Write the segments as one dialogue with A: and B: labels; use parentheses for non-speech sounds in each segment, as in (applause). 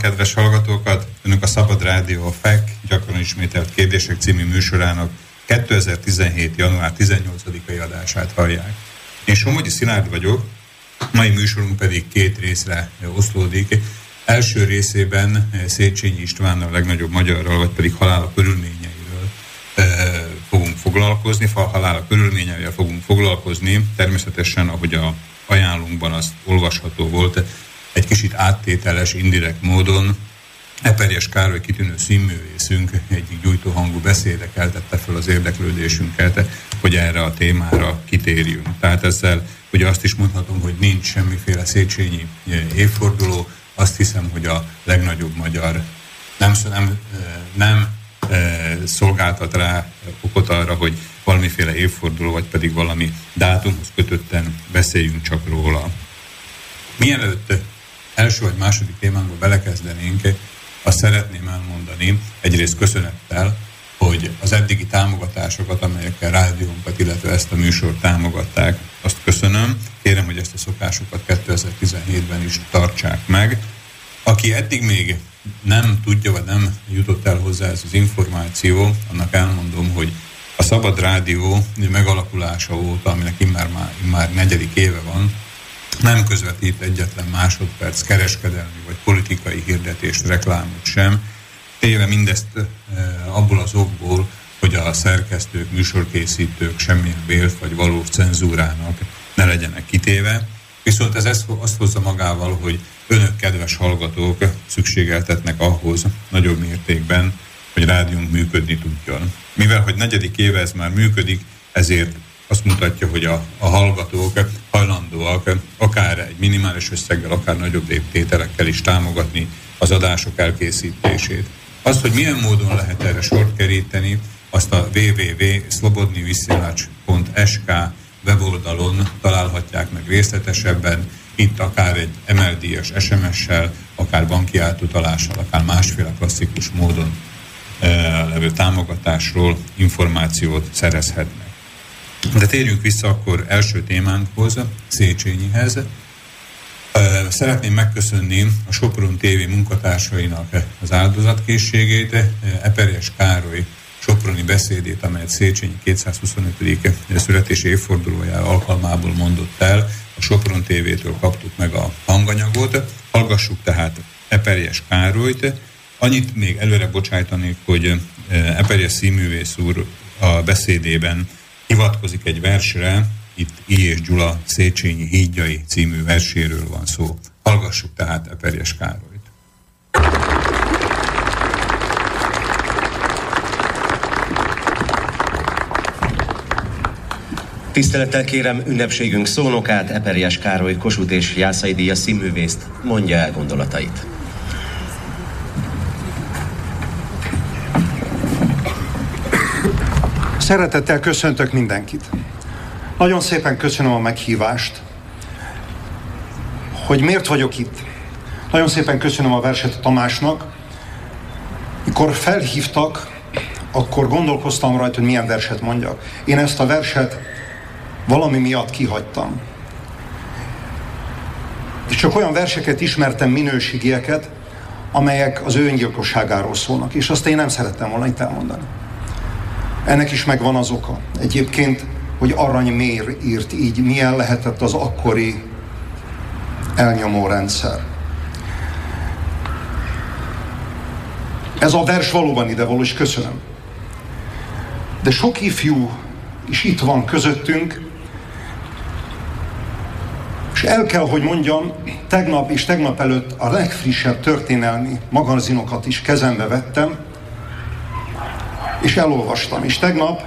A: Kedves hallgatókat! Önök a Szabad Rádió a FEK gyakran ismételt kérdések című műsorának 2017. január 18-ai adását hallják. Én Somogyi Szilárd vagyok, mai műsorunk pedig két részre oszlódik. Első részében Széchenyi István a legnagyobb magyarral, vagy pedig halála körülményeiről fogunk foglalkozni, halála körülményeivel fogunk foglalkozni. Természetesen, ahogy a ajánlunkban azt olvasható volt, egy kicsit áttételes, indirekt módon Eperjes Károly kitűnő színművészünk egyik gyújtóhangú beszéde keltette fel az érdeklődésünket, hogy erre a témára kitérjünk. Tehát ezzel ugye azt is mondhatom, hogy nincs semmiféle Széchenyi évforduló, azt hiszem, hogy a legnagyobb magyar nem, nem, nem szolgáltat rá okot arra, hogy valamiféle évforduló, vagy pedig valami dátumhoz kötötten beszéljünk csak róla. Mielőtt első vagy második témánkba belekezdenénk, azt szeretném elmondani, egyrészt köszönettel, hogy az eddigi támogatásokat, amelyekkel rádiónkat, illetve ezt a műsort támogatták, azt köszönöm. Kérem, hogy ezt a szokásokat 2017-ben is tartsák meg. Aki eddig még nem tudja, vagy nem jutott el hozzá ez az információ, annak elmondom, hogy a Szabad Rádió megalakulása óta, aminek immár, már, immár negyedik éve van, nem közvetít egyetlen másodperc kereskedelmi vagy politikai hirdetést, reklámot sem, téve mindezt abból az okból, hogy a szerkesztők, műsorkészítők semmilyen vélt vagy valós cenzúrának ne legyenek kitéve. Viszont ez ezt, azt hozza magával, hogy önök, kedves hallgatók szükségeltetnek ahhoz nagyobb mértékben, hogy rádiónk működni tudjon. Mivel, hogy negyedik éve ez már működik, ezért azt mutatja, hogy a, a hallgatók hajlandóak akár egy minimális összeggel, akár nagyobb léptételekkel is támogatni az adások elkészítését. Azt, hogy milyen módon lehet erre sort keríteni, azt a www.slobodniviszilach.sk weboldalon találhatják meg részletesebben, itt akár egy MLD-es SMS-sel, akár banki átutalással, akár másféle klasszikus módon e, levő támogatásról információt szerezhetnek. De térjünk vissza akkor első témánkhoz, Széchenyihez. Szeretném megköszönni a Sopron TV munkatársainak az áldozatkészségét, Eperjes Károly Soproni beszédét, amelyet Széchenyi 225. születési évfordulójára alkalmából mondott el. A Sopron TV-től kaptuk meg a hanganyagot. Hallgassuk tehát Eperjes Károlyt. Annyit még előre bocsájtanék, hogy Eperjes színművész úr a beszédében hivatkozik egy versre, itt I. és Gyula Széchenyi hídjai című verséről van szó. Hallgassuk tehát Eperjes Károlyt.
B: Tisztelettel kérem ünnepségünk szónokát, Eperjes Károly Kossuth és Jászai Díjas színművészt, mondja el gondolatait.
C: Szeretettel köszöntök mindenkit. Nagyon szépen köszönöm a meghívást, hogy miért vagyok itt. Nagyon szépen köszönöm a verset Tamásnak. Mikor felhívtak, akkor gondolkoztam rajta, hogy milyen verset mondjak. Én ezt a verset valami miatt kihagytam. És csak olyan verseket ismertem, minőségieket, amelyek az ő öngyilkosságáról szólnak. És azt én nem szerettem volna itt elmondani. Ennek is megvan az oka. Egyébként, hogy Arany Mér írt így, milyen lehetett az akkori elnyomó rendszer. Ez a vers valóban ide való, és köszönöm. De sok ifjú is itt van közöttünk, és el kell, hogy mondjam, tegnap és tegnap előtt a legfrissebb történelmi magazinokat is kezembe vettem, és elolvastam. És tegnap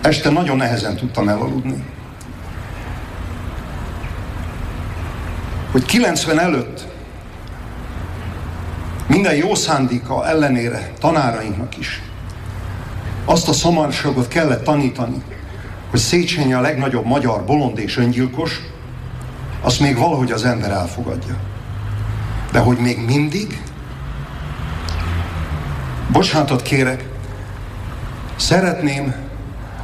C: este nagyon nehezen tudtam elaludni. Hogy 90 előtt minden jó szándéka ellenére tanárainknak is azt a szamarságot kellett tanítani, hogy Széchenyi a legnagyobb magyar bolond és öngyilkos, azt még valahogy az ember elfogadja. De hogy még mindig Bocsánatot kérek, szeretném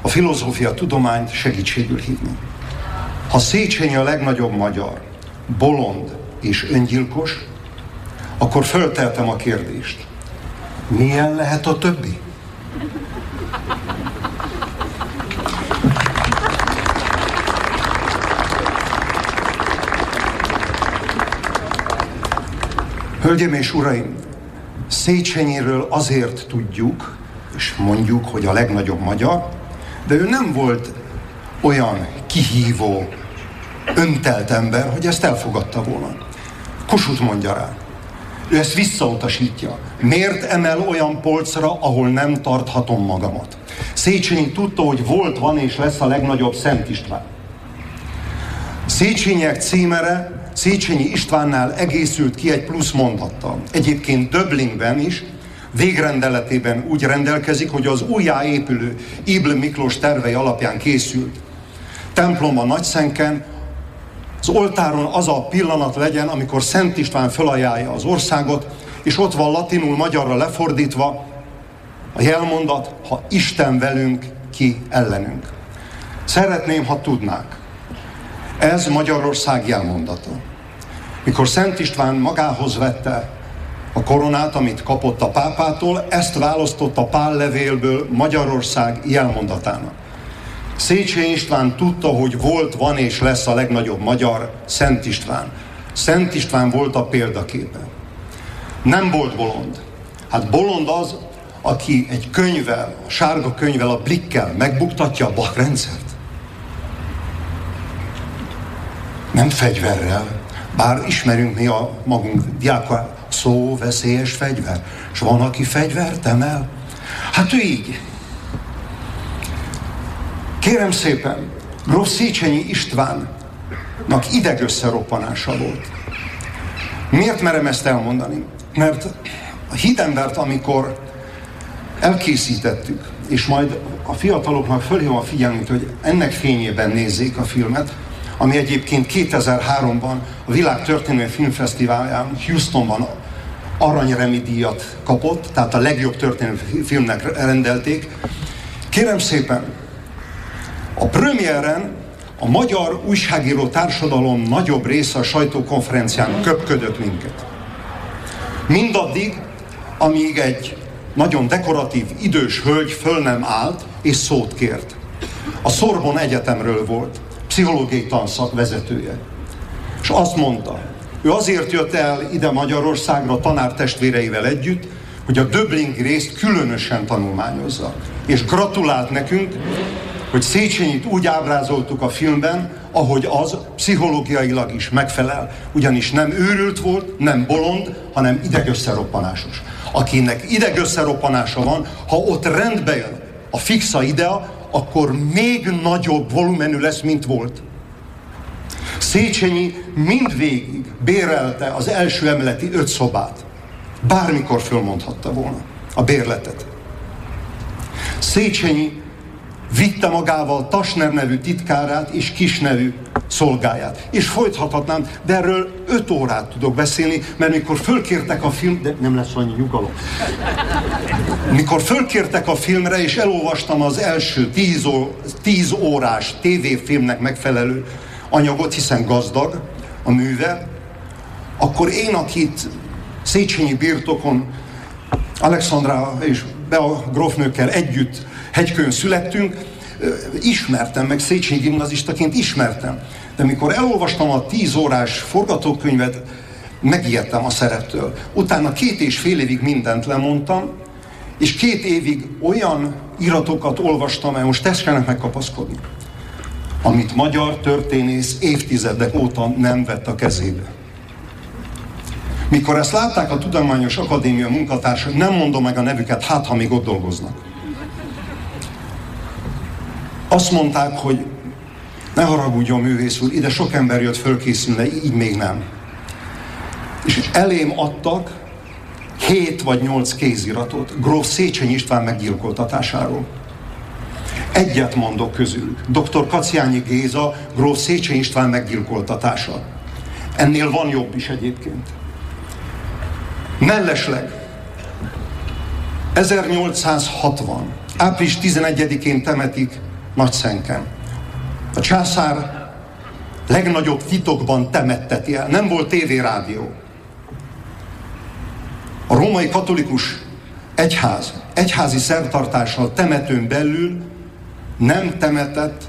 C: a filozófia tudományt segítségül hívni. Ha Széchenyi a legnagyobb magyar, bolond és öngyilkos, akkor fölteltem a kérdést. Milyen lehet a többi? Hölgyeim és uraim, Széchenyiről azért tudjuk, és mondjuk, hogy a legnagyobb magyar, de ő nem volt olyan kihívó, öntelt ember, hogy ezt elfogadta volna. Kossuth mondja rá. Ő ezt visszautasítja. Miért emel olyan polcra, ahol nem tarthatom magamat? Széchenyi tudta, hogy volt, van és lesz a legnagyobb Szent István. Széchenyek címere Széchenyi Istvánnál egészült ki egy plusz mondattal. Egyébként Döblingben is végrendeletében úgy rendelkezik, hogy az újjáépülő Ibl Miklós tervei alapján készült templom a Nagyszenken, az oltáron az a pillanat legyen, amikor Szent István felajánlja az országot, és ott van latinul, magyarra lefordítva a jelmondat, ha Isten velünk, ki ellenünk. Szeretném, ha tudnák. Ez Magyarország jelmondata. Mikor Szent István magához vette a koronát, amit kapott a pápától, ezt választotta Pál levélből Magyarország jelmondatának. Széchenyi István tudta, hogy volt, van és lesz a legnagyobb magyar Szent István. Szent István volt a példaképe. Nem volt bolond. Hát bolond az, aki egy könyvvel, a sárga könyvvel, a blikkel megbuktatja a bakrendszert. Nem fegyverrel, bár ismerünk mi a magunk diáka, szó veszélyes fegyver. És van, aki fegyvert emel? Hát ő így. Kérem szépen, Gróf Széchenyi Istvánnak idegösszeroppanása volt. Miért merem ezt elmondani? Mert a hídembert, amikor elkészítettük, és majd a fiataloknak fölhívom a figyelmét, hogy ennek fényében nézzék a filmet, ami egyébként 2003-ban a Világ Történelmi Filmfesztiválján Houstonban aranyremi díjat kapott, tehát a legjobb történelmi filmnek rendelték. Kérem szépen, a premiéren a magyar újságíró társadalom nagyobb része a sajtókonferencián köpködött minket. Mindaddig, amíg egy nagyon dekoratív, idős hölgy föl nem állt és szót kért. A Szorbon Egyetemről volt, pszichológiai tanszak vezetője. És azt mondta, ő azért jött el ide Magyarországra tanártestvéreivel együtt, hogy a Döbling részt különösen tanulmányozza. És gratulált nekünk, hogy Széchenyit úgy ábrázoltuk a filmben, ahogy az pszichológiailag is megfelel. Ugyanis nem őrült volt, nem bolond, hanem idegösszeroppanásos. Akinek idegösszeroppanása van, ha ott rendbe jön a fixa idea, akkor még nagyobb volumenű lesz, mint volt. Széchenyi mindvégig bérelte az első emeleti öt szobát. Bármikor fölmondhatta volna a bérletet. Széchenyi vitte magával Tasner nevű titkárát és Kis nevű szolgáját. És folytathatnám, de erről öt órát tudok beszélni, mert mikor fölkértek a film, de nem lesz annyi nyugalom. Mikor fölkértek a filmre, és elolvastam az első tíz, ó, tíz órás tévéfilmnek megfelelő anyagot, hiszen gazdag a műve, akkor én, akit Széchenyi birtokon Alexandra és Bea grófnőkkel együtt hegykön születtünk, ismertem, meg Széchenyi gimnazistaként ismertem. De mikor elolvastam a tíz órás forgatókönyvet, megijedtem a szereptől. Utána két és fél évig mindent lemondtam, és két évig olyan iratokat olvastam el, most tessenek megkapaszkodni, amit magyar történész évtizedek óta nem vett a kezébe. Mikor ezt látták a Tudományos Akadémia munkatársak, nem mondom meg a nevüket, hát ha még ott dolgoznak. Azt mondták, hogy ne haragudjon művész úr, ide sok ember jött fölkészülni, így még nem. És elém adtak hét vagy nyolc kéziratot Gróf Széchenyi István meggyilkoltatásáról. Egyet mondok közülük. Dr. Kaciányi Géza, Gróf Széchenyi István meggyilkoltatása. Ennél van jobb is egyébként. Mellesleg 1860. április 11-én temetik Nagyszenken. A császár legnagyobb titokban temetteti el. Nem volt tévérádió. A római katolikus egyház, egyházi szertartással temetőn belül nem temetett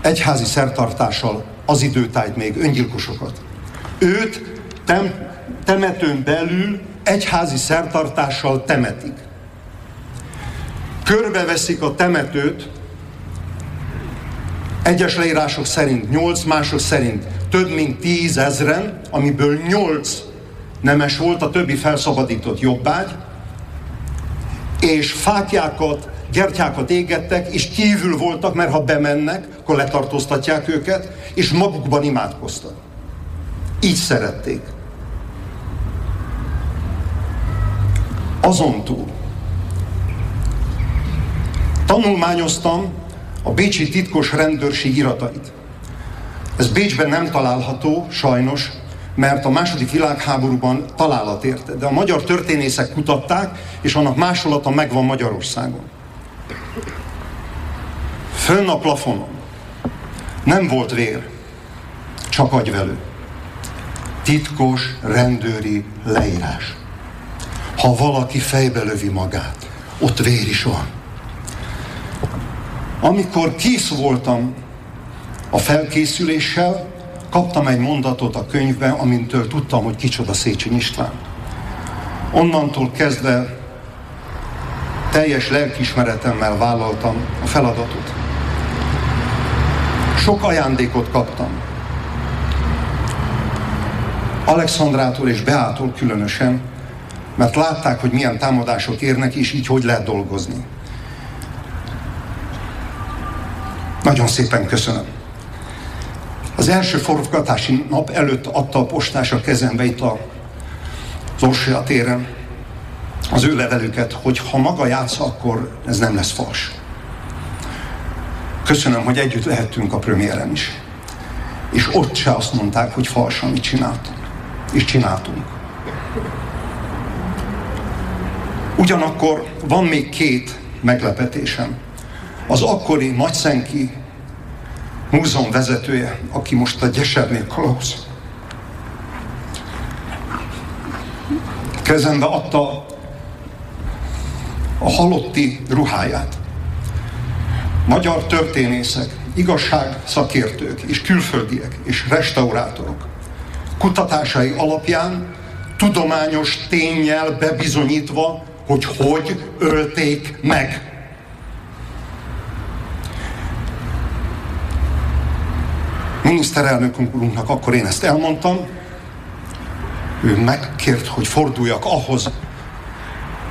C: egyházi szertartással az időtájt még öngyilkosokat. Őt tem, temetőn belül egyházi szertartással temetik. Körbeveszik a temetőt, egyes leírások szerint 8, mások szerint több mint 10 ezren, amiből 8 nemes volt, a többi felszabadított jobbágy, és fákjákat, gyertyákat égettek, és kívül voltak, mert ha bemennek, akkor letartóztatják őket, és magukban imádkoztak. Így szerették. Azon túl tanulmányoztam a Bécsi titkos rendőrség iratait. Ez Bécsben nem található, sajnos, mert a második világháborúban találat érte. De a magyar történészek kutatták, és annak másolata megvan Magyarországon. Fönn a plafonon nem volt vér, csak agyvelő. Titkos rendőri leírás. Ha valaki fejbe lövi magát, ott vér is van. Amikor kész voltam a felkészüléssel, kaptam egy mondatot a könyvben, amintől tudtam, hogy kicsoda Széchenyi István. Onnantól kezdve teljes lelkismeretemmel vállaltam a feladatot. Sok ajándékot kaptam. Alexandrától és Beától különösen, mert látták, hogy milyen támadások érnek, és így hogy lehet dolgozni. Nagyon szépen köszönöm. Az első forgatási nap előtt adta a postás a kezembe itt a, az Orsolya téren az ő levelüket, hogy ha maga játsza, akkor ez nem lesz fals. Köszönöm, hogy együtt lehettünk a premiéren is. És ott se azt mondták, hogy fals, amit csináltunk. És csináltunk. Ugyanakkor van még két meglepetésem. Az akkori Nagyszenki múzeum vezetője, aki most a Gyesernél kalóz. Kezembe adta a halotti ruháját. Magyar történészek, igazság szakértők és külföldiek és restaurátorok kutatásai alapján tudományos tényel bebizonyítva, hogy hogy ölték meg miniszterelnökünknek akkor én ezt elmondtam, ő megkért, hogy forduljak ahhoz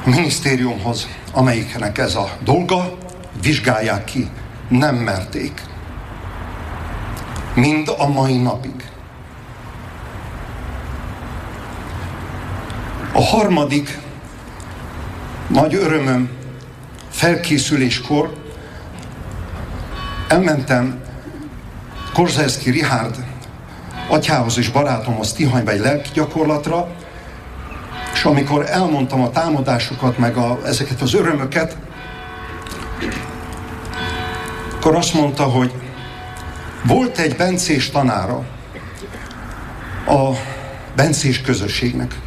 C: a minisztériumhoz, amelyiknek ez a dolga, vizsgálják ki. Nem merték. Mind a mai napig. A harmadik nagy örömöm felkészüléskor elmentem Korzeszki Richard atyához és barátomhoz Tihanyba egy lelki gyakorlatra, és amikor elmondtam a támadásokat, meg a, ezeket az örömöket, akkor azt mondta, hogy volt egy bencés tanára a bencés közösségnek,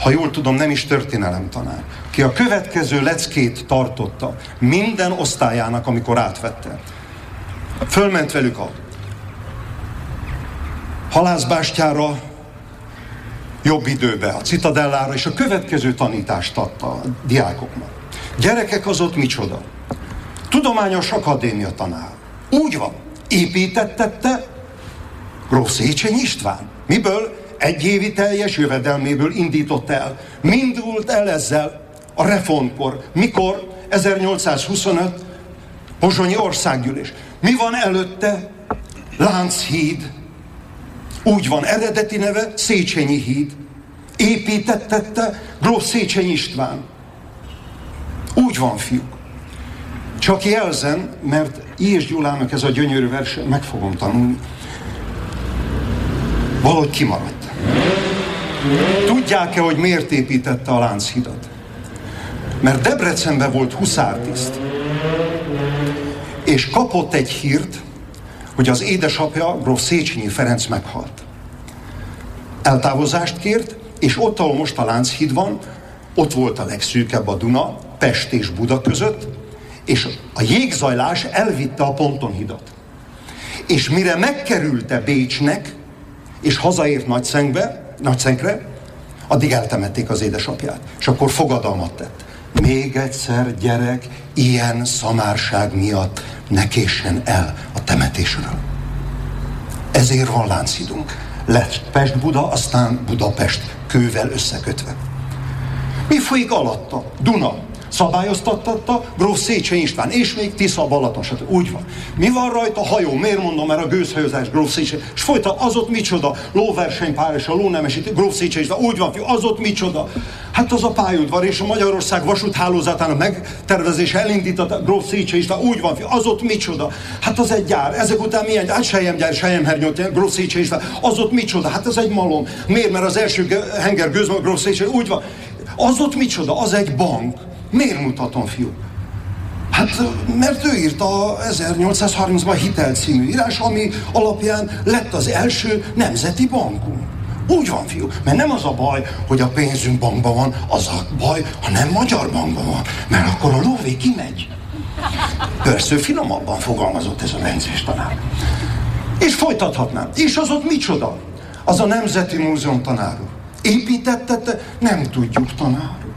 C: ha jól tudom, nem is történelem tanár, ki a következő leckét tartotta minden osztályának, amikor átvette. Fölment velük a halászbástyára, jobb időbe, a citadellára, és a következő tanítást adta a diákoknak. Gyerekek, az ott micsoda? Tudományos Akadémia tanár. Úgy van. Építettette Gróf Széchenyi István. Miből? Egy évi teljes jövedelméből indított el. Mindult el ezzel a reformkor. Mikor? 1825 Pozsonyi országgyűlés. Mi van előtte? Lánchíd, úgy van, eredeti neve Széchenyi híd. Építettette Gróf Széchenyi István. Úgy van, fiúk. Csak jelzem, mert Ilyes Gyulának ez a gyönyörű verse, meg fogom tanulni. Valahogy kimaradt. Tudják-e, hogy miért építette a Lánchidat? Mert Debrecenben volt huszártiszt, és kapott egy hírt, hogy az édesapja, Gróf Széchenyi Ferenc meghalt. Eltávozást kért, és ott, ahol most a Lánchíd van, ott volt a legszűkebb a Duna, Pest és Buda között, és a jégzajlás elvitte a pontonhidat. És mire megkerülte Bécsnek, és hazaért Nagyszengbe, Nagyszengre, addig eltemették az édesapját. És akkor fogadalmat tett. Még egyszer, gyerek, ilyen szamárság miatt ne késsen el a temetésről. Ezért van Lánchidunk. Lett Pest-Buda, aztán Budapest kővel összekötve. Mi folyik alatta? Duna. Szabályoztatta Gróf Széchenyi István, és még Tisza Balaton, stb. Úgy van. Mi van rajta? Hajó. Miért mondom, mert a gőzhajózás Gróf Széchenyi. És folyta, az ott micsoda? Lóversenypár és a lónemesít Gróf Széchenyi István. Úgy van, az ott micsoda? Hát az a pályaudvar és a Magyarország vasúthálózatának megtervezése elindította Gróf Széchenyi István. Úgy van, az ott micsoda? Hát az egy gyár. Ezek után milyen? Hát gyár, Sejem hernyót, Gróf Széchenyi István. Az ott micsoda? Hát az egy malom. Miért? Mert az első henger gőz, Gróf Széchenyi, úgy van. Az ott micsoda? Az egy bank. Miért mutatom, fiú? Hát, mert ő írta 1830-ban Hitel című írás, ami alapján lett az első nemzeti bankunk. Úgy van, fiú, mert nem az a baj, hogy a pénzünk bankban van, az a baj, ha nem magyar bankban van, mert akkor a lóvé kimegy. Persze finomabban fogalmazott ez a Bencés tanár. És folytathatnám. És az ott micsoda? Az a Nemzeti Múzeum tanár Építette? Nem tudjuk, tanár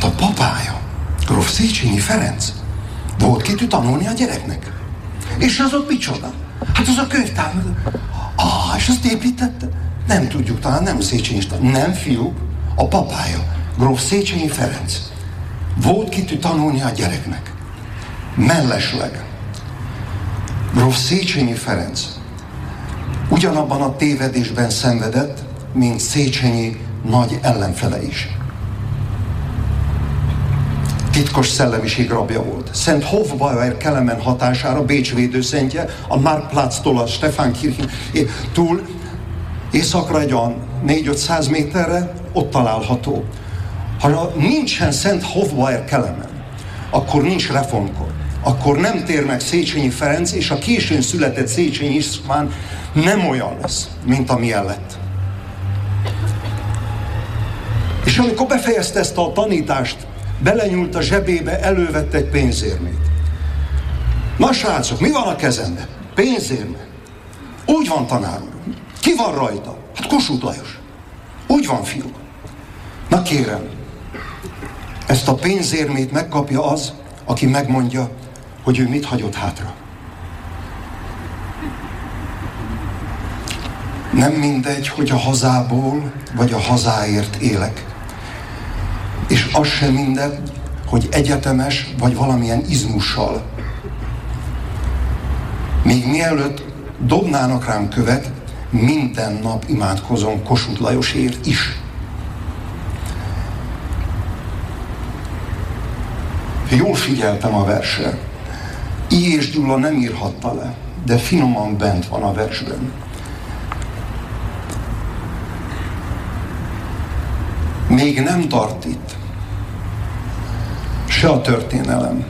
C: Hát a papája, Gróf Széchenyi Ferenc, volt kitű tanulni a gyereknek. És az ott micsoda? Hát az a könyvtár. Ah, és azt építette? Nem tudjuk, talán nem Széchenyi Nem fiúk, a papája, Gróf Széchenyi Ferenc. Volt kitű tanulni a gyereknek. Mellesleg. Gróf Széchenyi Ferenc ugyanabban a tévedésben szenvedett, mint Széchenyi nagy ellenfele is titkos szellemiség rabja volt. Szent Hofbauer Kelemen hatására Bécs védőszentje, a Marktplatz-tól a Stefan Kirchen túl északra egy olyan 4-500 méterre ott található. Ha nincsen Szent Hofbauer Kelemen, akkor nincs reformkor. Akkor nem térnek Széchenyi Ferenc, és a későn született Széchenyi István nem olyan lesz, mint amilyen lett. És amikor befejezte ezt a tanítást, belenyúlt a zsebébe, elővette egy pénzérmét. Na srácok, mi van a kezembe? Pénzérme. Úgy van, tanár úr. Ki van rajta? Hát Kossuth Lajos. Úgy van, fiúk. Na kérem, ezt a pénzérmét megkapja az, aki megmondja, hogy ő mit hagyott hátra. Nem mindegy, hogy a hazából vagy a hazáért élek. És az sem minden, hogy egyetemes vagy valamilyen izmussal. Még mielőtt dobnának rám követ, minden nap imádkozom Kossuth Lajosért is. Jól figyeltem a versre. I. és Gyula nem írhatta le, de finoman bent van a versben. Még nem tart itt, se a történelem,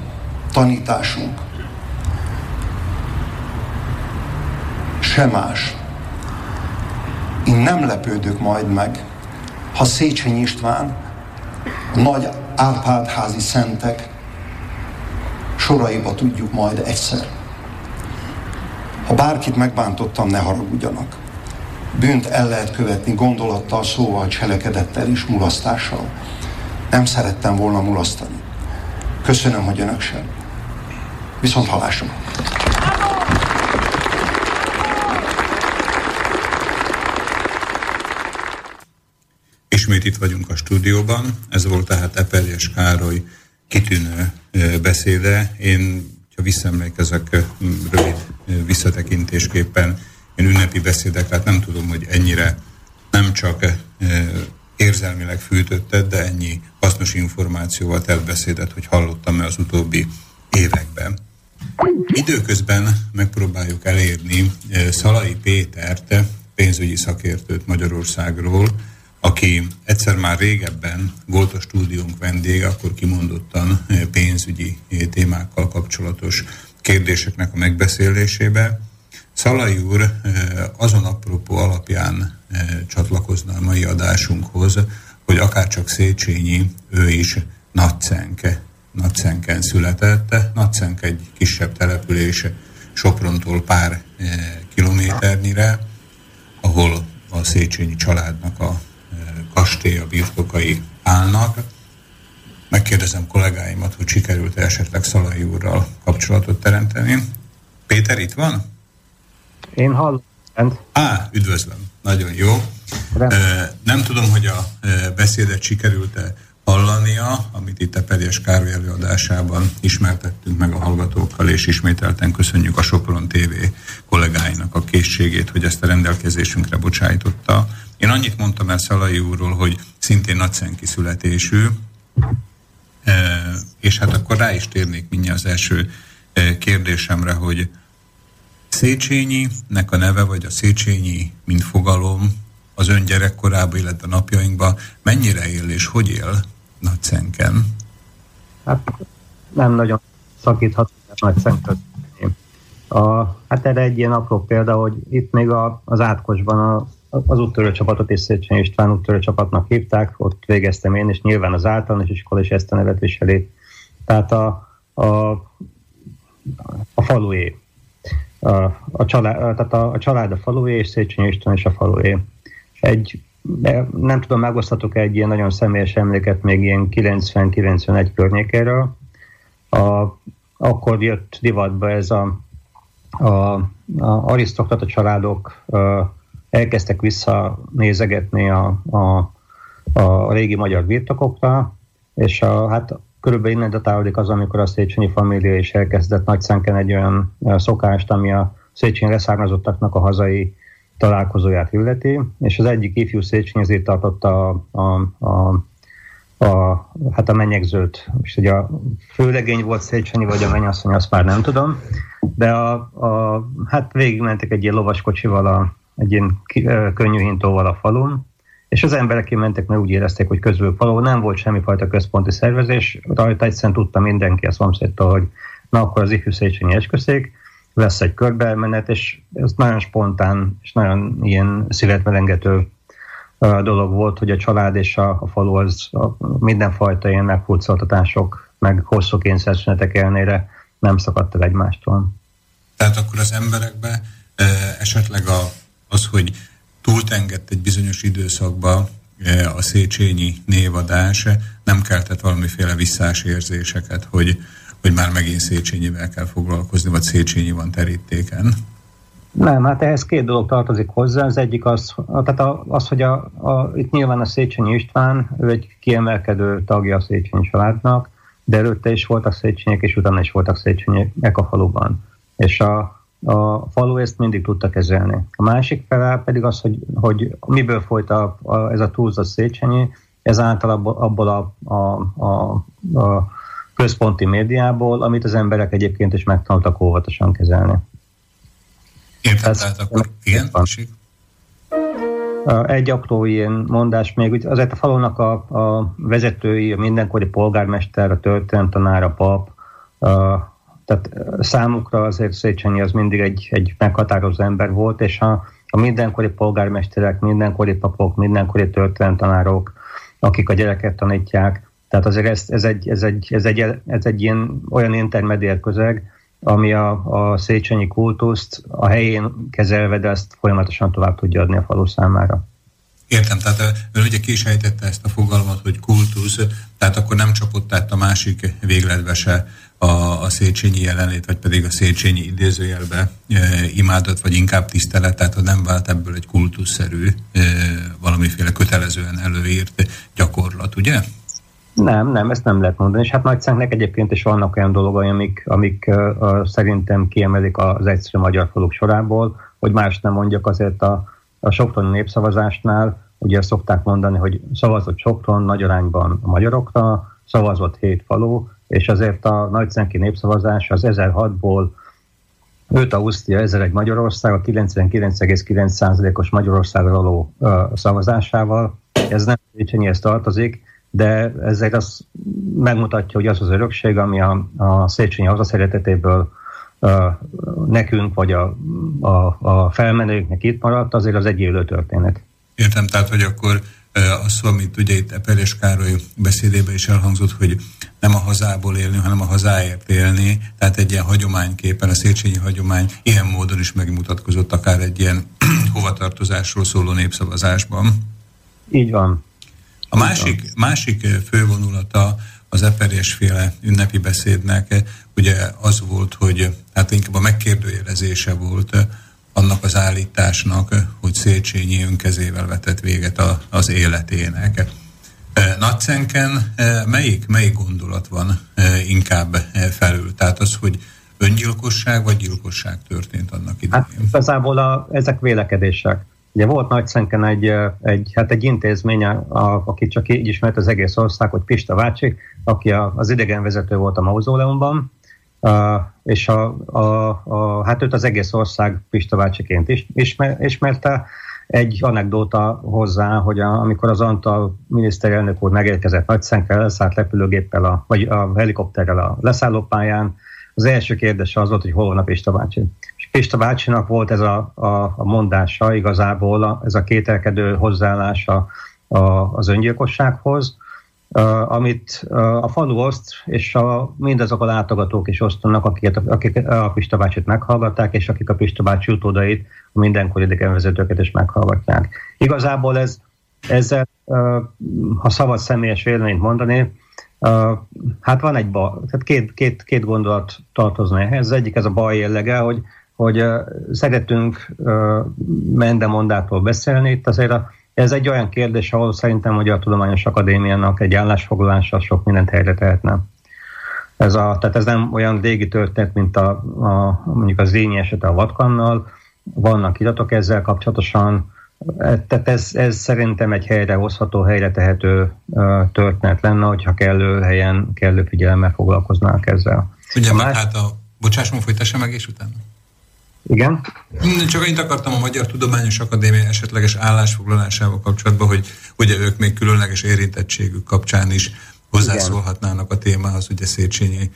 C: tanításunk, se más. Én nem lepődök majd meg, ha Széchenyi István, a nagy Árpádházi szentek soraiba tudjuk majd egyszer. Ha bárkit megbántottam, ne haragudjanak. Bűnt el lehet követni gondolattal, szóval, cselekedettel és mulasztással. Nem szerettem volna mulasztani. Köszönöm, hogy önök sem. Viszont halásra.
A: Ismét itt vagyunk a stúdióban. Ez volt tehát Eperjes Károly kitűnő beszéde. Én, ha visszaemlékezek rövid visszatekintésképpen, én ünnepi beszédek, hát nem tudom, hogy ennyire nem csak érzelmileg fűtötted, de ennyi hasznos információval telt beszédet, hogy hallottam-e az utóbbi években. Időközben megpróbáljuk elérni eh, Szalai Pétert, pénzügyi szakértőt Magyarországról, aki egyszer már régebben volt a stúdiónk vendége, akkor kimondottan eh, pénzügyi eh, témákkal kapcsolatos kérdéseknek a megbeszélésébe. Szalai úr azon apropó alapján csatlakozna a mai adásunkhoz, hogy akárcsak Széchenyi, ő is Nagycenke, Nagycenken született. Nagycenke egy kisebb település Soprontól pár kilométernyire, ahol a Széchenyi családnak a kastély, a birtokai állnak. Megkérdezem kollégáimat, hogy sikerült-e esetleg Szalai úrral kapcsolatot teremteni. Péter itt van?
D: Én hallom.
A: Á, üdvözlöm. Nagyon jó. Nem tudom, hogy a beszédet sikerült-e hallania, amit itt a Perjes Károly előadásában ismertettünk meg a hallgatókkal, és ismételten köszönjük a Sopron TV kollégáinak a készségét, hogy ezt a rendelkezésünkre bocsájtotta. Én annyit mondtam el Szalai úrról, hogy szintén nagyszenki születésű, és hát akkor rá is térnék mindjárt az első kérdésemre, hogy Széchenyi-nek a neve, vagy a Széchenyi, mint fogalom, az ön gyerekkorában, illetve napjainkban mennyire él és hogy él Nagyszenken?
D: Hát nem nagyon szakíthat Nagyszenken. A, hát erre egy ilyen apró példa, hogy itt még a, az átkosban a, az úttörő csapatot és Széchenyi István úttörő csapatnak hívták, ott végeztem én, és nyilván az általános iskola is ezt a nevet viseli. Tehát a, a, a falué a, család, tehát a, a család a falué, és Széchenyi István is a falué. Egy, nem tudom, megosztatok egy ilyen nagyon személyes emléket még ilyen 90-91 környékéről. A, akkor jött divatba ez a, a, a arisztokrata családok a, elkezdtek visszanézegetni a, a, a régi magyar birtokokra, és a, hát körülbelül innen datálódik az, amikor a Széchenyi família is elkezdett Nagyszánken egy olyan szokást, ami a Széchenyi leszármazottaknak a hazai találkozóját illeti, és az egyik ifjú Széchenyi ezért tartotta a, a, a a, hát a menyegzőt, és ugye a főlegény volt Széchenyi, vagy a mennyasszony, azt már nem tudom, de a, a, hát végigmentek egy ilyen lovaskocsival, a, egy ilyen könnyű hintóval a falun, és az emberek kimentek, mert úgy érezték, hogy közül való nem volt semmifajta központi szervezés, rajta egyszerűen tudta mindenki a szomszédtól, hogy na akkor az ifjú Széchenyi esküszék, lesz egy körbemenet, és ez nagyon spontán és nagyon ilyen szívetmelengető dolog volt, hogy a család és a, a falu az a mindenfajta ilyen meghurcoltatások, meg hosszú kényszerszünetek ellenére nem szakadt el egymástól.
A: Tehát akkor az emberekbe esetleg a, az, hogy túltengett egy bizonyos időszakba e, a Széchenyi névadás nem keltett valamiféle visszás érzéseket, hogy, hogy már megint Széchenyivel kell foglalkozni, vagy Széchenyi van terítéken.
D: Nem, hát ehhez két dolog tartozik hozzá. Az egyik az, tehát az hogy a, a, itt nyilván a Széchenyi István, ő egy kiemelkedő tagja a Széchenyi családnak, de előtte is voltak Széchenyek, és utána is voltak Széchenyek a faluban. És a, a falu ezt mindig tudta kezelni. A másik fele pedig az, hogy, hogy miből folyt a, a, ez a túlzott Széchenyi, ez általában abból a, a, a, a központi médiából, amit az emberek egyébként is megtanultak óvatosan kezelni.
A: Értem, tehát akkor igen,
D: Egy apró ilyen mondás még, azért a falunak a, a vezetői, a mindenkori polgármester, a történetanár, a pap, a, tehát számukra azért Széchenyi az mindig egy, egy meghatározó ember volt, és a, a mindenkori polgármesterek, mindenkori papok, mindenkori történetanárok, akik a gyereket tanítják, tehát azért ez, ez, egy, ez, egy, ez, egy, ez egy ilyen olyan intermediár közeg, ami a, a Széchenyi kultuszt a helyén kezelve, de ezt folyamatosan tovább tudja adni a falu számára.
A: Értem, tehát ön ugye kisejtette ezt a fogalmat, hogy kultusz, tehát akkor nem csapott át a másik végletbe se a, a Széchenyi jelenlét, vagy pedig a Széchenyi idézőjelbe e, imádat, vagy inkább tisztelet, tehát nem vált ebből egy kultuszszerű, e, valamiféle kötelezően előírt gyakorlat, ugye?
D: Nem, nem, ezt nem lehet mondani. És hát Nagyszánknek egyébként is vannak olyan dolgai, amik, amik uh, szerintem kiemelik az egyszerű magyar faluk sorából, hogy más nem mondjak azért a, a Soproni népszavazásnál, ugye szokták mondani, hogy szavazott Sopron nagy arányban a magyarokra, szavazott hét falu, és azért a nagyszenki népszavazás az 1006-ból 5 Ausztria, 1001 Magyarország, a 99,9%-os Magyarországra való uh, szavazásával. Ez nem Széchenyihez tartozik, de ezzel az megmutatja, hogy az az örökség, ami a, a Széchenyi hazaszeretetéből uh, nekünk, vagy a, a, a felmenőknek itt maradt, azért az egy élő történet.
A: Értem, tehát, hogy akkor az, amit ugye itt Eperes Károly beszédében is elhangzott, hogy nem a hazából élni, hanem a hazáért élni, tehát egy ilyen hagyományképpen, a Széchenyi hagyomány ilyen módon is megmutatkozott akár egy ilyen (clears throat) hovatartozásról szóló népszavazásban.
D: Így van.
A: A másik, másik fővonulata az eperésféle ünnepi beszédnek ugye az volt, hogy hát inkább a megkérdőjelezése volt annak az állításnak, hogy Széchenyi önkezével vetett véget a, az életének. Natszenken melyik, melyik gondolat van inkább felül? Tehát az, hogy öngyilkosság vagy gyilkosság történt annak idején? Hát
D: igazából a, ezek vélekedések. Ugye volt Nagyszenken egy, egy, hát egy intézmény, a, aki csak így ismert az egész ország, hogy Pista Vácsi, aki a, az idegenvezető volt a mauzóleumban, És a, a, a, hát őt az egész ország Pista bácsiként is ismer, ismerte. Egy anekdóta hozzá, hogy a, amikor az Antal miniszterelnök úr megérkezett Nagyszenkel, leszállt repülőgéppel, a, vagy a helikopterrel a leszállópályán, az első kérdése az volt, hogy hol van a Pista bácsi. És Pista bácsinak volt ez a, a, a mondása, igazából a, ez a kételkedő hozzáállása a, az öngyilkossághoz, Uh, amit uh, a falu oszt, és a, mindazok a látogatók is osztanak, akik, akik a Pista meghallgatták, és akik a Pista utódait, a mindenkori idegenvezetőket is meghallgatják. Igazából ez, ezzel, uh, ha szabad személyes véleményt mondani, hát van egy bal, tehát két, két, két gondolat tartozna ehhez. Az egyik ez a baj jellege, hogy, hogy szeretünk mendemondától beszélni, itt azért a ez egy olyan kérdés, ahol szerintem hogy a Tudományos Akadémiának egy állásfoglalása sok mindent helyre tehetne. Ez, a, tehát ez nem olyan régi történet, mint a, a mondjuk a Zényi esete a Vatkannal. Vannak iratok ezzel kapcsolatosan, e, tehát ez, ez szerintem egy helyre hozható, helyre tehető történet lenne, hogyha kellő helyen, kellő figyelemmel foglalkoznánk ezzel.
A: Ugye, más... hát a, bocsáss, folytassa meg, és utána.
D: Igen?
A: Csak annyit akartam a Magyar Tudományos Akadémia esetleges állásfoglalásával kapcsolatban, hogy ugye ők még különleges érintettségük kapcsán is hozzászólhatnának a témához, ugye Széchenyi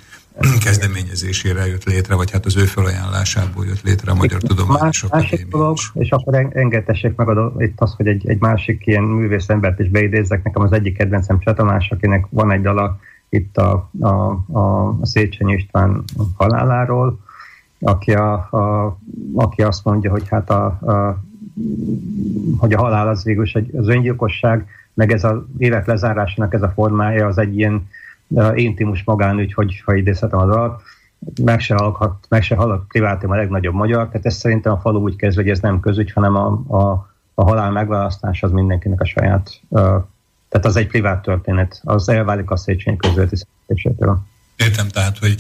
A: kezdeményezésére jött létre, vagy hát az ő felajánlásából jött létre a Magyar Tudományos Akadémia dolog,
D: És akkor engedtessék meg a, itt az, hogy egy, egy másik ilyen művész embert is beidézzek. Nekem az egyik kedvencem Csatamás, akinek van egy dala itt a, a, a Széchenyi István haláláról, aki, a, a, aki azt mondja, hogy hát a, a, hogy a halál az végül egy, az öngyilkosság, meg ez az élet lezárásának ez a formája, az egy ilyen uh, intimus magánügy, hogy ha idézhetem az alatt, meg se hallhat, meg se hallhat privátum a legnagyobb magyar, tehát ez szerintem a falu úgy kezdve, hogy ez nem közügy, hanem a, a, a halál megválasztás az mindenkinek a saját, uh, tehát az egy privát történet, az elválik a Széchenyi közöleti szerződésétől.
A: Értem, tehát, hogy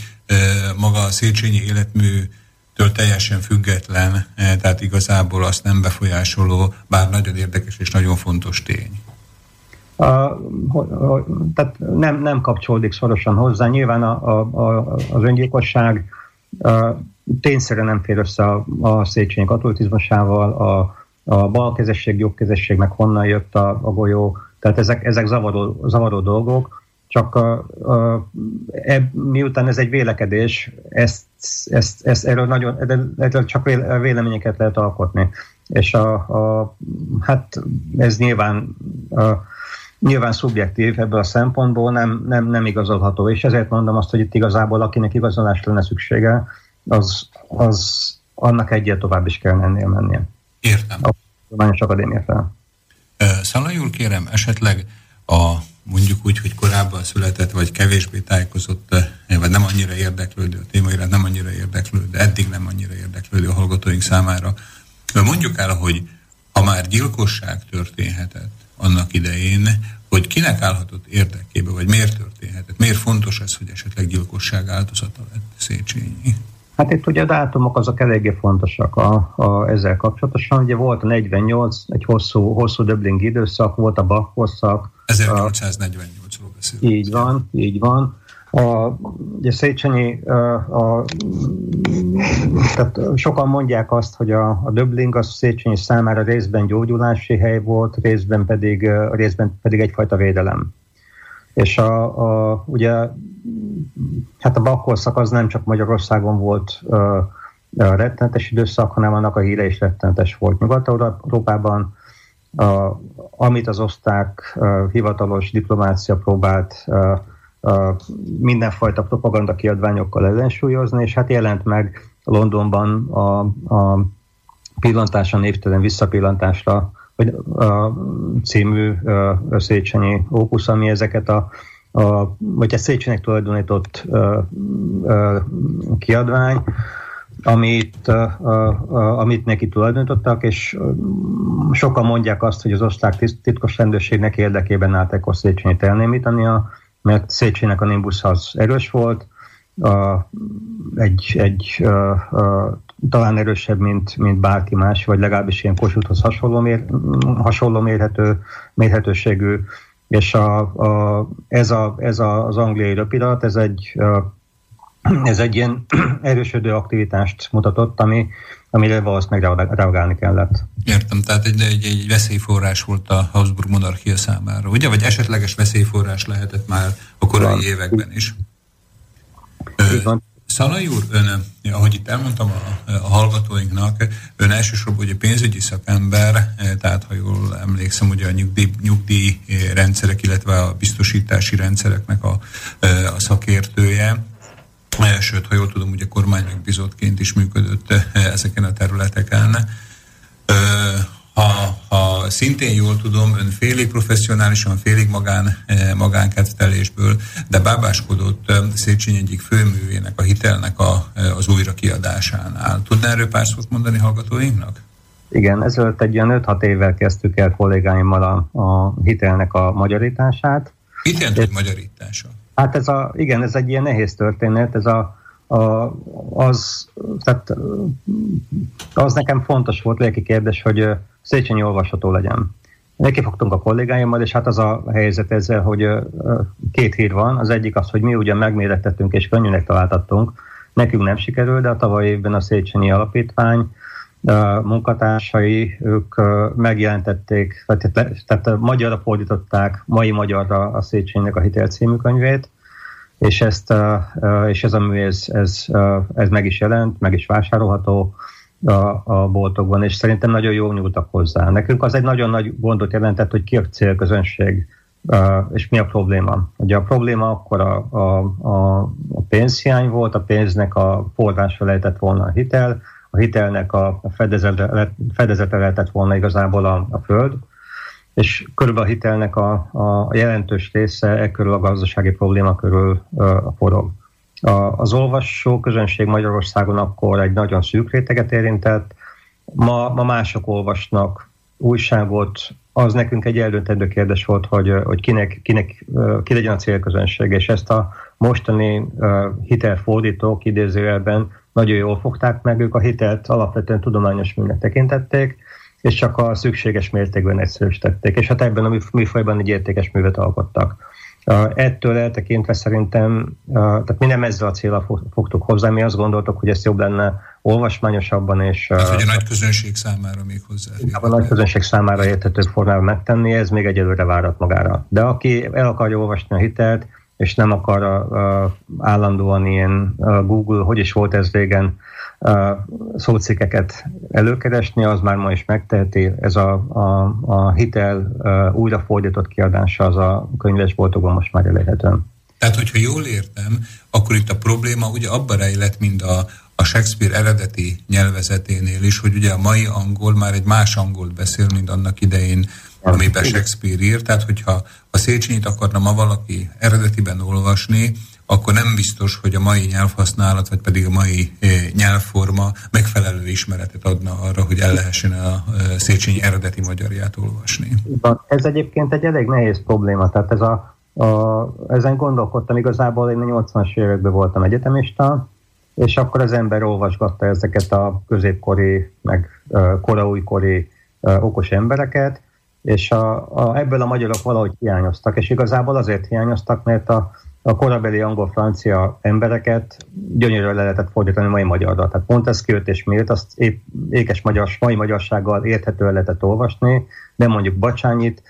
A: maga a Széchenyi életműtől teljesen független, tehát igazából azt nem befolyásoló, bár nagyon érdekes és nagyon fontos tény.
D: A, tehát nem, nem kapcsolódik szorosan hozzá. Nyilván a, a, a, az öngyilkosság a, tényszerűen nem fér össze a, a Széchenyi katolicizmusával, a, a balkezesség, jobbkezesség, meg honnan jött a, a golyó, tehát ezek, ezek zavaró, zavaró dolgok csak a, a, e, miután ez egy vélekedés, ezt, ezt, ezt erről, nagyon, erről csak véleményeket lehet alkotni. És a, a, hát ez nyilván a, nyilván szubjektív ebből a szempontból nem, nem, nem igazolható, és ezért mondom azt, hogy itt igazából akinek igazolásra lenne szüksége, az, az annak egyet tovább is kell mennie mennie.
A: Értem.
D: A Tudományos Akadémia fel.
A: Szalai úr, kérem, esetleg a mondjuk úgy, hogy korábban született, vagy kevésbé tájékozott, eh, vagy nem annyira érdeklődő a témaira, nem annyira érdeklődő, eddig nem annyira érdeklődő a hallgatóink számára. Mondjuk el, hogy ha már gyilkosság történhetett annak idején, hogy kinek állhatott érdekébe, vagy miért történhetett, miért fontos ez, hogy esetleg gyilkosság áldozata lett Széchenyi?
D: Hát itt ugye a dátumok azok eléggé fontosak a, a, ezzel kapcsolatosan. Ugye volt a 48, egy hosszú, hosszú döbling időszak, volt a Bach korszak.
A: 1848-ról beszélünk.
D: Így van, így van. A, ugye Széchenyi, a, a, tehát sokan mondják azt, hogy a, a Döbling az Széchenyi számára részben gyógyulási hely volt, részben pedig, részben pedig egyfajta védelem. És a, a, ugye hát a bakkorszak az nem csak Magyarországon volt uh, rettenetes időszak, hanem annak a híre is rettenetes volt Nyugat-Európában. a, amit az osztrák uh, hivatalos diplomácia próbált uh, uh, mindenfajta propaganda kiadványokkal ellensúlyozni, és hát jelent meg Londonban a, a pillantása névtelen visszapillantásra vagy a című Széchenyi ópusz, ami ezeket a, a vagy a Széchenynek tulajdonított a, a, kiadvány, amit, amit neki tulajdonítottak, és sokan mondják azt, hogy az osztrák titkos rendőrségnek érdekében állt ekkor Széchenyit elnémítania, mert Széchenynek a Nimbus az erős volt, a, egy, egy a, a, talán erősebb, mint, mint bárki más, vagy legalábbis ilyen kossuthhoz hasonló, mér, hasonló mérhető, mérhetőségű, és a, a, ez, a, ez a, az angliai röpidat, ez egy, ez egy ilyen (clears throat) erősödő aktivitást mutatott, ami, amire valószínűleg reagálni kellett.
A: Értem, tehát egy, egy, egy veszélyforrás volt a Habsburg monarchia számára, ugye? Vagy esetleges veszélyforrás lehetett már a korai van. években is. Így van. Szalai úr, ön, ahogy itt elmondtam a, a hallgatóinknak, ön elsősorban ugye pénzügyi szakember, tehát ha jól emlékszem, ugye a nyugdíj, nyugdíj rendszerek, illetve a biztosítási rendszereknek a, a szakértője. Sőt, ha jól tudom, ugye kormánymegbizotként is működött ezeken a területeken ha, ha szintén jól tudom, ön félig professzionálisan, félig magán, eh, magánkedvelésből, de bábáskodott eh, Széchenyi egyik főművének, a hitelnek a, eh, az újra kiadásánál. Tudná erről pár szót mondani hallgatóinknak?
D: Igen, ezelőtt egy olyan 5-6 évvel kezdtük el kollégáimmal a, a hitelnek a magyarítását.
A: Mit jelent, hogy magyarítása?
D: Hát ez a, igen, ez egy ilyen nehéz történet, ez a a, az, tehát, az nekem fontos volt, lelki kérdés, hogy Széchenyi olvasható legyen. Neki a kollégáimmal, és hát az a helyzet ezzel, hogy két hír van. Az egyik az, hogy mi ugyan megmérettettünk és könnyűnek találtattunk. Nekünk nem sikerül, de a tavaly évben a Széchenyi Alapítvány a munkatársai, ők megjelentették, tehát, tehát magyarra fordították, mai magyarra a Széchenynek a Hitel című könyvét, és, ezt, és ez a mű, ez, ez, ez meg is jelent, meg is vásárolható a, a boltokban, és szerintem nagyon jól nyúltak hozzá. Nekünk az egy nagyon nagy gondot jelentett, hogy ki a célközönség, és mi a probléma. Ugye a probléma akkor a, a, a, a pénzhiány volt, a pénznek a forrása lehetett volna a hitel, a hitelnek a fedezete, fedezete lehetett volna igazából a, a föld, és körülbelül a hitelnek a, a jelentős része e körül a gazdasági probléma körül a forog. A, az olvasó közönség Magyarországon akkor egy nagyon szűk réteget érintett, ma, ma mások olvasnak. Újságot, az nekünk egy eldöntendő kérdés volt, hogy, hogy kinek, kinek, ki legyen a célközönség, és ezt a mostani hitelfordítók idézőjelben nagyon jól fogták meg, ők a hitelt alapvetően tudományos műnek tekintették, és csak a szükséges mértékben egyszerűsítették, és hát ebben a műfajban egy értékes művet alkottak. Ettől eltekintve szerintem, tehát mi nem ezzel a célra fogtuk hozzá, mi azt gondoltuk, hogy ezt jobb lenne olvasmányosabban és...
A: Hát, hogy a nagy közönség számára még hozzá.
D: A nagy közönség számára érthető formában megtenni, ez még egyelőre várat magára. De aki el akarja olvasni a hitelt, és nem akar uh, állandóan ilyen uh, Google, hogy is volt ez régen, szócikkeket előkeresni, az már ma is megteheti. Ez a, a, a hitel újrafordított kiadása az a könyvesboltokban most már elérhető.
A: Tehát, hogyha jól értem, akkor itt a probléma ugye abban rejlett, mint a, a Shakespeare eredeti nyelvezeténél is, hogy ugye a mai angol már egy más angolt beszél, mint annak idején, amiben Shakespeare írt. Tehát, hogyha a Széchenyit akarna ma valaki eredetiben olvasni, akkor nem biztos, hogy a mai nyelvhasználat, vagy pedig a mai eh, nyelvforma megfelelő ismeretet adna arra, hogy el lehessen a eh, Széchenyi eredeti magyarját olvasni.
D: Ez egyébként egy elég nehéz probléma, tehát ez a, a, ezen gondolkodtam, igazából én a 80-as években voltam egyetemista, és akkor az ember olvasgatta ezeket a középkori, meg uh, koraújkori okos embereket, és a, a, ebből a magyarok valahogy hiányoztak, és igazából azért hiányoztak, mert a, a korabeli angol-francia embereket gyönyörűen le lehetett fordítani mai magyarra. Tehát Montesquieu-t és Milt azt épp ékes magyar, mai magyarsággal érthetően lehetett olvasni, de mondjuk Bacsányit,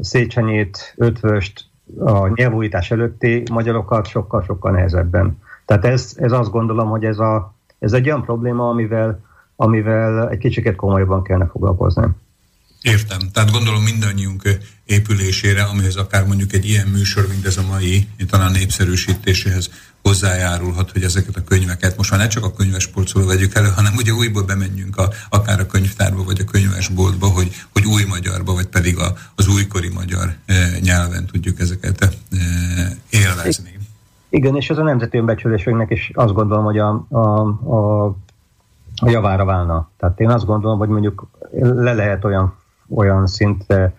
D: Széchenyét, Ötvöst, a nyelvújítás előtti magyarokat sokkal-sokkal nehezebben. Tehát ez, ez azt gondolom, hogy ez, a, ez egy olyan probléma, amivel, amivel egy kicsiket komolyabban kellene foglalkozni.
A: Értem. Tehát gondolom mindannyiunk épülésére, amihez akár mondjuk egy ilyen műsor, mint ez a mai, talán népszerűsítéséhez hozzájárulhat, hogy ezeket a könyveket most már ne csak a könyvespolcról vegyük elő, hanem ugye újból bemenjünk a, akár a könyvtárba, vagy a könyvesboltba, hogy, hogy új magyarba, vagy pedig a, az újkori magyar e, nyelven tudjuk ezeket e, élvezni.
D: Igen, és ez a nemzeti önbecsülésünknek is azt gondolom, hogy a, a, a, a javára válna. Tehát én azt gondolom, hogy mondjuk le lehet olyan, olyan szintre,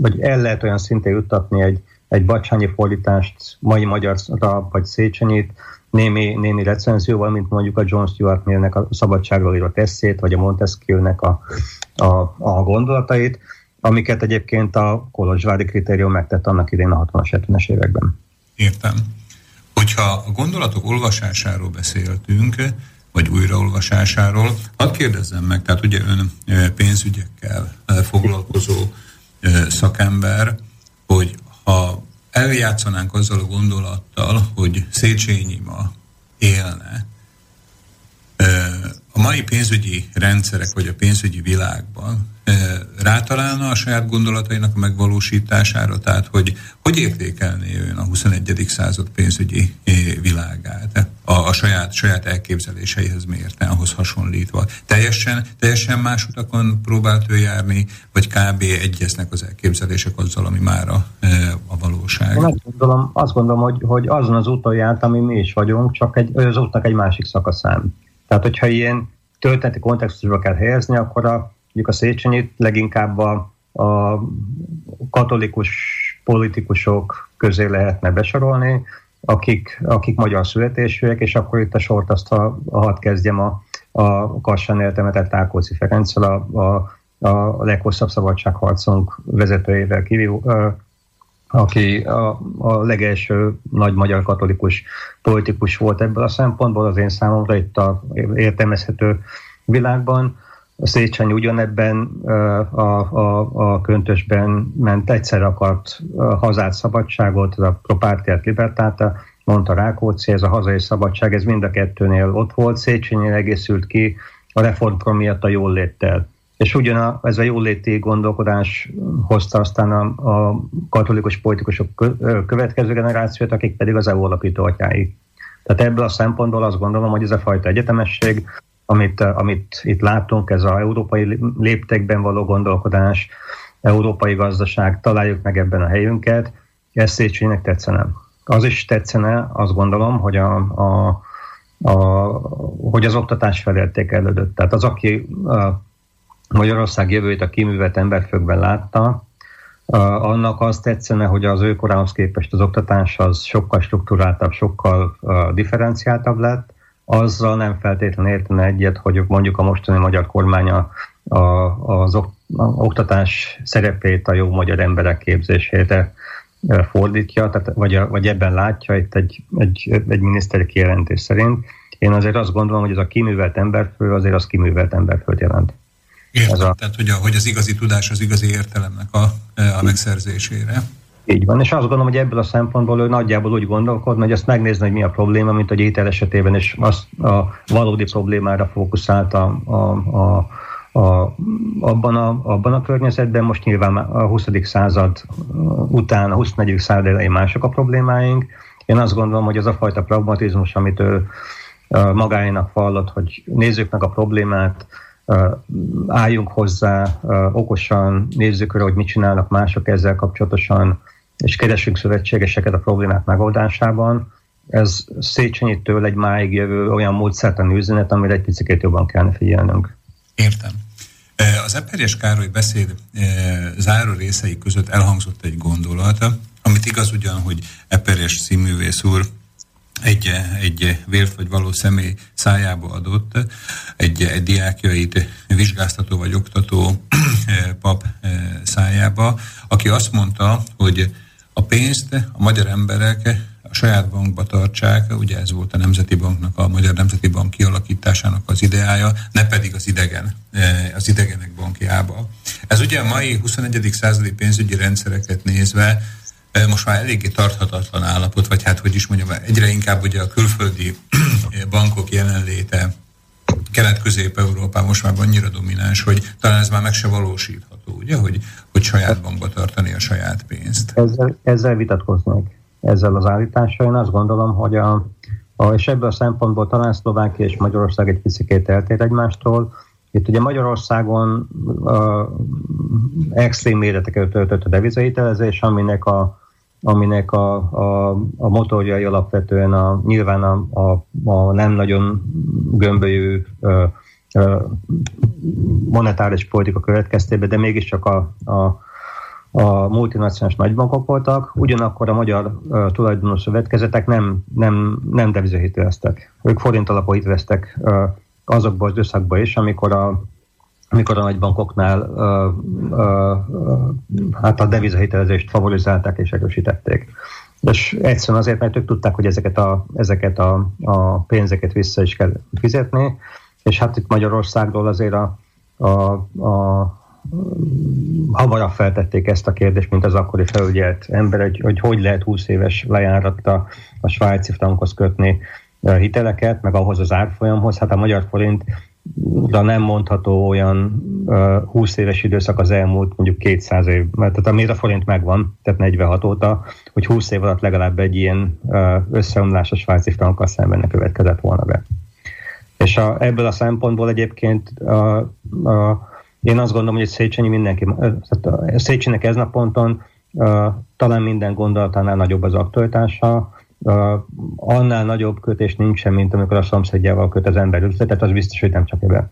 D: vagy el lehet olyan szinte juttatni egy, egy bacsányi fordítást, mai magyar vagy Széchenyit, némi, némi recenzióval, mint mondjuk a John Stuart Millnek a szabadságról írott eszét, vagy a Montesquieu-nek a, a, a gondolatait, amiket egyébként a Kolozsvári kritérium megtett annak idén a 60-as, 70-es években.
A: Értem. Hogyha a gondolatok olvasásáról beszéltünk, vagy újraolvasásáról, hadd kérdezzem meg, tehát ugye ön pénzügyekkel foglalkozó szakember, hogy ha eljátszanánk azzal a gondolattal, hogy Széchenyi ma mai pénzügyi rendszerek, vagy a pénzügyi világban rátalálna a saját gondolatainak a megvalósítására, tehát hogy hogy értékelné ön a 21. század pénzügyi világát a, a saját, saját elképzeléseihez mérten, ahhoz hasonlítva. Teljesen, teljesen más utakon próbált ő járni, vagy kb. egyeznek az elképzelések azzal, ami már a, a valóság?
D: Én azt gondolom, azt gondolom hogy, hogy azon az úton járt, ami mi is vagyunk, csak egy, az útnak egy másik szakaszán. Tehát, hogyha ilyen történeti kontextusba kell helyezni, akkor a mondjuk a Széchenyit leginkább a, a katolikus politikusok közé lehetne besorolni, akik, akik magyar születésűek, és akkor itt a sort azt, ha, ha kezdjem a, a Kassán eltemetett Ákóci Ferenccel, a, a, a leghosszabb szabadságharcunk vezetőjével kívül, aki a, a legelső nagy magyar katolikus politikus volt ebből a szempontból, az én számomra itt a értelmezhető világban. Széchenyi ugyanebben a, a, a köntösben ment, egyszer akart hazát, szabadságot, a propártiát, libertáta, mondta Rákóczi, ez a hazai szabadság, ez mind a kettőnél ott volt. Széchenyi egészült ki a reformkor miatt a jól léttel. És ugyan a, ez a jóléti gondolkodás hozta aztán a, a katolikus politikusok következő generációt, akik pedig az EU alapító atyái. Tehát ebből a szempontból azt gondolom, hogy ez a fajta egyetemesség, amit, amit itt látunk, ez az európai léptekben való gondolkodás, európai gazdaság, találjuk meg ebben a helyünket, ez Széchenyinek tetszene. Az is tetszene, azt gondolom, hogy, a, a, a, hogy az oktatás felértékelődött. Tehát az, aki a Magyarország jövőjét a kiművelt emberfökben látta, annak azt tetszene, hogy az ő korához képest az oktatás az sokkal struktúráltabb, sokkal differenciáltabb lett, azzal nem feltétlenül értene egyet, hogy mondjuk a mostani magyar kormánya a, az oktatás szerepét a jó magyar emberek képzésére fordítja, tehát, vagy, a, vagy ebben látja itt egy, egy, egy miniszteri kijelentés szerint. Én azért azt gondolom, hogy ez a kiművelt emberfő azért az kiművelt emberföld jelent.
A: Értem, a... tehát hogy, a, hogy az igazi tudás az igazi értelemnek a, a megszerzésére.
D: Így van, és azt gondolom, hogy ebből a szempontból ő nagyjából úgy gondolkodna, hogy azt megnézni, hogy mi a probléma, mint a étel esetében, és azt a valódi problémára fókuszált a, a, a, a, abban, a, abban a környezetben. Most nyilván a 20. század után, a 24. század elején mások a problémáink. Én azt gondolom, hogy az a fajta pragmatizmus, amit ő magáénak vallott, hogy nézzük meg a problémát, álljunk hozzá okosan, nézzük rá, hogy mit csinálnak mások ezzel kapcsolatosan, és keresünk szövetségeseket a problémák megoldásában. Ez Széchenyitől egy máig jövő olyan módszertan üzenet, amire egy picit jobban kellene figyelnünk.
A: Értem. Az Eperjes Károly beszéd záró részei között elhangzott egy gondolat, amit igaz ugyan, hogy Eperjes színművész úr egy, egy vért vagy való személy szájába adott, egy, egy diákjait vizsgáztató vagy oktató (clears throat) pap szájába, aki azt mondta, hogy a pénzt a magyar emberek a saját bankba tartsák, ugye ez volt a Nemzeti Banknak, a Magyar Nemzeti Bank kialakításának az ideája, ne pedig az idegen, az idegenek bankjába. Ez ugye a mai 21. századi pénzügyi rendszereket nézve most már eléggé tarthatatlan állapot, vagy hát hogy is mondjam, egyre inkább ugye a külföldi (clears throat) bankok jelenléte Kelet-Közép-Európában most már annyira domináns, hogy talán ez már meg se valósítható, ugye, hogy, hogy saját bankba tartani a saját pénzt.
D: Ezzel, ezzel vitatkoznék, ezzel az állítással. Én azt gondolom, hogy a, a, és ebből a szempontból talán Szlovákia és Magyarország egy picit eltér egymástól. Itt ugye Magyarországon uh, extrém méreteket öltött a devizahitelezés, aminek a, aminek a, a, a motorjai alapvetően a, nyilván a, a, a nem nagyon gömbölyű uh, uh, monetáris politika következtében, de mégiscsak a, a a multinacionális nagybankok voltak, ugyanakkor a magyar uh, tulajdonos szövetkezetek nem, nem, nem devizahiteleztek. Ők forint alapú hiteleztek uh, azokból az összegból is, amikor a, amikor a nagybankoknál uh, uh, hát a devizahitelezést favorizálták és erősítették. És egyszerűen azért, mert ők tudták, hogy ezeket a, ezeket a, a pénzeket vissza is kell fizetni, és hát itt Magyarországról azért a, a, a hamarabb feltették ezt a kérdést, mint az akkori felügyelt ember, hogy hogy, hogy lehet 20 éves lejáratta a svájci frankhoz kötni hiteleket, meg ahhoz az árfolyamhoz. Hát a magyar forint de nem mondható olyan uh, 20 éves időszak az elmúlt mondjuk 200 év, mert tehát amíg a forint megvan, tehát 46 óta, hogy 20 év alatt legalább egy ilyen uh, összeomlás a svájci frankkal szemben ne következett volna be. És a, ebből a szempontból egyébként uh, uh, én azt gondolom, hogy Széchenyi mindenki, tehát Széchenyinek ez a ponton uh, talán minden gondolatánál nagyobb az aktualitása, annál nagyobb kötés nincsen, mint amikor a szomszédjával köt az ember üzletet, az biztos, hogy nem csak ebben.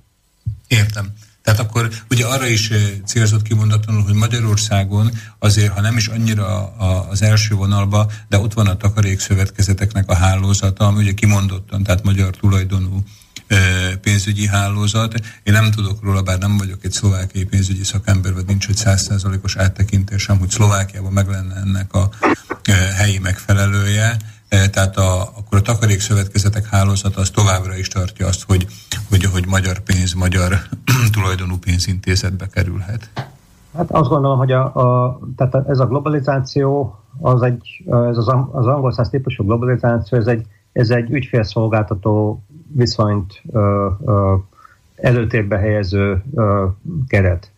A: Értem. Tehát akkor ugye arra is célzott kimondatlanul, hogy Magyarországon azért, ha nem is annyira az első vonalba, de ott van a takarékszövetkezeteknek a hálózata, ami ugye kimondottan, tehát magyar tulajdonú pénzügyi hálózat. Én nem tudok róla, bár nem vagyok egy szlovákiai pénzügyi szakember, vagy nincs egy százszázalékos áttekintésem, hogy Szlovákiában meg lenne ennek a helyi megfelelője. Tehát a, akkor a takarékszövetkezetek hálózata az továbbra is tartja azt, hogy, hogy, hogy magyar pénz, magyar (clears throat) tulajdonú pénzintézetbe kerülhet.
D: Hát azt gondolom, hogy a, a, tehát ez a globalizáció, az, egy, ez az, az angol száz típusú globalizáció, ez egy, ez egy ügyfélszolgáltató viszonyt ö, ö, előtérbe helyező ö, keret.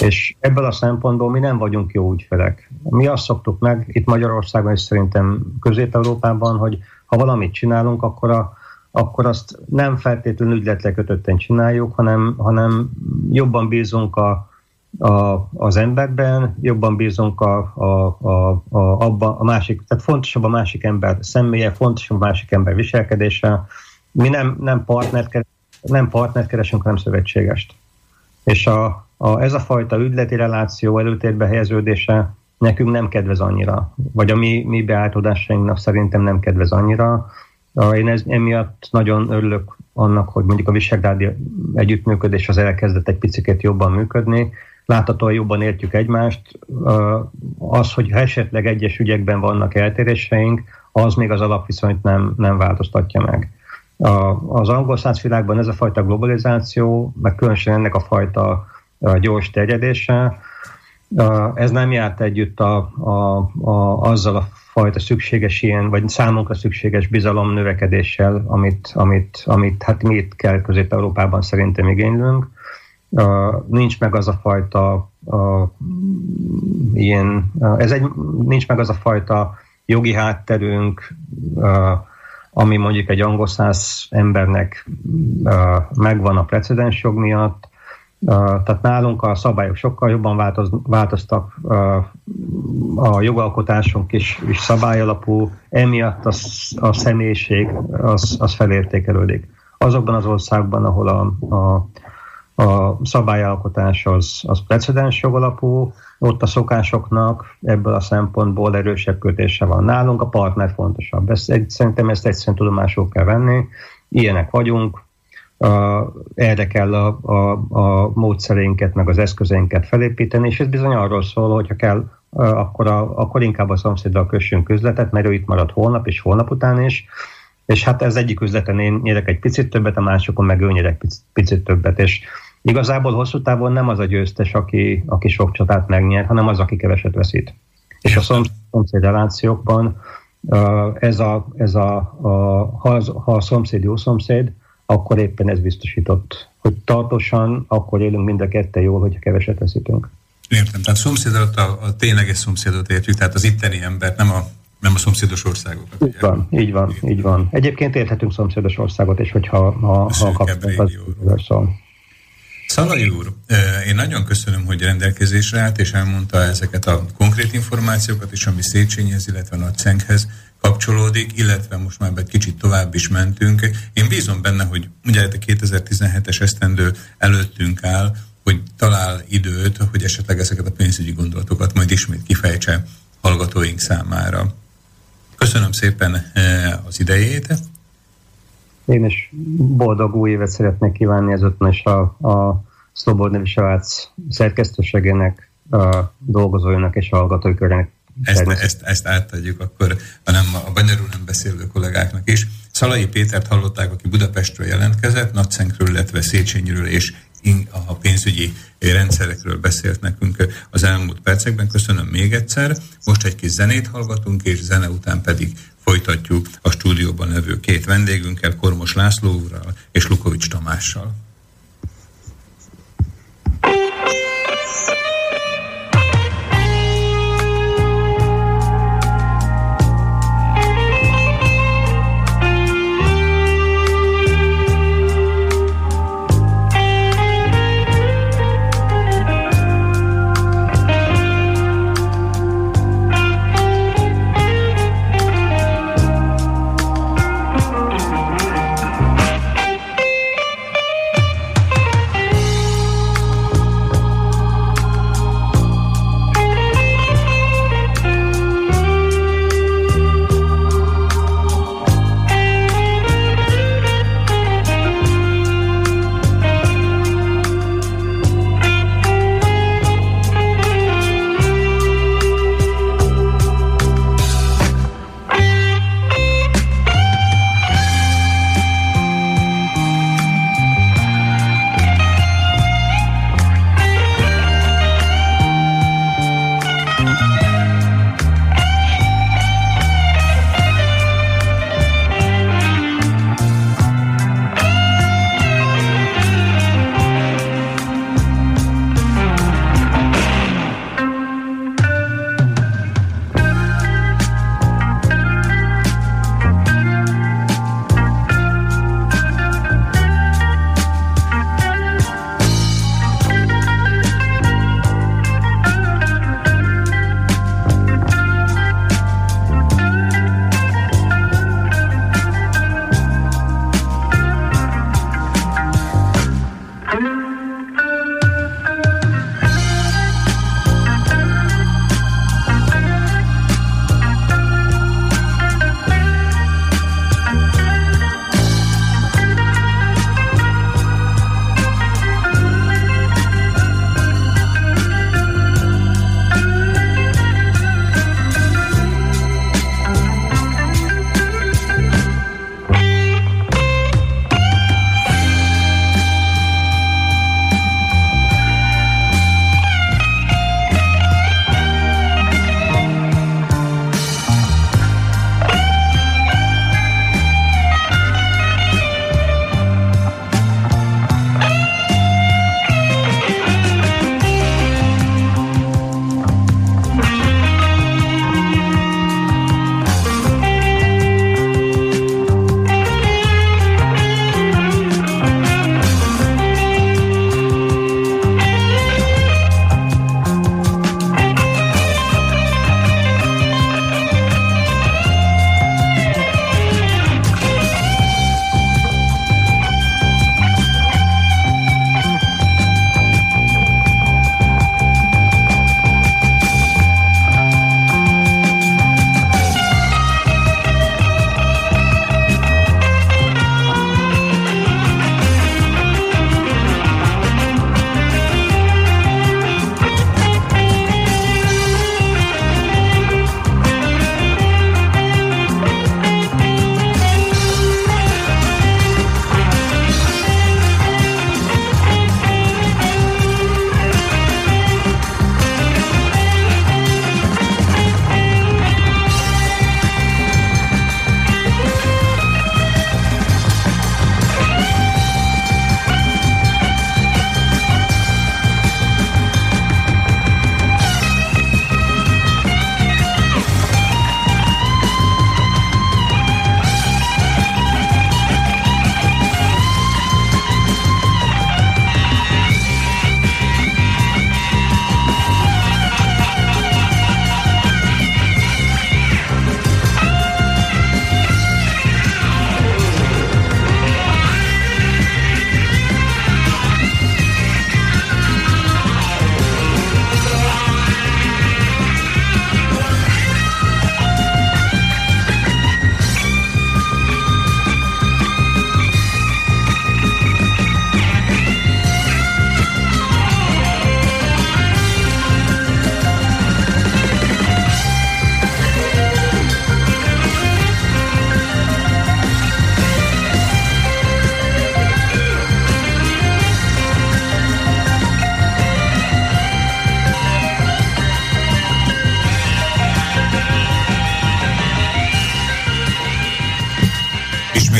D: És ebből a szempontból mi nem vagyunk jó ügyfelek. Mi azt szoktuk meg, itt Magyarországon és szerintem Közép-Európában, hogy ha valamit csinálunk, akkor, a, akkor azt nem feltétlenül ügyletre kötötten csináljuk, hanem, hanem jobban bízunk a, a, az emberben, jobban bízunk a, a, a, a, abba, a másik, tehát fontosabb a másik ember személye, fontosabb a másik ember viselkedése, mi nem, nem, partnert, nem partnert keresünk, hanem szövetségest. És a, a, ez a fajta ügyleti reláció előtérbe helyeződése nekünk nem kedvez annyira, vagy a mi, mi beáltodásainknak szerintem nem kedvez annyira. Én ez, emiatt nagyon örülök annak, hogy mondjuk a Visegrádi együttműködés az elkezdett egy picit jobban működni, láthatóan jobban értjük egymást. Az, hogy esetleg egyes ügyekben vannak eltéréseink, az még az alapviszonyt nem, nem változtatja meg. A, az angol száz világban ez a fajta globalizáció, meg különösen ennek a fajta a gyors terjedése, ez nem járt együtt a, a, a, azzal a fajta szükséges ilyen, vagy számunkra szükséges bizalom növekedéssel, amit, amit, amit hát mi itt kell Közép-Európában szerintem igénylünk. Nincs meg az a fajta uh, ilyen, ez egy, nincs meg az a fajta jogi hátterünk, ami mondjuk egy angol száz embernek megvan a precedens jog miatt. Tehát nálunk a szabályok sokkal jobban változ, változtak, a jogalkotásunk is, is szabályalapú, emiatt a, a személyiség az, az felértékelődik. Azokban az országban, ahol a, a, a szabályalkotás az, az precedens jogalapú, ott a szokásoknak ebből a szempontból erősebb kötése van. Nálunk a partner fontosabb. Ezt, szerintem ezt egyszerűen tudomásul kell venni. Ilyenek vagyunk, uh, erre kell a, a, a módszerénket, meg az eszközeinket felépíteni, és ez bizony arról szól, hogyha kell, akkor, a, akkor inkább a szomszéddal kössünk üzletet, mert ő itt marad holnap és holnap után is, és hát ez egyik üzleten én nyerek egy picit többet, a másikon meg ő nyerek picit, picit többet, és Igazából hosszú távon nem az a győztes, aki, aki sok csatát megnyer, hanem az, aki keveset veszít. És a szomszéd relációkban ez a, ez a, a ha, ha a szomszéd jó szomszéd, akkor éppen ez biztosított, hogy tartósan akkor élünk mind a ketten jól, hogyha keveset veszítünk.
A: Értem, tehát szomszédot a, a tényleges szomszédot értjük, tehát az itteni embert, nem a, nem a szomszédos országokat.
D: Így van, így van, így van. Egyébként érthetünk szomszédos országot is, hogyha ha, ha kapcsolatban szól.
A: Szalai úr, én nagyon köszönöm, hogy rendelkezésre állt, és elmondta ezeket a konkrét információkat is, ami Széchenyihez, illetve Nagyszenthez kapcsolódik, illetve most már egy kicsit tovább is mentünk. Én bízom benne, hogy ugye a 2017-es esztendő előttünk áll, hogy talál időt, hogy esetleg ezeket a pénzügyi gondolatokat majd ismét kifejtse hallgatóink számára. Köszönöm szépen az idejét.
D: Én is boldog új évet szeretnék kívánni ezután is a, a Szlobodnevi Srác szerkesztőségének, a dolgozóinak és a hallgatói körének
A: ezt, ezt, ezt átadjuk akkor a, nem, a Bannerú nem beszélő kollégáknak is. Szalai Pétert hallották, aki Budapestről jelentkezett, Nagyszenkről, illetve Széchenyiről és a pénzügyi rendszerekről beszélt nekünk az elmúlt percekben. Köszönöm még egyszer. Most egy kis zenét hallgatunk, és zene után pedig folytatjuk a stúdióban levő két vendégünkkel, Kormos László úrral és Lukovics Tamással.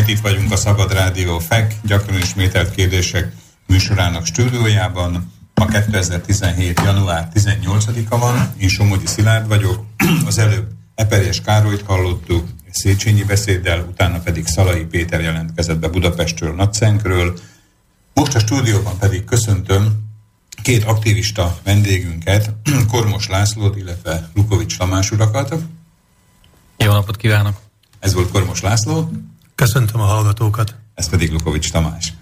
A: Ismét itt vagyunk a Szabad Rádió FEK, gyakran ismételt kérdések műsorának stúdiójában. Ma 2017. január 18-a van, én Somogyi Szilárd vagyok. Az előbb Eperjes Károlyt hallottuk, Széchenyi beszéddel, utána pedig Szalai Péter jelentkezett be Budapestről, Nagyszenkről. Most a stúdióban pedig köszöntöm két aktivista vendégünket, Kormos Lászlót, illetve Lukovics Tamás urakat.
E: Jó napot kívánok!
A: Ez volt Kormos László.
F: Köszöntöm a hallgatókat.
A: Ez pedig Lukovics Tamás.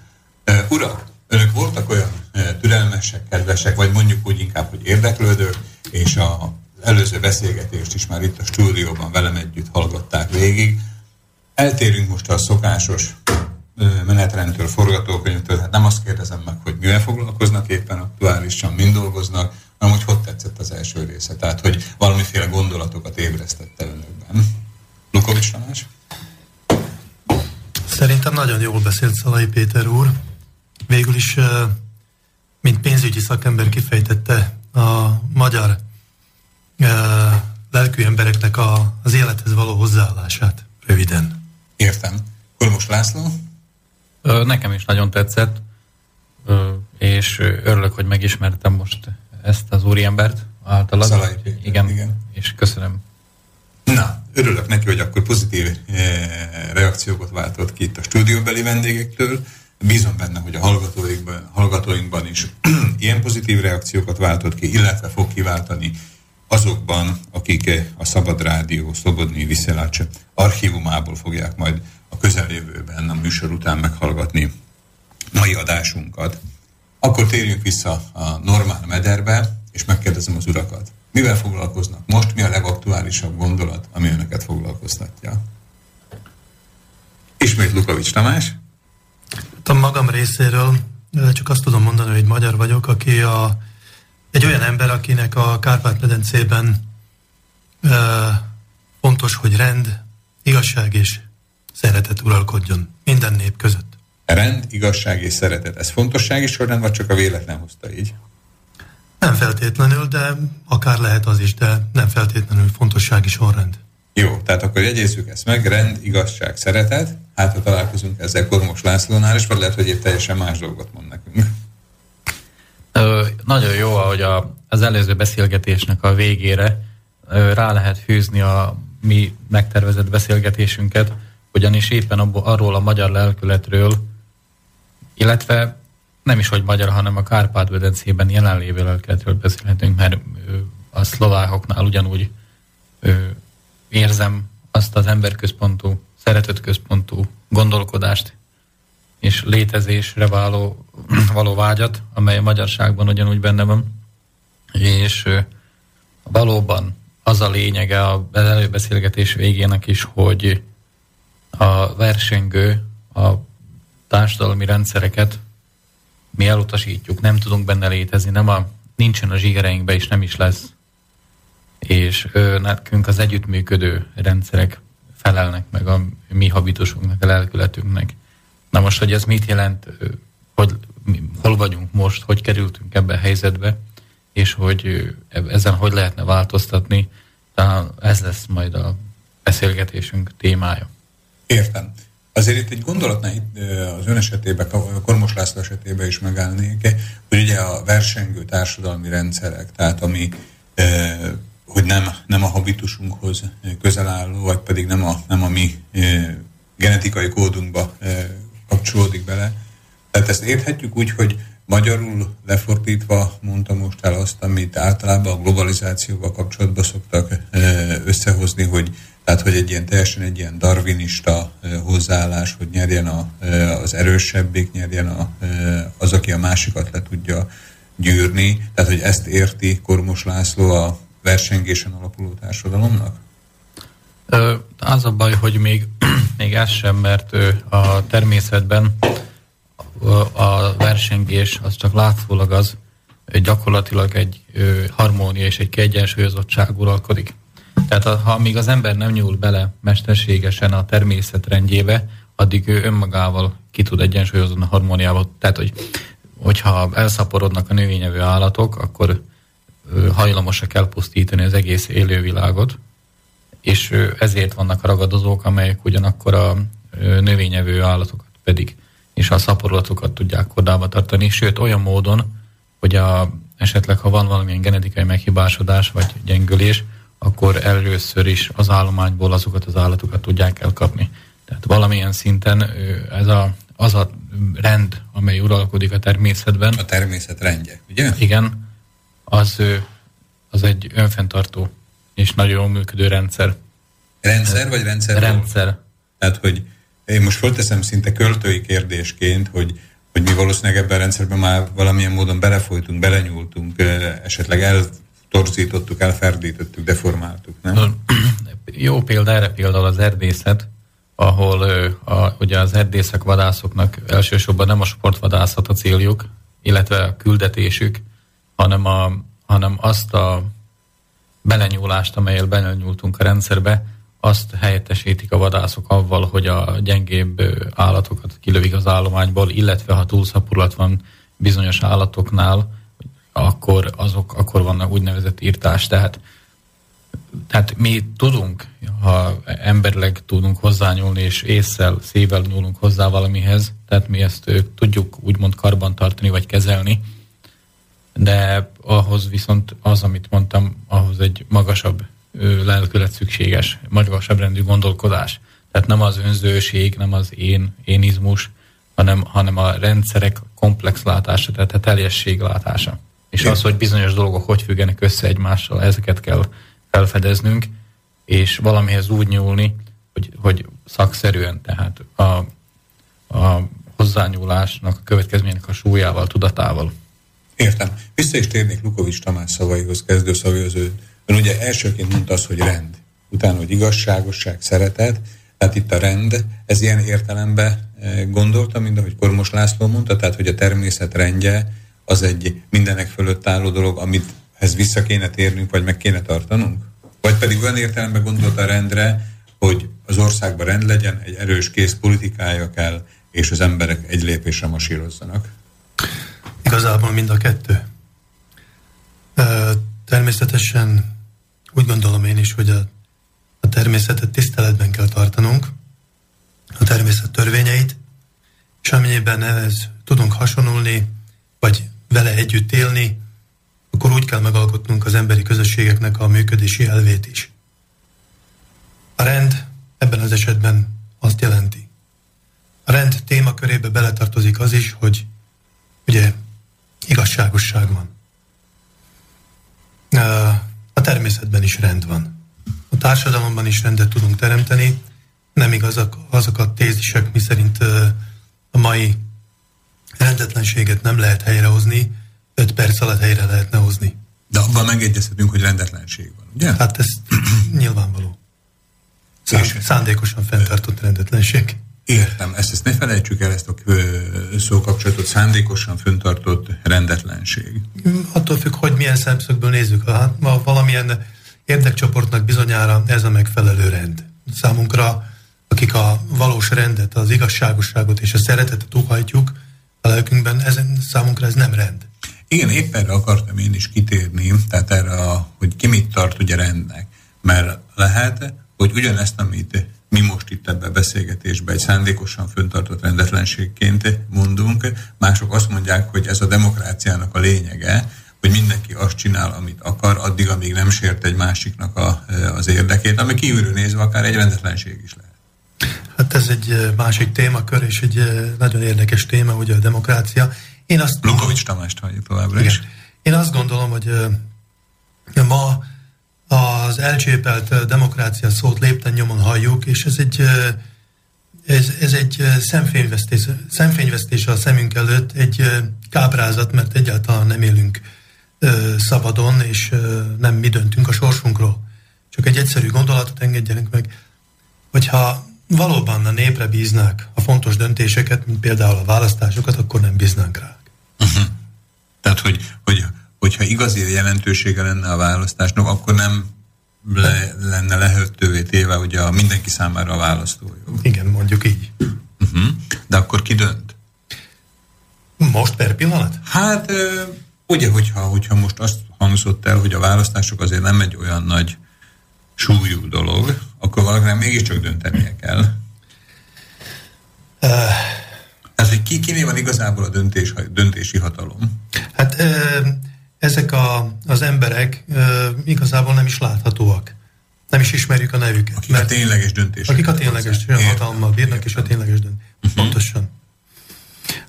A: Uh, urak, önök voltak olyan türelmesek, kedvesek, vagy mondjuk úgy inkább, hogy érdeklődők, és a előző beszélgetést is már itt a stúdióban velem együtt hallgatták végig. Eltérünk most a szokásos menetrendtől, forgatókönyvtől, hát nem azt kérdezem meg, hogy mivel foglalkoznak éppen aktuálisan, mind dolgoznak, hanem hogy hogy tetszett az első része. Tehát, hogy valamiféle gondolatokat ébresztette önökben. Lukovics Tamás?
F: Szerintem nagyon jól beszélt Szalai Péter úr. Végül is, mint pénzügyi szakember kifejtette a magyar lelkű embereknek a, az élethez való hozzáállását röviden.
A: Értem. Kormos László?
E: Nekem is nagyon tetszett, és örülök, hogy megismertem most ezt az úriembert általad.
A: Szalai Péter,
E: igen, igen, és köszönöm.
A: Na, örülök neki, hogy akkor pozitív reakciókat váltott ki itt a stúdióbeli vendégektől. Bízom benne, hogy a hallgatóinkban, hallgatóinkban is (clears throat) ilyen pozitív reakciókat váltott ki, illetve fog kiváltani azokban, akik a Szabad Rádió Szobodnyi Viszelács archívumából fogják majd a közeljövőben a műsor után meghallgatni mai adásunkat. Akkor térjünk vissza a normál mederbe, és megkérdezem az urakat. Mivel foglalkoznak most? Mi a legaktuálisabb gondolat, ami önöket foglalkoztatja? Ismét Lukavics Tamás.
F: A magam részéről csak azt tudom mondani, hogy magyar vagyok, aki a, egy olyan ember, akinek a Kárpát-medencében e, fontos, hogy rend, igazság és szeretet uralkodjon minden nép között.
A: Rend, igazság és szeretet. Ez fontossági sorrend, vagy csak a véletlen hozta így?
F: Nem feltétlenül, de akár lehet az is, de nem feltétlenül fontossági sorrend.
A: Jó, tehát akkor jegyezzük ezt meg, rend, igazság, szeretet, hát ha találkozunk ezzel Kormos Lászlónál, és vagy lehet, hogy itt teljesen más dolgot mond nekünk.
E: Ö, nagyon jó, ahogy a, az előző beszélgetésnek a végére ö, rá lehet fűzni a mi megtervezett beszélgetésünket, ugyanis éppen abból, arról a magyar lelkületről, illetve nem is hogy magyar, hanem a Kárpát-medencében jelenlévő lelkületről beszélhetünk, mert a szlovákoknál ugyanúgy érzem azt az emberközpontú, szeretetközpontú gondolkodást és létezésre váló, (clears throat) való vágyat, amely a magyarságban ugyanúgy benne van. És valóban az a lényege az előbeszélgetés végének is, hogy a versengő, a társadalmi rendszereket mi elutasítjuk, nem tudunk benne létezni, nem a, nincsen a zsigereinkbe, és nem is lesz. És ö, nekünk az együttműködő rendszerek felelnek meg a mi habitusunknak, a lelkületünknek. Na most, hogy ez mit jelent, hogy hol vagyunk most, hogy kerültünk ebbe a helyzetbe, és hogy ezen hogy lehetne változtatni, talán ez lesz majd a beszélgetésünk témája.
A: Értem. Azért itt egy gondolatnál itt az ön esetében, Kormos László esetében is megállnék, hogy ugye a versengő társadalmi rendszerek, tehát ami hogy nem, nem a habitusunkhoz közel álló, vagy pedig nem a, nem a mi genetikai kódunkba kapcsolódik bele. Tehát ezt érthetjük úgy, hogy magyarul lefordítva mondta most el azt, amit általában a globalizációval kapcsolatban szoktak összehozni, hogy tehát, hogy egy ilyen teljesen egy ilyen darwinista hozzáállás, hogy nyerjen a, az erősebbik, nyerjen a, az, aki a másikat le tudja gyűrni. Tehát, hogy ezt érti Kormos László a versengésen alapuló társadalomnak?
E: Az a baj, hogy még, (clears throat) még ez sem, mert a természetben a versengés az csak látszólag az, gyakorlatilag egy harmónia és egy kiegyensúlyozottság uralkodik. Tehát ha még az ember nem nyúl bele mesterségesen a természet rendjébe, addig ő önmagával ki tud egyensúlyozni a harmóniával. Tehát, hogy, hogyha elszaporodnak a növényevő állatok, akkor hajlamosak elpusztítani az egész élővilágot, és ezért vannak a ragadozók, amelyek ugyanakkor a növényevő állatokat pedig, és a szaporulatokat tudják kordába tartani, sőt olyan módon, hogy a, esetleg ha van valamilyen genetikai meghibásodás vagy gyengülés, akkor először is az állományból azokat az állatokat tudják elkapni. Tehát valamilyen szinten ez a, az a rend, amely uralkodik a természetben.
A: A természet rendje, ugye?
E: Igen, az, az egy önfenntartó és nagyon jól működő rendszer.
A: Rendszer vagy rendszer?
E: Rendszer.
A: Tehát, hogy én most fölteszem szinte költői kérdésként, hogy, hogy mi valószínűleg ebben a rendszerben már valamilyen módon belefolytunk, belenyúltunk, esetleg eltorzítottuk, elferdítettük, deformáltuk, nem?
E: Jó példa erre például az erdészet, ahol a, ugye az erdészek, vadászoknak elsősorban nem a sportvadászat a céljuk, illetve a küldetésük, hanem, a, hanem azt a belenyúlást, amelyel belenyúltunk a rendszerbe, azt helyettesítik a vadászok avval, hogy a gyengébb állatokat kilövik az állományból, illetve ha túlszaporulat van bizonyos állatoknál, akkor azok akkor vannak úgynevezett írtás. Tehát, tehát mi tudunk, ha emberleg tudunk hozzányúlni, és észszel, szével nyúlunk hozzá valamihez, tehát mi ezt tudjuk úgymond karban tartani, vagy kezelni, de ahhoz viszont az, amit mondtam, ahhoz egy magasabb lelkület szükséges, magasabb rendű gondolkodás. Tehát nem az önzőség, nem az én, énizmus, hanem, hanem a rendszerek komplex látása, tehát a teljesség látása. És az, hogy bizonyos dolgok hogy függenek össze egymással, ezeket kell felfedeznünk, és valamihez úgy nyúlni, hogy, hogy szakszerűen, tehát a, a hozzányúlásnak a következménynek a súlyával, tudatával.
A: Értem. Vissza is térnék Lukovics Tamás szavaihoz, kezdőszavaihoz. Ön ugye elsőként mondta azt, hogy rend, utána, hogy igazságosság, szeretet, tehát itt a rend, ez ilyen értelemben eh, gondolta, mint ahogy Kormos László mondta, tehát hogy a természet rendje az egy mindenek fölött álló dolog, amit ez vissza kéne térnünk, vagy meg kéne tartanunk? Vagy pedig olyan értelemben gondolta a rendre, hogy az országban rend legyen, egy erős kész politikája kell, és az emberek egy lépésre masírozzanak?
F: Igazából mind a kettő. Természetesen úgy gondolom én is, hogy a, a természetet tiszteletben kell tartanunk, a természet törvényeit, és amennyiben ez tudunk hasonulni, vagy vele együtt élni, akkor úgy kell megalkotnunk az emberi közösségeknek a működési elvét is. A rend ebben az esetben azt jelenti. A rend témakörébe beletartozik az is, hogy ugye igazságosság van. A természetben is rend van. A társadalomban is rendet tudunk teremteni. Nem igazak azok a tézisek, miszerint a mai rendetlenséget nem lehet helyrehozni, 5 perc alatt helyre lehetne hozni.
A: De abban megegyezhetünk, hogy rendetlenség van, ugye?
F: Hát ez (clears throat) nyilvánvaló. Szánd, szándékosan fenntartott rendetlenség.
A: Értem, ezt, ezt ne felejtsük el, ezt a szókapcsolatot, szándékosan föntartott rendetlenség.
F: Attól függ, hogy milyen szemszögből nézzük. Hát, ha valamilyen érdekcsoportnak bizonyára ez a megfelelő rend. Számunkra, akik a valós rendet, az igazságosságot és a szeretetet uhajtjuk a lelkünkben, ezen, számunkra ez nem rend.
A: Igen, épp erre akartam én is kitérni, tehát erre, a, hogy ki mit tart ugye rendnek. Mert lehet, hogy ugyanezt, amit mi most itt ebben a beszélgetésben egy szándékosan föntartott rendetlenségként mondunk, mások azt mondják, hogy ez a demokráciának a lényege, hogy mindenki azt csinál, amit akar, addig, amíg nem sért egy másiknak a, az érdekét, ami kívülről nézve akár egy rendetlenség is lehet.
F: Hát ez egy másik témakör, és egy nagyon érdekes téma, ugye a demokrácia.
A: Én azt Lukovics Tamást halljuk továbbra is.
F: Én azt gondolom, hogy ma az elcsépelt demokrácia szót lépten nyomon halljuk, és ez egy, ez, ez egy szemfényvesztés, szemfényvesztés a szemünk előtt, egy káprázat, mert egyáltalán nem élünk szabadon, és nem mi döntünk a sorsunkról. Csak egy egyszerű gondolatot engedjenek meg, hogyha valóban a népre bíznák a fontos döntéseket, mint például a választásokat, akkor nem bíznánk rá. Uh-huh.
A: Tehát, hogy, hogy hogyha igazi jelentősége lenne a választásnak, akkor nem le, lenne lehetővé téve ugye a mindenki számára a választójog.
F: Igen, mondjuk így.
A: Uh-huh. De akkor ki dönt?
F: Most per pillanat?
A: Hát ugye, hogyha, hogyha most azt hangzott el, hogy a választások azért nem egy olyan nagy súlyú dolog, akkor valakinek mégiscsak döntenie kell. Ez, hogy ki, kiné van igazából a döntés, döntési hatalom?
F: Hát ezek a, az emberek igazából nem is láthatóak. Nem is ismerjük a nevüket.
A: Akik mert, a tényleges döntés.
F: Akik a tényleges hatalommal bírnak, és a tényleges döntés. Uh-huh. Pontosan.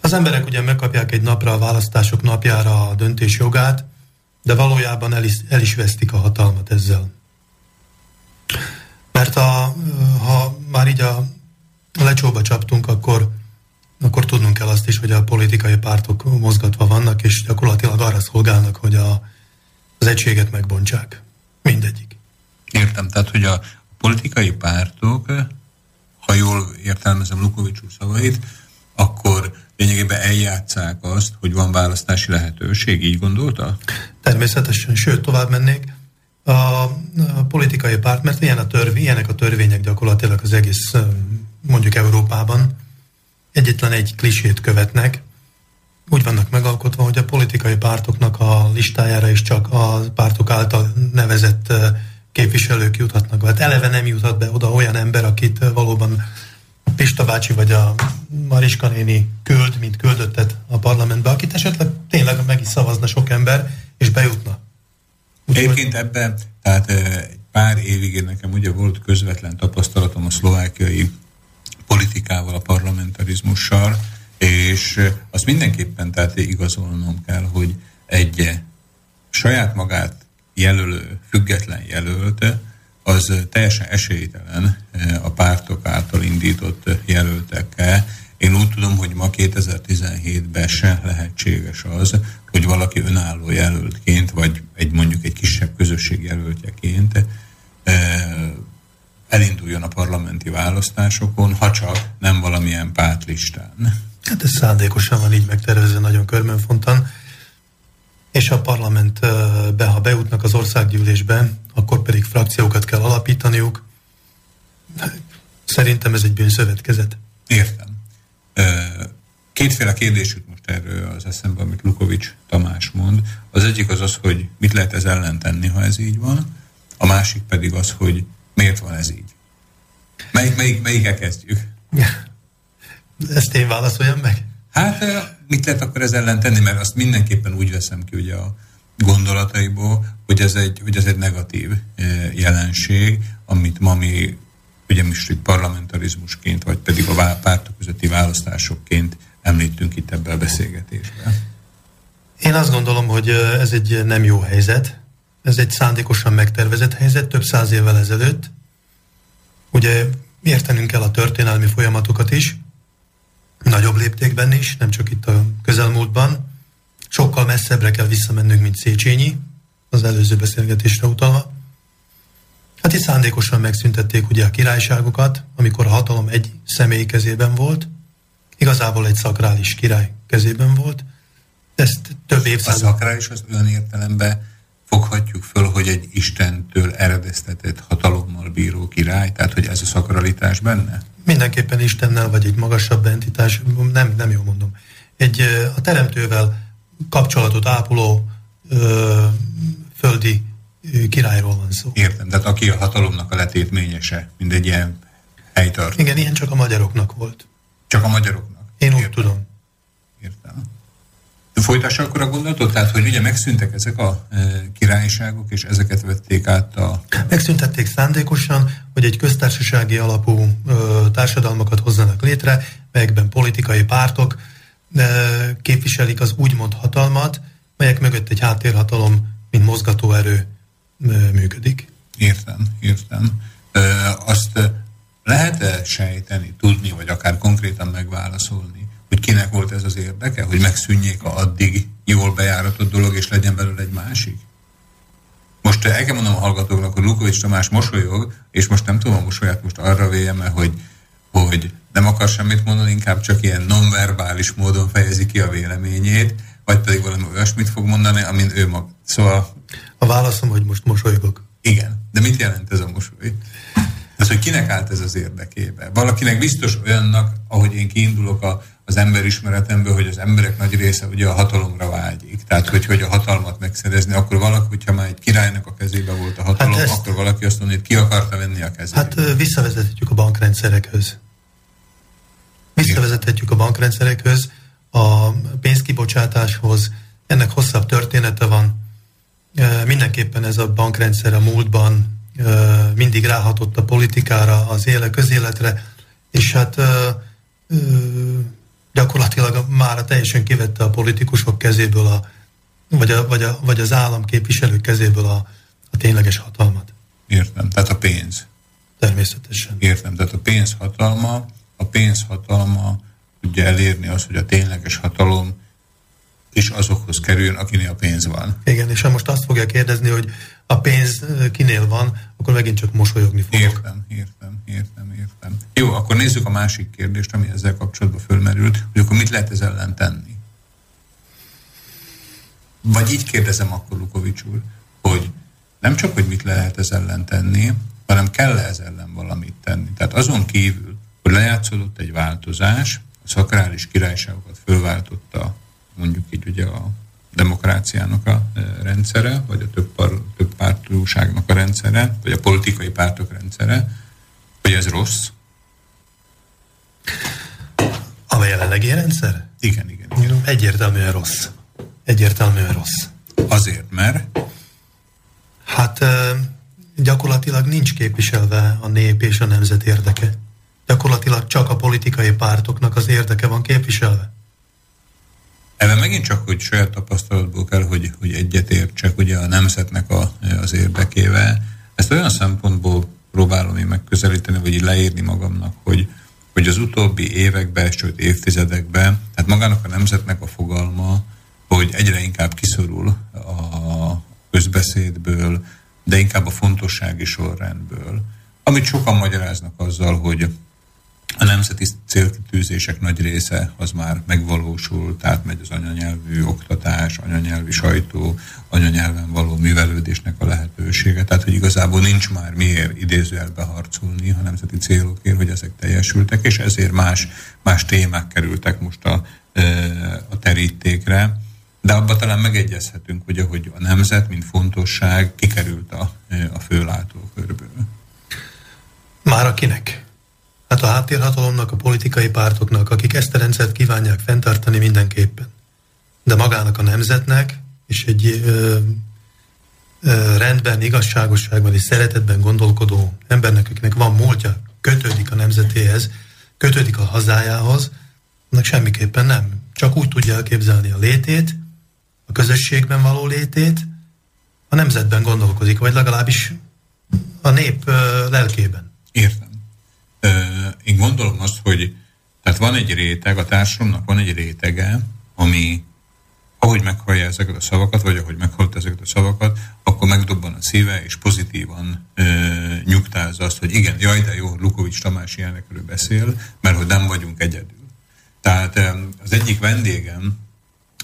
F: Az emberek ugye megkapják egy napra a választások napjára a döntés jogát, de valójában el is, el is vesztik a hatalmat ezzel. Mert a, ha már így a lecsóba csaptunk, akkor, akkor tudnunk kell azt is, hogy a politikai pártok mozgatva vannak, és gyakorlatilag arra szolgálnak, hogy a, az egységet megbontsák. Mindegyik.
A: Értem, tehát hogy a politikai pártok, ha jól értelmezem Lukovics úr szavait, akkor lényegében eljátszák azt, hogy van választási lehetőség, így gondolta?
F: Természetesen, sőt, tovább mennék. A, politikai párt, mert ilyen a törvény, ilyenek a törvények gyakorlatilag az egész, mondjuk Európában, egyetlen egy klisét követnek, úgy vannak megalkotva, hogy a politikai pártoknak a listájára is csak a pártok által nevezett képviselők juthatnak. Hát eleve nem juthat be oda olyan ember, akit valóban Pista bácsi vagy a Mariska néni küld, mint küldöttet a parlamentbe, akit esetleg tényleg meg is szavazna sok ember, és bejutna.
A: Úgy, Egyébként ebben, tehát egy pár évig én nekem ugye volt közvetlen tapasztalatom a szlovákiai politikával, a parlamentarizmussal, és azt mindenképpen tehát igazolnom kell, hogy egy saját magát jelölő, független jelölt, az teljesen esélytelen a pártok által indított jelöltekkel. Én úgy tudom, hogy ma 2017-ben se lehetséges az, hogy valaki önálló jelöltként, vagy egy mondjuk egy kisebb közösség jelöltjeként elinduljon a parlamenti választásokon, ha csak nem valamilyen pártlistán.
F: Hát ez szándékosan van így megtervezve nagyon körmönfontan és a parlamentbe, ha bejutnak az országgyűlésbe, akkor pedig frakciókat kell alapítaniuk. Szerintem ez egy bűnszövetkezet.
A: Értem. Kétféle kérdés jut most erről az eszembe, amit Lukovics Tamás mond. Az egyik az az, hogy mit lehet ez ellen tenni, ha ez így van. A másik pedig az, hogy miért van ez így. Melyik, melyik, melyikkel kezdjük? (laughs)
F: Ezt én válaszoljam meg?
A: Hát mit lehet akkor ez ellen tenni, mert azt mindenképpen úgy veszem ki ugye a gondolataiból, hogy ez egy, hogy ez egy negatív jelenség, amit ma mi ugye most parlamentarizmusként, vagy pedig a pártok közötti választásokként említünk itt ebbe a beszélgetésben.
F: Én azt gondolom, hogy ez egy nem jó helyzet. Ez egy szándékosan megtervezett helyzet, több száz évvel ezelőtt. Ugye értenünk kell a történelmi folyamatokat is, nagyobb léptékben is, nem csak itt a közelmúltban. Sokkal messzebbre kell visszamennünk, mint Széchenyi, az előző beszélgetésre utalva. Hát itt szándékosan megszüntették ugye a királyságokat, amikor a hatalom egy személy kezében volt, igazából egy szakrális király kezében volt. Ezt több évszázad...
A: A szakrális az olyan értelemben foghatjuk föl, hogy egy Istentől eredeztetett hatalommal bíró király, tehát hogy ez a szakralitás benne?
F: Mindenképpen Istennel, vagy egy magasabb entitás, nem, nem jól mondom. Egy a teremtővel kapcsolatot ápoló ö, földi királyról van szó.
A: Értem, tehát aki a hatalomnak a letétményese, mint egy ilyen helytart.
F: Igen, ilyen csak a magyaroknak volt.
A: Csak a magyaroknak?
F: Én úgy Értem. tudom.
A: Értem. Folytassa akkor a gondolatot? Tehát, hogy ugye megszűntek ezek a e, királyságok, és ezeket vették át a...
F: Megszüntették szándékosan, hogy egy köztársasági alapú e, társadalmakat hozzanak létre, melyekben politikai pártok e, képviselik az úgymond hatalmat, melyek mögött egy háttérhatalom, mint mozgatóerő működik.
A: Értem, értem. Azt lehet-e sejteni, tudni, vagy akár konkrétan megválaszolni, hogy kinek volt ez az érdeke, hogy megszűnjék a addig jól bejáratott dolog, és legyen belőle egy másik? Most el kell mondom a hallgatóknak, hogy Lukovics Tamás mosolyog, és most nem tudom a mosolyát most arra véljem hogy, hogy nem akar semmit mondani, inkább csak ilyen nonverbális módon fejezi ki a véleményét, vagy pedig valami olyasmit fog mondani, amin ő mag. Szóval...
F: A válaszom, hogy most mosolygok.
A: Igen, de mit jelent ez a mosoly? Az, hogy kinek állt ez az érdekébe? Valakinek biztos olyannak, ahogy én kiindulok a, az emberismeretemből, hogy az emberek nagy része ugye a hatalomra vágyik. Tehát, hogy, hogy a hatalmat megszerezni, akkor valaki, hogyha már egy királynak a kezébe volt a hatalom, hát ezt, akkor valaki azt mondja, hogy ki akarta venni a kezébe.
F: Hát visszavezethetjük a bankrendszerekhez. Visszavezethetjük a bankrendszerekhöz, a pénzkibocsátáshoz, ennek hosszabb története van. Mindenképpen ez a bankrendszer a múltban mindig ráhatott a politikára, az éle, közéletre, és hát gyakorlatilag már teljesen kivette a politikusok kezéből, a, vagy, a, vagy, a, vagy az állam képviselők kezéből a, a tényleges hatalmat.
A: Értem, tehát a pénz.
F: Természetesen.
A: Értem, tehát a pénz hatalma, a pénz hatalma tudja elérni azt, hogy a tényleges hatalom is azokhoz kerüljön, akinél a pénz van.
F: Igen, és ha most azt fogja kérdezni, hogy a pénz kinél van, akkor megint csak mosolyogni fogok.
A: Értem, értem, értem, értem. Jó, akkor nézzük a másik kérdést, ami ezzel kapcsolatban fölmerült, hogy akkor mit lehet ez ellen tenni? Vagy így kérdezem akkor, Lukovics úr, hogy nem csak, hogy mit lehet ez ellen tenni, hanem kell -e ez ellen valamit tenni. Tehát azon kívül, hogy lejátszódott egy változás, szakrális királyságokat fölváltotta mondjuk így ugye a demokráciának a e, rendszere, vagy a több, par, több pártúságnak a rendszere, vagy a politikai pártok rendszere, hogy ez rossz?
F: A jelenlegi rendszer?
A: Igen, igen. igen.
F: Egyértelműen rossz. Egyértelműen rossz.
A: Azért, mert?
F: Hát gyakorlatilag nincs képviselve a nép és a nemzet érdeke. Gyakorlatilag csak a politikai pártoknak az érdeke van képviselve.
A: Ebben megint csak, hogy saját tapasztalatból kell, hogy, hogy egyetértsek ugye a nemzetnek a, az érdekével. Ezt olyan szempontból próbálom én megközelíteni, vagy leírni magamnak, hogy, hogy az utóbbi években, sőt évtizedekben, tehát magának a nemzetnek a fogalma, hogy egyre inkább kiszorul a közbeszédből, de inkább a fontossági sorrendből. Amit sokan magyaráznak azzal, hogy a nemzeti célkitűzések nagy része az már megvalósul, tehát megy az anyanyelvű oktatás, anyanyelvű sajtó, anyanyelven való művelődésnek a lehetősége. Tehát, hogy igazából nincs már miért idézőjelbe harcolni a nemzeti célokért, hogy ezek teljesültek, és ezért más, más témák kerültek most a, a terítékre. De abban talán megegyezhetünk, ugye, hogy a nemzet, mint fontosság kikerült a, a főlátókörből.
F: Már akinek? Hát a háttérhatalomnak, a politikai pártoknak, akik ezt a rendszert kívánják fenntartani mindenképpen. De magának a nemzetnek, és egy ö, ö, rendben, igazságosságban és szeretetben gondolkodó embernek, akinek van múltja, kötődik a nemzetéhez, kötődik a hazájához, annak semmiképpen nem. Csak úgy tudja elképzelni a létét, a közösségben való létét, a nemzetben gondolkozik, vagy legalábbis a nép ö, lelkében.
A: Értem én gondolom azt, hogy tehát van egy réteg, a társadalomnak van egy rétege, ami ahogy meghallja ezeket a szavakat, vagy ahogy meghallta ezeket a szavakat, akkor megdobban a szíve, és pozitívan ö, nyugtázza azt, hogy igen, jaj, de jó, Lukovics Tamás ilyenekről beszél, mert hogy nem vagyunk egyedül. Tehát az egyik vendégem,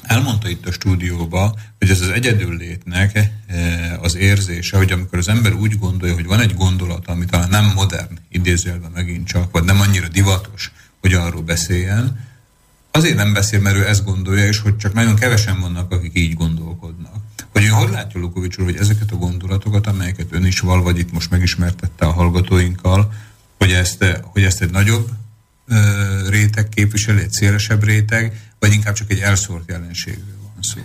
A: elmondta itt a stúdióba, hogy ez az egyedül létnek eh, az érzése, hogy amikor az ember úgy gondolja, hogy van egy gondolat, ami talán nem modern, idézőjelben megint csak, vagy nem annyira divatos, hogy arról beszéljen, azért nem beszél, mert ő ezt gondolja, és hogy csak nagyon kevesen vannak, akik így gondolkodnak. Hogy ön hogy látja, Lukovics úr, hogy ezeket a gondolatokat, amelyeket ön is val, vagy itt most megismertette a hallgatóinkkal, hogy ezt, hogy ezt egy nagyobb réteg képviseli, egy szélesebb réteg, vagy inkább csak egy elszórt jelenségről van szó?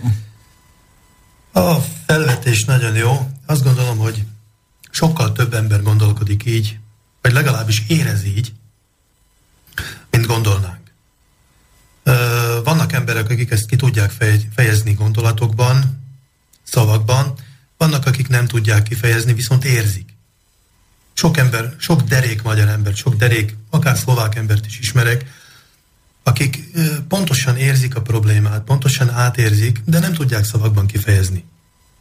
F: A felvetés nagyon jó. Azt gondolom, hogy sokkal több ember gondolkodik így, vagy legalábbis érez így, mint gondolnánk. Vannak emberek, akik ezt ki tudják fejezni gondolatokban, szavakban, vannak, akik nem tudják kifejezni, viszont érzik. Sok ember, sok derék magyar ember, sok derék, akár szlovák embert is ismerek, akik pontosan érzik a problémát, pontosan átérzik, de nem tudják szavakban kifejezni.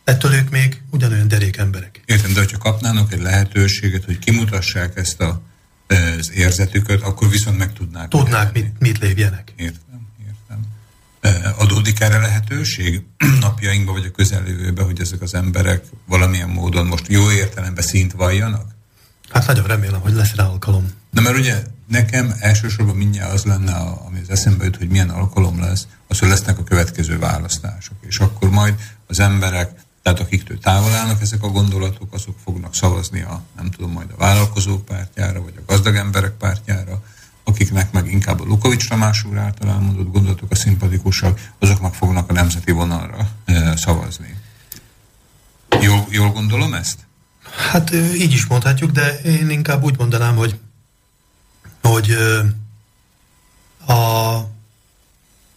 F: Ettől ők még ugyanolyan derék emberek.
A: Értem, de hogyha kapnának egy lehetőséget, hogy kimutassák ezt a, az érzetüket, akkor viszont meg tudnák.
F: Tudnák, mit, mit lépjenek.
A: Értem, értem. Adódik erre lehetőség (clears throat) napjainkban, vagy a közeljövőben, hogy ezek az emberek valamilyen módon most jó értelemben szint valljanak?
F: Hát nagyon remélem, hogy lesz rá alkalom.
A: Na mert ugye nekem elsősorban mindjárt az lenne, ami az eszembe jut, hogy milyen alkalom lesz, az, hogy lesznek a következő választások. És akkor majd az emberek, tehát akiktől távol állnak ezek a gondolatok, azok fognak szavazni a, nem tudom, majd a vállalkozók pártjára, vagy a gazdag emberek pártjára, akiknek meg inkább a Lukovics Tamás úr által elmondott gondolatok a szimpatikusak, azok meg fognak a nemzeti vonalra szavazni. Jól, jól gondolom ezt?
F: Hát így is mondhatjuk, de én inkább úgy mondanám, hogy, hogy a,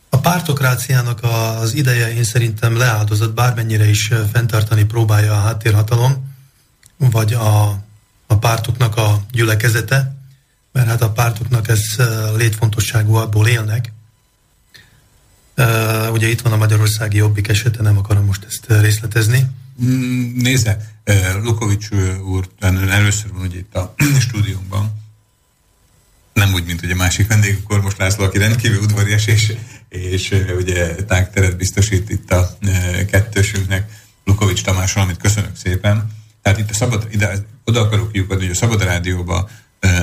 F: a pártokráciának az ideje én szerintem leáldozott, bármennyire is fenntartani próbálja a háttérhatalom, vagy a, a pártoknak a gyülekezete, mert hát a pártoknak ez létfontosságú, abból élnek. Ugye itt van a Magyarországi Jobbik esete, nem akarom most ezt részletezni.
A: Nézze, Lukovics úr először van ugye itt a (clears throat) stúdiónkban, nem úgy, mint ugye a másik vendégünk, most László, aki rendkívül udvarias, és, és ugye tágteret biztosít itt a kettősünknek, Lukovics Tamásról, amit köszönök szépen. Tehát itt a szabad, ide, oda akarok kiukadni, hogy a Szabad Rádióban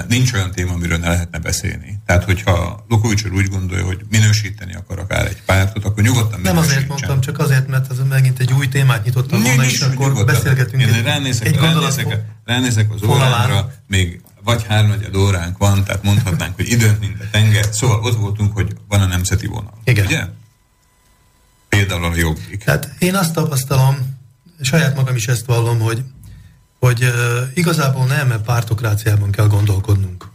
A: nincs olyan téma, amiről ne lehetne beszélni. Tehát, hogyha Lukovics úgy gondolja, hogy minősíteni akar akár egy pártot, akkor nyugodtan
F: Nem azért mondtam, csak azért, mert az megint egy új témát nyitottam volna, és akkor nyugodtan. beszélgetünk.
A: Én ránézek, egy ránézek, ránézek az órára, még vagy háromnegyed óránk van, tehát mondhatnánk, hogy időn, mint a tenger. Szóval ott voltunk, hogy van a nemzeti vonal.
F: Igen.
A: Ugye? Például a jobbik.
F: Tehát én azt tapasztalom, saját magam is ezt vallom, hogy hogy uh, igazából nem pártokráciában kell gondolkodnunk.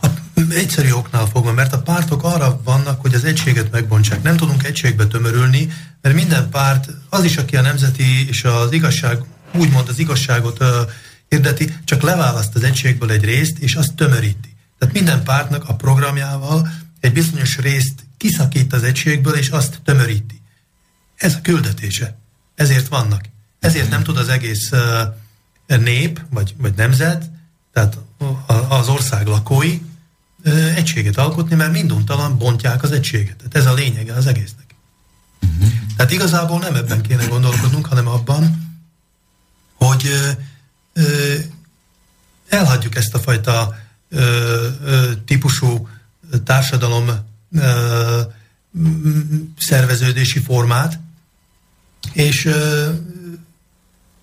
F: A, egyszerű oknál fogva, mert a pártok arra vannak, hogy az egységet megbontsák. Nem tudunk egységbe tömörülni, mert minden párt, az is, aki a nemzeti és az igazság, úgymond az igazságot uh, hirdeti, csak leválaszt az egységből egy részt, és azt tömöríti. Tehát minden pártnak a programjával egy bizonyos részt kiszakít az egységből, és azt tömöríti. Ez a küldetése. Ezért vannak. Ezért nem tud az egész nép, vagy, vagy nemzet, tehát az ország lakói egységet alkotni, mert minduntalan bontják az egységet. Tehát ez a lényege az egésznek. Uh-huh. Tehát igazából nem ebben kéne gondolkodnunk, hanem abban, hogy elhagyjuk ezt a fajta típusú társadalom szerveződési formát, és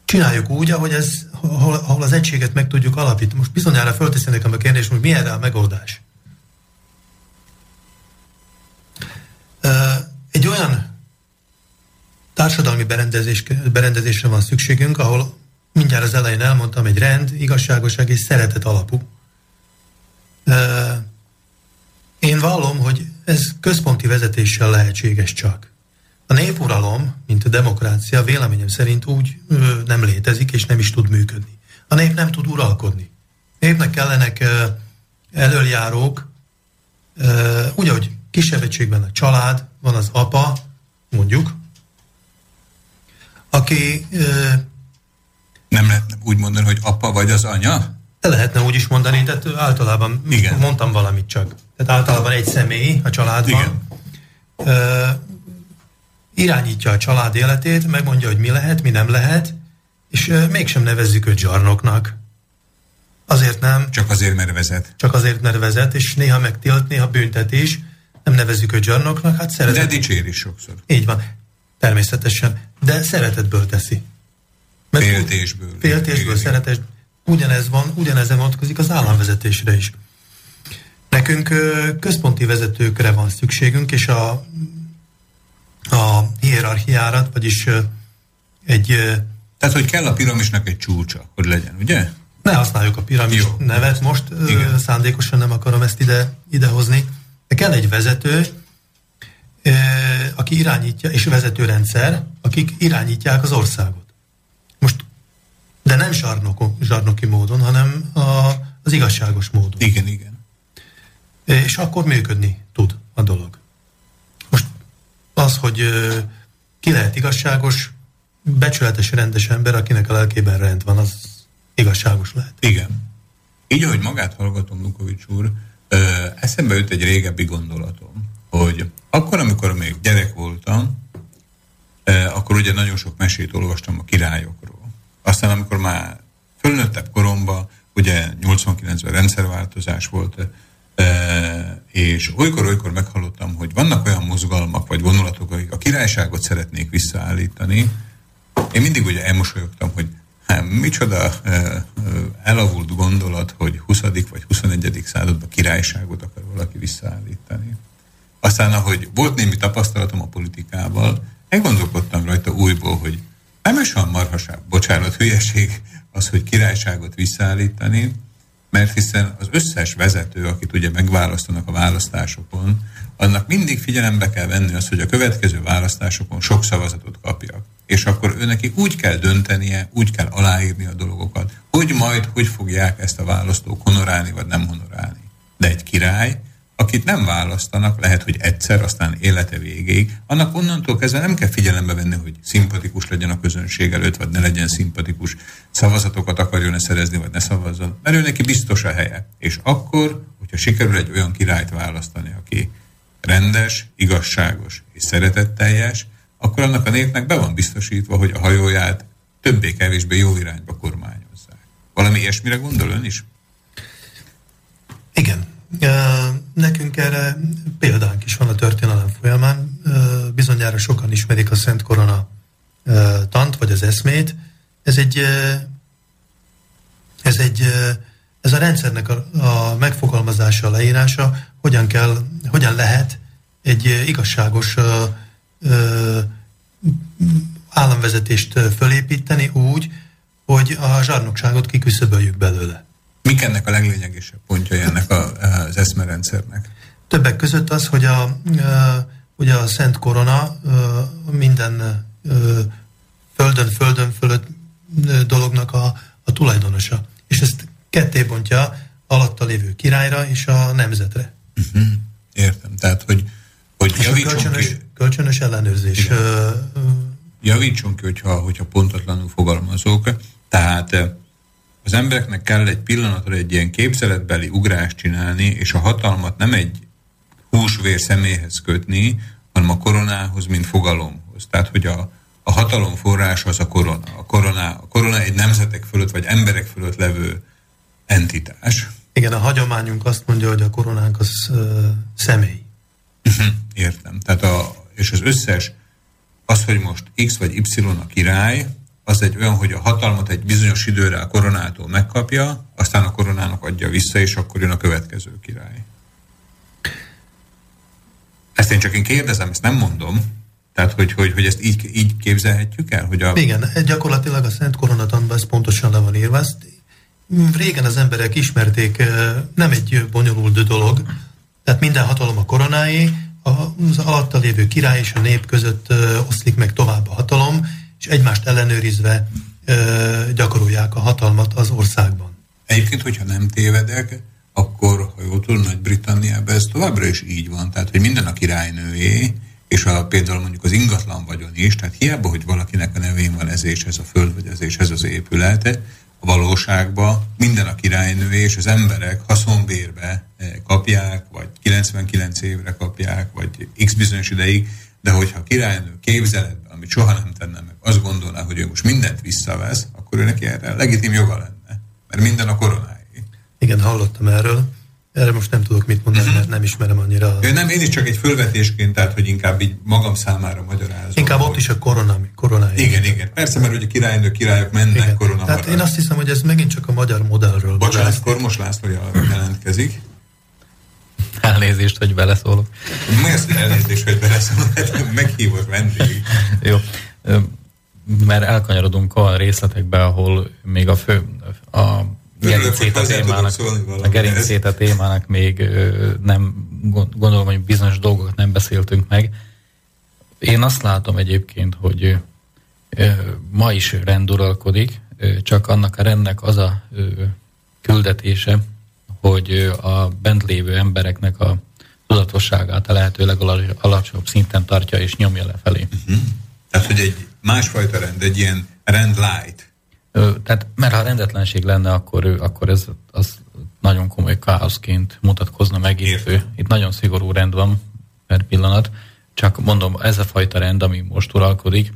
F: csináljuk úgy, ahogy ez, ahol az egységet meg tudjuk alapítani. Most bizonyára fölteszi nekem a kérdést, hogy mi erre a megoldás. Egy olyan társadalmi berendezés, berendezésre van szükségünk, ahol mindjárt az elején elmondtam, egy rend, igazságoság és szeretet alapú. Én vallom, hogy ez központi vezetéssel lehetséges csak. A népuralom, mint a demokrácia véleményem szerint úgy nem létezik, és nem is tud működni. A nép nem tud uralkodni. Népnek kellenek ö, elöljárók, ö, úgy, ahogy kisebb egységben a család, van az apa, mondjuk, aki...
A: nem lehet úgy mondani, hogy apa vagy az anya?
F: De lehetne úgy is mondani, tehát általában Igen. mondtam valamit csak. Tehát általában egy személy a családban. Igen. Ö, irányítja a család életét, megmondja, hogy mi lehet, mi nem lehet, és mégsem nevezzük őt zsarnoknak. Azért nem.
A: Csak azért, mert vezet.
F: Csak azért, mert vezet, és néha megtilt, néha büntet is. Nem nevezzük őt zsarnoknak, hát szeretet.
A: De is sokszor.
F: Így van. Természetesen. De szeretetből teszi.
A: Mert féltésből.
F: Féltésből, szeretet. Ugyanez van, ugyanezen vonatkozik az államvezetésre is. Nekünk központi vezetőkre van szükségünk, és a a hierarchiára, vagyis egy...
A: Tehát, hogy kell a piramisnak egy csúcsa, hogy legyen, ugye?
F: Ne használjuk a piramis Jó. nevet most, Igen. szándékosan nem akarom ezt ide, idehozni. De kell egy vezető, aki irányítja, és vezetőrendszer, akik irányítják az országot. Most, de nem zsarnok, zsarnoki módon, hanem a, az igazságos módon.
A: Igen, igen.
F: És akkor működni tud a dolog az, hogy ki lehet igazságos, becsületes, rendes ember, akinek a lelkében rend van, az igazságos lehet.
A: Igen. Így, ahogy magát hallgatom, Lukovics úr, eszembe jut egy régebbi gondolatom, hogy akkor, amikor még gyerek voltam, akkor ugye nagyon sok mesét olvastam a királyokról. Aztán, amikor már fölnőttebb koromban, ugye 89-ben rendszerváltozás volt, és olykor-olykor meghallottam, hogy vannak olyan mozgalmak vagy vonulatok, akik a királyságot szeretnék visszaállítani. Én mindig ugye elmosolyogtam, hogy Hát, micsoda elavult gondolat, hogy 20. vagy 21. században királyságot akar valaki visszaállítani. Aztán, ahogy volt némi tapasztalatom a politikával, elgondolkodtam rajta újból, hogy nem is van marhaság, bocsánat, hülyeség az, hogy királyságot visszaállítani, mert hiszen az összes vezető, akit ugye megválasztanak a választásokon, annak mindig figyelembe kell venni azt, hogy a következő választásokon sok szavazatot kapjak. És akkor őnekik úgy kell döntenie, úgy kell aláírni a dolgokat, hogy majd hogy fogják ezt a választók honorálni, vagy nem honorálni. De egy király, akit nem választanak, lehet, hogy egyszer, aztán élete végéig, annak onnantól kezdve nem kell figyelembe venni, hogy szimpatikus legyen a közönség előtt, vagy ne legyen szimpatikus, szavazatokat akarjon-e szerezni, vagy ne szavazzon, mert ő neki biztos a helye. És akkor, hogyha sikerül egy olyan királyt választani, aki rendes, igazságos és szeretetteljes, akkor annak a népnek be van biztosítva, hogy a hajóját többé-kevésbé jó irányba kormányozzák. Valami ilyesmire gondol ön is?
F: Igen. Nekünk erre példánk is van a történelem folyamán. Bizonyára sokan ismerik a Szent Korona tant, vagy az eszmét. Ez egy, ez egy ez a rendszernek a, a megfogalmazása, a leírása, hogyan, kell, hogyan lehet egy igazságos államvezetést fölépíteni úgy, hogy a zsarnokságot kiküszöböljük belőle.
A: Mik ennek a leglényegesebb pontjai ennek a, az eszmerendszernek?
F: Többek között az, hogy a, ugye a Szent Korona minden földön, földön fölött dolognak a, a tulajdonosa. És ezt ketté bontja alatta lévő királyra és a nemzetre.
A: Uh-huh. Értem. Tehát, hogy, hogy
F: és kölcsönös, ki... kölcsönös ellenőrzés. Igen.
A: Javítson ki, hogyha, hogyha pontatlanul fogalmazok. Tehát az embereknek kell egy pillanatra egy ilyen képzeletbeli ugrást csinálni, és a hatalmat nem egy húsvér személyhez kötni, hanem a koronához, mint fogalomhoz. Tehát, hogy a, a hatalom forrása az a korona. A korona, a korona egy nemzetek fölött, vagy emberek fölött levő entitás.
F: Igen, a hagyományunk azt mondja, hogy a koronánk az uh, személy.
A: Uh-huh, értem. Tehát a, és az összes, az, hogy most X vagy Y a király, az egy olyan, hogy a hatalmat egy bizonyos időre a koronától megkapja, aztán a koronának adja vissza, és akkor jön a következő király. Ezt én csak én kérdezem, ezt nem mondom. Tehát, hogy, hogy, hogy ezt így, így képzelhetjük el? Hogy a...
F: Igen, gyakorlatilag a Szent Koronatanban ez pontosan le van írva. Ezt régen az emberek ismerték, nem egy bonyolult dolog, tehát minden hatalom a koronáé, az alatta lévő király és a nép között oszlik meg tovább a hatalom, és egymást ellenőrizve gyakorolják a hatalmat az országban.
A: Egyébként, hogyha nem tévedek, akkor, ha jól tudom, Nagy-Britanniában ez továbbra is így van, tehát, hogy minden a királynőjé, és a, például mondjuk az ingatlan vagyon is, tehát hiába, hogy valakinek a nevén van ez és ez a föld, vagy ez és ez az épület, a valóságban minden a királynő és az emberek haszonbérbe eh, kapják, vagy 99 évre kapják, vagy x bizonyos ideig, de hogyha a királynő képzeletben, amit soha nem tenne meg, azt gondolná, hogy ő most mindent visszavesz, akkor őnek erre legitim joga lenne, mert minden a koronáé.
F: Igen, hallottam erről. Erre most nem tudok mit mondani, mert nem ismerem annyira.
A: Én nem, én is csak egy fölvetésként, tehát hogy inkább így magam számára magyarázom.
F: Inkább ott is a korona, korona
A: Igen, igen. Persze, mert ugye királynő királyok mennek igen. korona
F: Tehát én azt hiszem, hogy ez megint csak a magyar modellről.
A: Bocsánat, Kormos László jelentkezik.
E: Elnézést, hogy beleszólok.
A: Mi az, hogy elnézést, hogy beleszólok? Hát meghívott vendég.
E: Jó. Mert elkanyarodunk a részletekbe, ahol még a fő, a gerincét a témának, a gerincét a témának még nem, gondolom, hogy bizonyos dolgokat nem beszéltünk meg. Én azt látom egyébként, hogy ma is rend uralkodik, csak annak a rendnek az a küldetése, hogy a bent lévő embereknek a tudatosságát a lehető legalacsonyabb szinten tartja és nyomja lefelé.
A: Uh-huh. Tehát, hogy egy másfajta rend, egy ilyen rend light.
E: Tehát, mert ha rendetlenség lenne, akkor, akkor ez az nagyon komoly káoszként mutatkozna meg itt. Itt nagyon szigorú rend van per pillanat, csak mondom, ez a fajta rend, ami most uralkodik,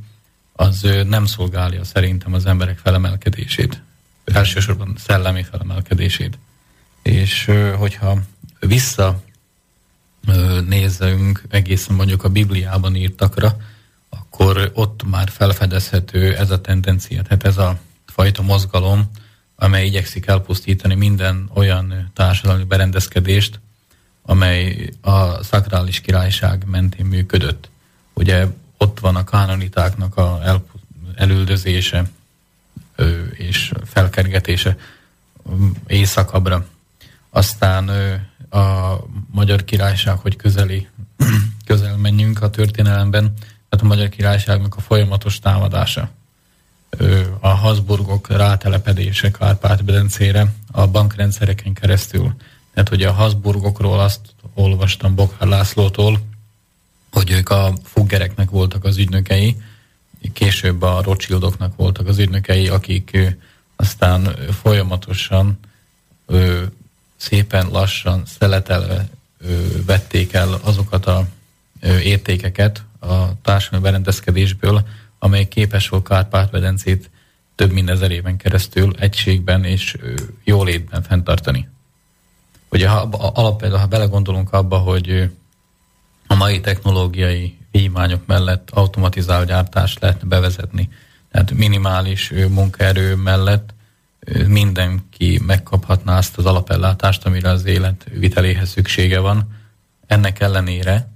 E: az nem szolgálja szerintem az emberek felemelkedését. Elsősorban szellemi felemelkedését. És hogyha vissza nézzünk egészen mondjuk a Bibliában írtakra, akkor ott már felfedezhető ez a tendencia, tehát ez a fajta mozgalom, amely igyekszik elpusztítani minden olyan társadalmi berendezkedést, amely a szakrális királyság mentén működött. Ugye ott van a kánonitáknak a el, elüldözése és felkergetése éjszakabbra. Aztán a magyar királyság, hogy közeli, (clears throat) közel menjünk a történelemben, tehát a magyar királyságnak a folyamatos támadása. A Habsburgok rátelepedése Kárpát-Bedencére a bankrendszereken keresztül. Tehát hogy a Habsburgokról azt olvastam Bokhár Lászlótól, hogy ők a Fuggereknek voltak az ügynökei, később a Rothschildoknak voltak az ügynökei, akik aztán folyamatosan szépen lassan szeletelve vették el azokat a értékeket a társadalmi berendezkedésből, amely képes volt Kárpát-medencét több mint ezer éven keresztül egységben és jólétben fenntartani. Ugye ha, alapvetően, ha belegondolunk abba, hogy a mai technológiai vívmányok mellett automatizált gyártást lehetne bevezetni, tehát minimális munkaerő mellett mindenki megkaphatná azt az alapellátást, amire az élet viteléhez szüksége van. Ennek ellenére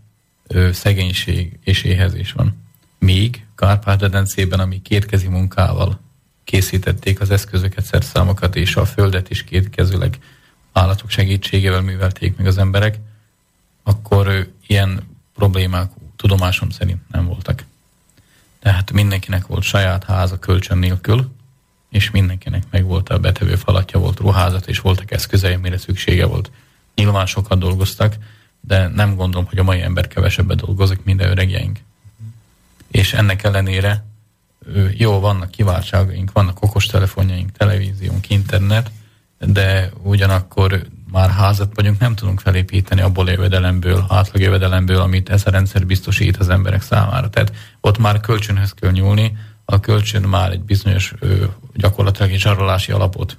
E: szegénység és éhezés van. Míg Kárpát-medencében, ami kétkezi munkával készítették az eszközöket, szerszámokat és a földet is kétkezőleg állatok segítségével művelték meg az emberek, akkor ilyen problémák tudomásom szerint nem voltak. Tehát mindenkinek volt saját háza kölcsön nélkül, és mindenkinek meg volt a betevő falatja, volt ruházat, és voltak eszközei, amire szüksége volt. Nyilván sokat dolgoztak, de nem gondolom, hogy a mai ember kevesebbet dolgozik, mint a öregjeink. És ennek ellenére jó, vannak kiváltságaink, vannak okostelefonjaink, televíziónk, internet, de ugyanakkor már házat vagyunk, nem tudunk felépíteni abból jövedelemből, átlag jövedelemből, amit ez a rendszer biztosít az emberek számára. Tehát ott már kölcsönhöz kell nyúlni, a kölcsön már egy bizonyos gyakorlatilag egy zsarolási alapot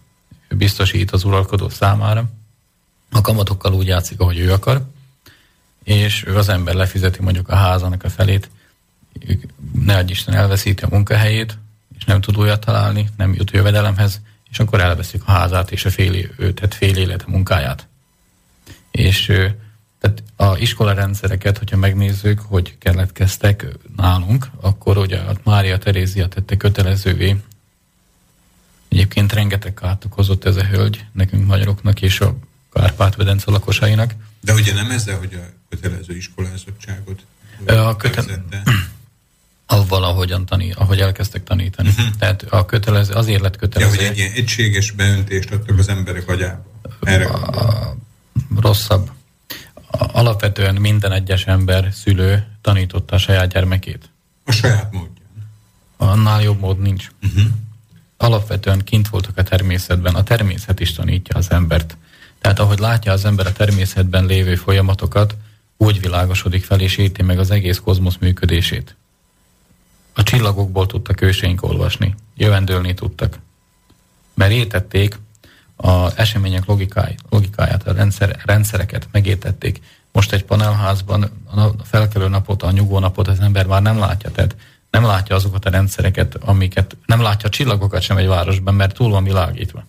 E: biztosít az uralkodó számára. A kamatokkal úgy játszik, ahogy ő akar, és ő az ember lefizeti mondjuk a házának a felét, ne adj Isten elveszíti a munkahelyét, és nem tud újat találni, nem jut jövedelemhez, és akkor elveszik a házát és a fél, tehát fél élet a munkáját. És tehát a iskola rendszereket, hogyha megnézzük, hogy keletkeztek nálunk, akkor ugye a Mária Terézia tette kötelezővé. Egyébként rengeteg kárt okozott ez a hölgy nekünk magyaroknak és a Kárpát-Vedence lakosainak.
A: De ugye nem ezzel, hogy a kötelező iskolázottságot
E: a köte- avval, ahogyan tanít, ahogy elkezdtek tanítani. Uh-huh. Tehát a kötelező, azért lett kötelező.
A: Ja, hogy egy ilyen egységes beöntést adtak az emberek agyába. Erre a,
E: rosszabb. Alapvetően minden egyes ember, szülő tanította a saját gyermekét.
A: A saját módján.
E: Annál jobb mód nincs. Uh-huh. Alapvetően kint voltak a természetben. A természet is tanítja az embert. Tehát ahogy látja az ember a természetben lévő folyamatokat, úgy világosodik fel és érti meg az egész kozmosz működését. A csillagokból tudtak őseink olvasni, jövendőlni tudtak. Mert értették az események logikáját, logikáját a rendszer, rendszereket megértették. Most egy panelházban a felkelő napot, a nyugvó napot az ember már nem látja, tehát nem látja azokat a rendszereket, amiket, nem látja a csillagokat sem egy városban, mert túl van világítva.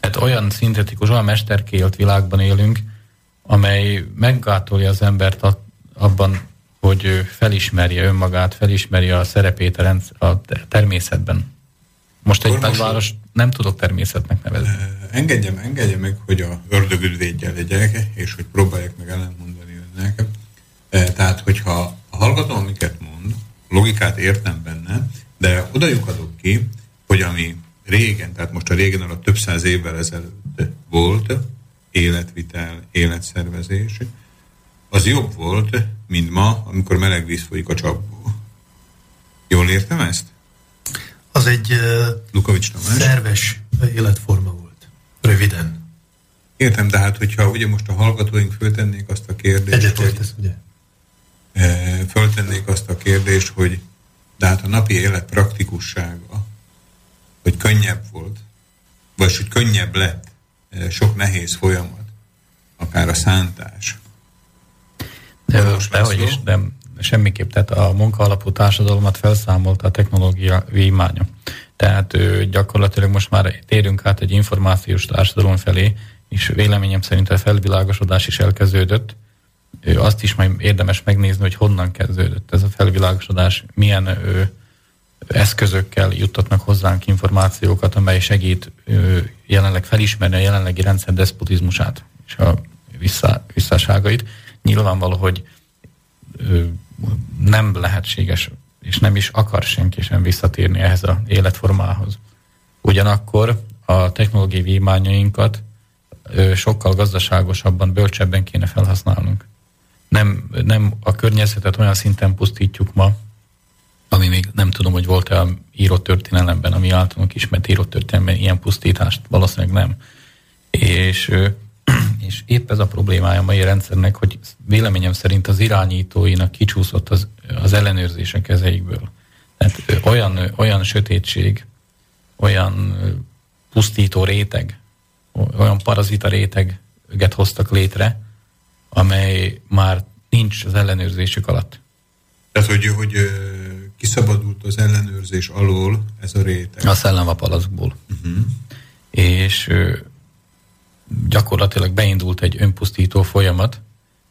E: Tehát olyan szintetikus, olyan mesterkélt világban élünk, amely meggátolja az embert abban, hogy felismerje önmagát, felismerje a szerepét a, rendsz- a természetben. Most egy nagyváros nem tudok természetnek nevezni.
A: Engedjem, engedjem meg, hogy a ördögüdvédje legyek, és hogy próbálják meg ellentmondani önnek. Tehát, hogyha hallgatom, amiket mond, logikát értem benne, de oda adok ki, hogy ami régen, tehát most a régen alatt több száz évvel ezelőtt volt, életvitel, életszervezés, az jobb volt, mint ma, amikor meleg víz folyik a csapból. Jól értem ezt?
F: Az egy
A: Lukovics
F: szerves életforma volt. Röviden.
A: Értem, de hát, hogyha ugye most a hallgatóink föltennék azt a kérdést,
F: Egyetértesz, ugye?
A: Föltennék azt a kérdést, hogy de hát a napi élet praktikussága, hogy könnyebb volt, vagy hogy könnyebb lett sok nehéz folyamat, akár a szántás,
E: de, dehogy is, de semmiképp. Tehát a munkaalapú társadalmat felszámolta a technológia vímánya. Tehát gyakorlatilag most már térünk át egy információs társadalom felé, és véleményem szerint a felvilágosodás is elkezdődött. Azt is majd érdemes megnézni, hogy honnan kezdődött ez a felvilágosodás, milyen ö, eszközökkel juttatnak hozzánk információkat, amely segít jelenleg felismerni a jelenlegi rendszer despotizmusát és a vissza, visszáságait. Nyilvánvaló, hogy ö, nem lehetséges, és nem is akar senki sem visszatérni ehhez az életformához. Ugyanakkor a technológiai vívmányainkat sokkal gazdaságosabban, bölcsebben kéne felhasználnunk. Nem, nem a környezetet olyan szinten pusztítjuk ma, ami még nem tudom, hogy volt-e a írott történelemben, ami általunk ismert írott történelemben ilyen pusztítást, valószínűleg nem. És, (clears throat) és épp ez a problémája a mai rendszernek, hogy véleményem szerint az irányítóinak kicsúszott az, az ellenőrzése kezeikből. Tehát olyan, olyan sötétség, olyan pusztító réteg, olyan parazita réteget hoztak létre, amely már nincs az ellenőrzésük alatt.
A: Tehát, hogy, hogy kiszabadult az ellenőrzés alól ez a réteg.
E: A szellemvapalazból. Uh-huh. És gyakorlatilag beindult egy önpusztító folyamat,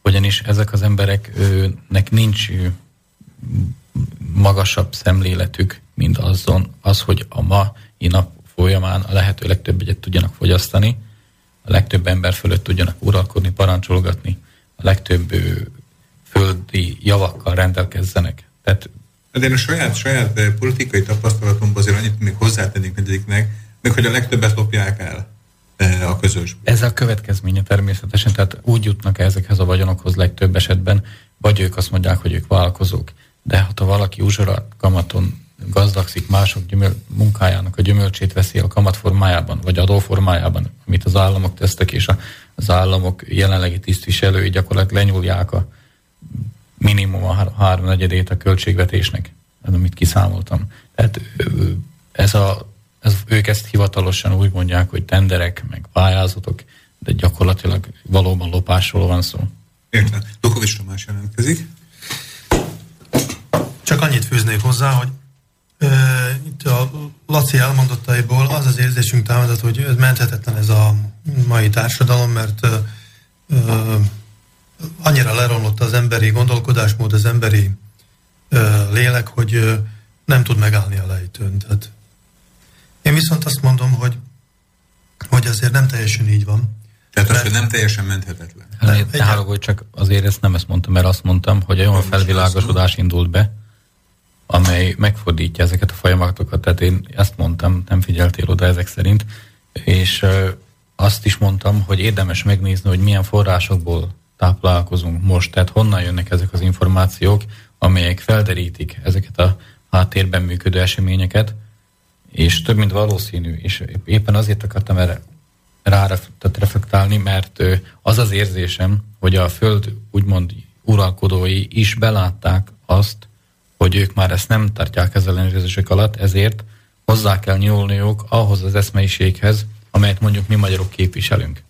E: ugyanis ezek az embereknek nincs magasabb szemléletük, mint azon, az, hogy a mai nap folyamán a lehető legtöbb egyet tudjanak fogyasztani, a legtöbb ember fölött tudjanak uralkodni, parancsolgatni, legtöbb földi javakkal rendelkezzenek. Tehát
A: de én a saját, saját politikai tapasztalatomban azért annyit még hozzátennék negyediknek, még hogy a legtöbbet lopják el a közös.
E: Ez a következménye természetesen, tehát úgy jutnak -e ezekhez a vagyonokhoz legtöbb esetben, vagy ők azt mondják, hogy ők vállalkozók. De hát ha valaki uzsora kamaton gazdagszik, mások gyümöl, munkájának a gyümölcsét veszi a kamat formájában, vagy adóformájában, amit az államok tesztek, és a, az államok jelenlegi tisztviselői gyakorlatilag lenyúlják a minimum a háromnegyedét a költségvetésnek, amit kiszámoltam. Tehát ez a, ez, ők ezt hivatalosan úgy mondják, hogy tenderek, meg pályázatok, de gyakorlatilag valóban lopásról van szó.
A: Értem. Lukovics Tamás jelentkezik.
F: Csak annyit fűznék hozzá, hogy itt a Laci elmondottaiból az az érzésünk támadott, hogy ez menthetetlen ez a mai társadalom, mert annyira leromlott az emberi gondolkodásmód, az emberi lélek, hogy nem tud megállni a lejtőn. Tehát én viszont azt mondom, hogy, hogy azért nem teljesen így van.
A: Tehát az, hogy nem teljesen menthetetlen.
E: Ne, ne hogy csak azért ezt nem ezt mondtam, mert azt mondtam, hogy olyan felvilágosodás indult be, amely megfordítja ezeket a folyamatokat. Tehát én ezt mondtam, nem figyeltél oda ezek szerint, és azt is mondtam, hogy érdemes megnézni, hogy milyen forrásokból táplálkozunk most, tehát honnan jönnek ezek az információk, amelyek felderítik ezeket a háttérben működő eseményeket, és több mint valószínű, és éppen azért akartam erre rá reflektálni, mert az az érzésem, hogy a Föld úgymond uralkodói is belátták azt, hogy ők már ezt nem tartják az ellenőrzések alatt, ezért hozzá kell nyúlniuk ahhoz az eszmeiséghez, amelyet mondjuk mi magyarok képviselünk.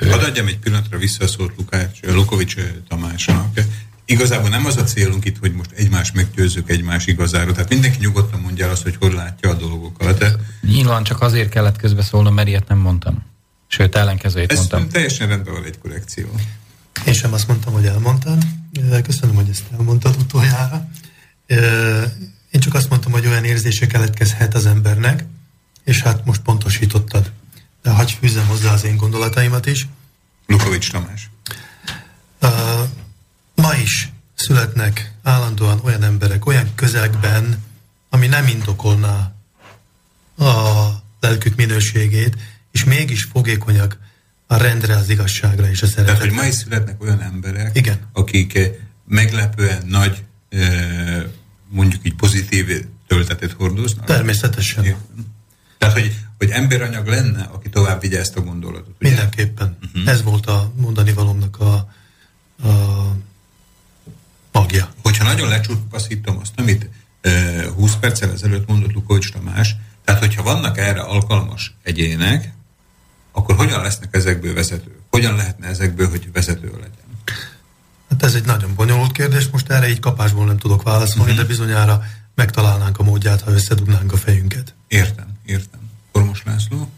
A: Hadd adjam egy pillanatra vissza a szót Lukács, Lukovics Tamásnak. Igazából nem az a célunk itt, hogy most egymás meggyőzzük egymás igazára. Tehát mindenki nyugodtan mondja azt, hogy hogy látja a dolgokat. De...
E: Nyilván csak azért kellett közbeszólnom, mert ilyet nem mondtam. Sőt, ellenkezőjét
A: Ez
E: mondtam.
A: teljesen rendben van egy korrekció.
F: Én sem azt mondtam, hogy elmondtad. Köszönöm, hogy ezt elmondtad utoljára. Én csak azt mondtam, hogy olyan érzése keletkezhet az embernek, és hát most pontosítottad. De hagyj fűzzem hozzá az én gondolataimat is.
A: Lukovics Tamás.
F: Uh, ma is születnek állandóan olyan emberek, olyan közegben, ami nem indokolná a lelkük minőségét, és mégis fogékonyak a rendre, az igazságra és a szeretetre.
A: Tehát, hogy ma is születnek olyan emberek,
F: Igen.
A: akik meglepően nagy mondjuk így pozitív töltetet hordoznak?
F: Természetesen. Igen.
A: Tehát, hogy, hogy emberanyag lenne, aki tovább vigye ezt a gondolatot.
F: Ugye? Mindenképpen. Uh-huh. Ez volt a mondani valomnak a, a magja.
A: Hogyha nagyon lecsupaszítom azt, amit e, 20 perccel ezelőtt mondott Lukovics Tamás, tehát hogyha vannak erre alkalmas egyének, akkor hogyan lesznek ezekből vezetők? Hogyan lehetne ezekből, hogy vezető legyen?
F: Hát ez egy nagyon bonyolult kérdés, most erre így kapásból nem tudok válaszolni, uh-huh. de bizonyára megtalálnánk a módját, ha összedugnánk a fejünket.
A: Értem, értem. Kormos László?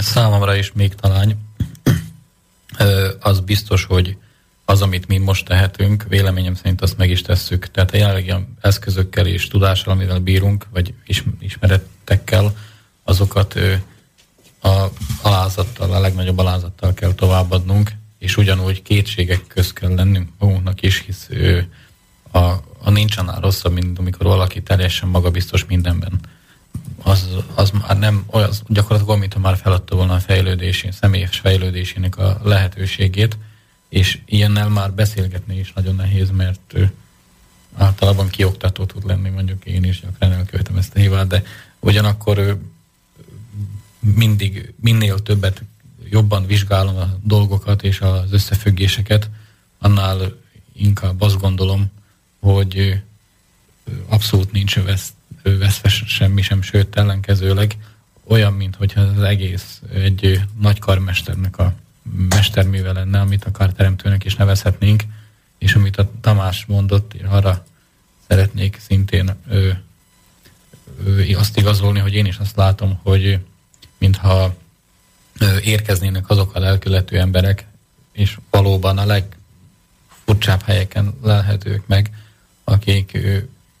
E: Számomra is még talán az biztos, hogy az, amit mi most tehetünk, véleményem szerint azt meg is tesszük. Tehát a jelenlegi eszközökkel és tudással, amivel bírunk, vagy ismeretekkel, azokat a alázattal, a legnagyobb alázattal kell továbbadnunk, és ugyanúgy kétségek köz kell lennünk magunknak is, hisz a, a nincs annál rosszabb, mint amikor valaki teljesen magabiztos mindenben. Az, az már nem olyan, gyakorlatilag mint ha már feladta volna a fejlődésén, személyes fejlődésének a lehetőségét, és ilyennel már beszélgetni is nagyon nehéz, mert ő általában kioktató tud lenni, mondjuk én is gyakran elkövetem ezt a hibát, de ugyanakkor ő mindig, minél többet jobban vizsgálom a dolgokat és az összefüggéseket, annál inkább azt gondolom, hogy abszolút nincs vesz, veszves semmi sem, sőt ellenkezőleg olyan, mintha az egész egy nagy karmesternek a mesterműve lenne, amit akár teremtőnek is nevezhetnénk, és amit a Tamás mondott, én arra szeretnék szintén ő, ő, azt igazolni, hogy én is azt látom, hogy mintha érkeznének azok a lelkületű emberek, és valóban a legfurcsább helyeken lelhetők meg, akik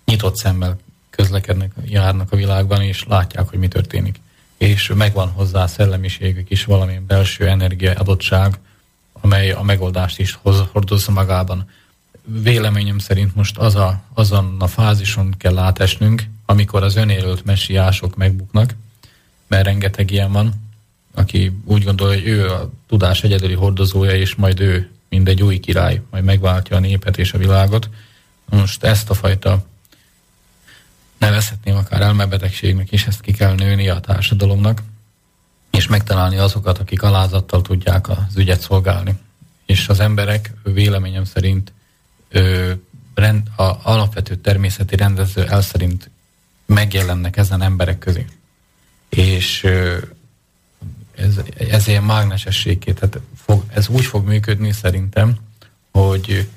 E: nyitott szemmel közlekednek, járnak a világban, és látják, hogy mi történik és megvan hozzá szellemiségük is valamilyen belső energia adottság, amely a megoldást is hoz, hordozza magában. Véleményem szerint most az a, azon a fázison kell átesnünk, amikor az önélőlt messiások megbuknak, mert rengeteg ilyen van, aki úgy gondolja, hogy ő a tudás egyedüli hordozója, és majd ő, mint egy új király, majd megváltja a népet és a világot. Most ezt a fajta nevezhetném akár elmebetegségnek is, ezt ki kell nőni a társadalomnak, és megtalálni azokat, akik alázattal tudják az ügyet szolgálni. És az emberek véleményem szerint ö, rend, a alapvető természeti rendező el szerint megjelennek ezen emberek közé. És ö, ez, ez ilyen mágnesességé, tehát fog, ez úgy fog működni szerintem, hogy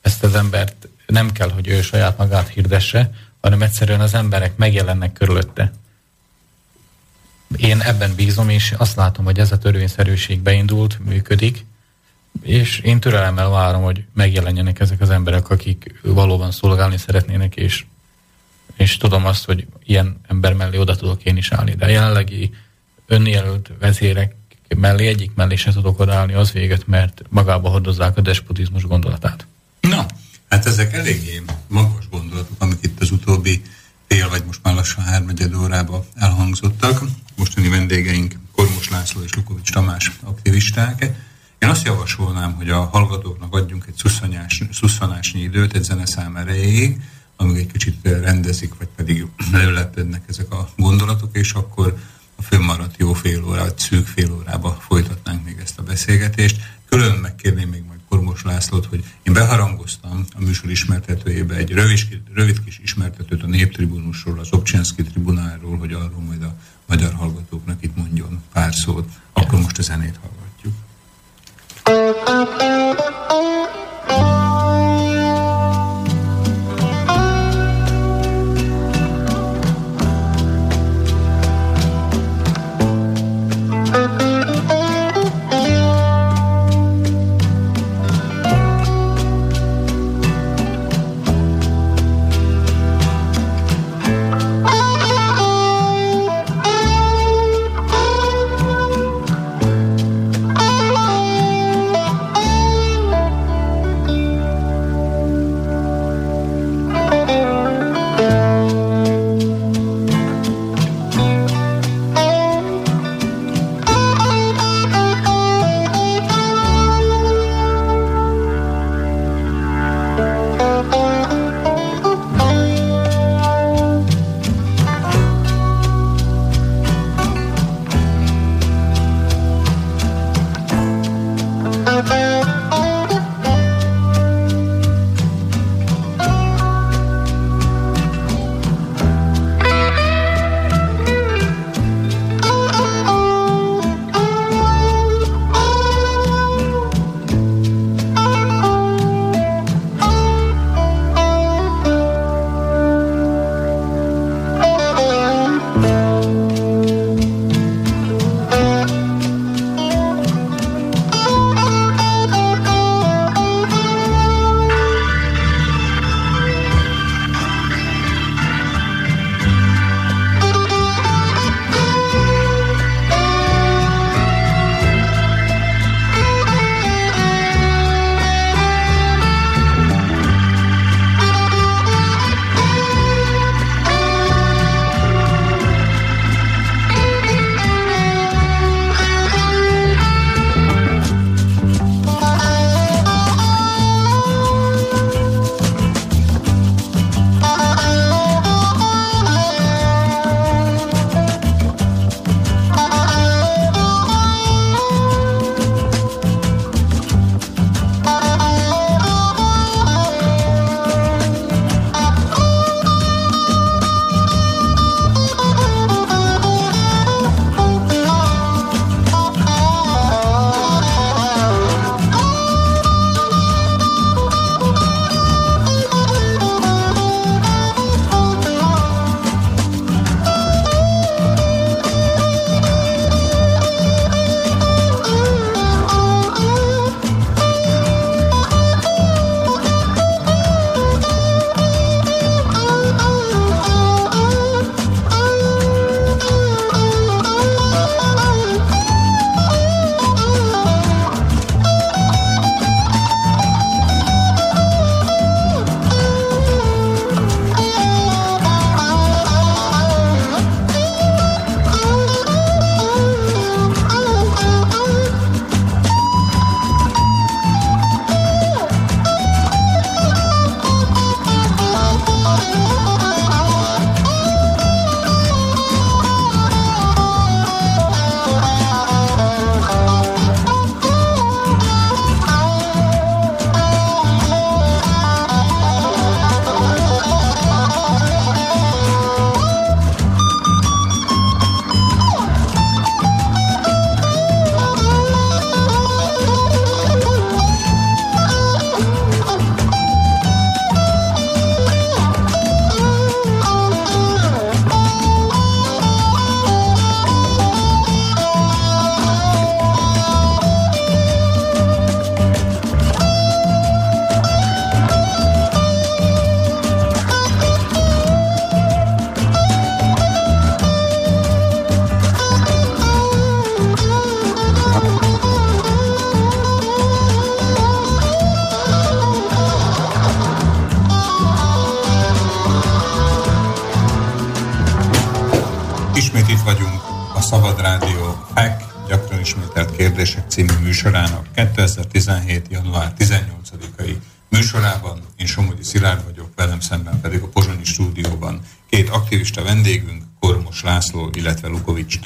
E: ezt az embert nem kell, hogy ő saját magát hirdesse, hanem egyszerűen az emberek megjelennek körülötte. Én ebben bízom, és azt látom, hogy ez a törvényszerűség beindult, működik, és én türelemmel várom, hogy megjelenjenek ezek az emberek, akik valóban szolgálni szeretnének, és, és tudom azt, hogy ilyen ember mellé oda tudok én is állni. De a jelenlegi önjelölt vezérek mellé, egyik mellé se tudok odaállni, az véget, mert magába hordozzák a despotizmus gondolatát.
A: Na, Hát ezek eléggé magas gondolatok, amik itt az utóbbi fél, vagy most már lassan hármegyed órába elhangzottak. Mostani vendégeink Kormos László és Lukovics Tamás aktivisták. Én azt javasolnám, hogy a hallgatóknak adjunk egy szuszanyás, szuszanásnyi időt egy zeneszám erejéig, amíg egy kicsit rendezik, vagy pedig lelepednek ezek a gondolatok, és akkor fönnmaradt jó fél vagy szűk fél órába folytatnánk még ezt a beszélgetést. Külön megkérném még majd Kormos Lászlót, hogy én beharangoztam a műsor ismertetőjébe egy rövid, rövid kis ismertetőt a Néptribunusról, az Obcsenszki tribunáról, hogy arról majd a magyar hallgatóknak itt mondjon pár szót. Akkor most a zenét hallgatjuk.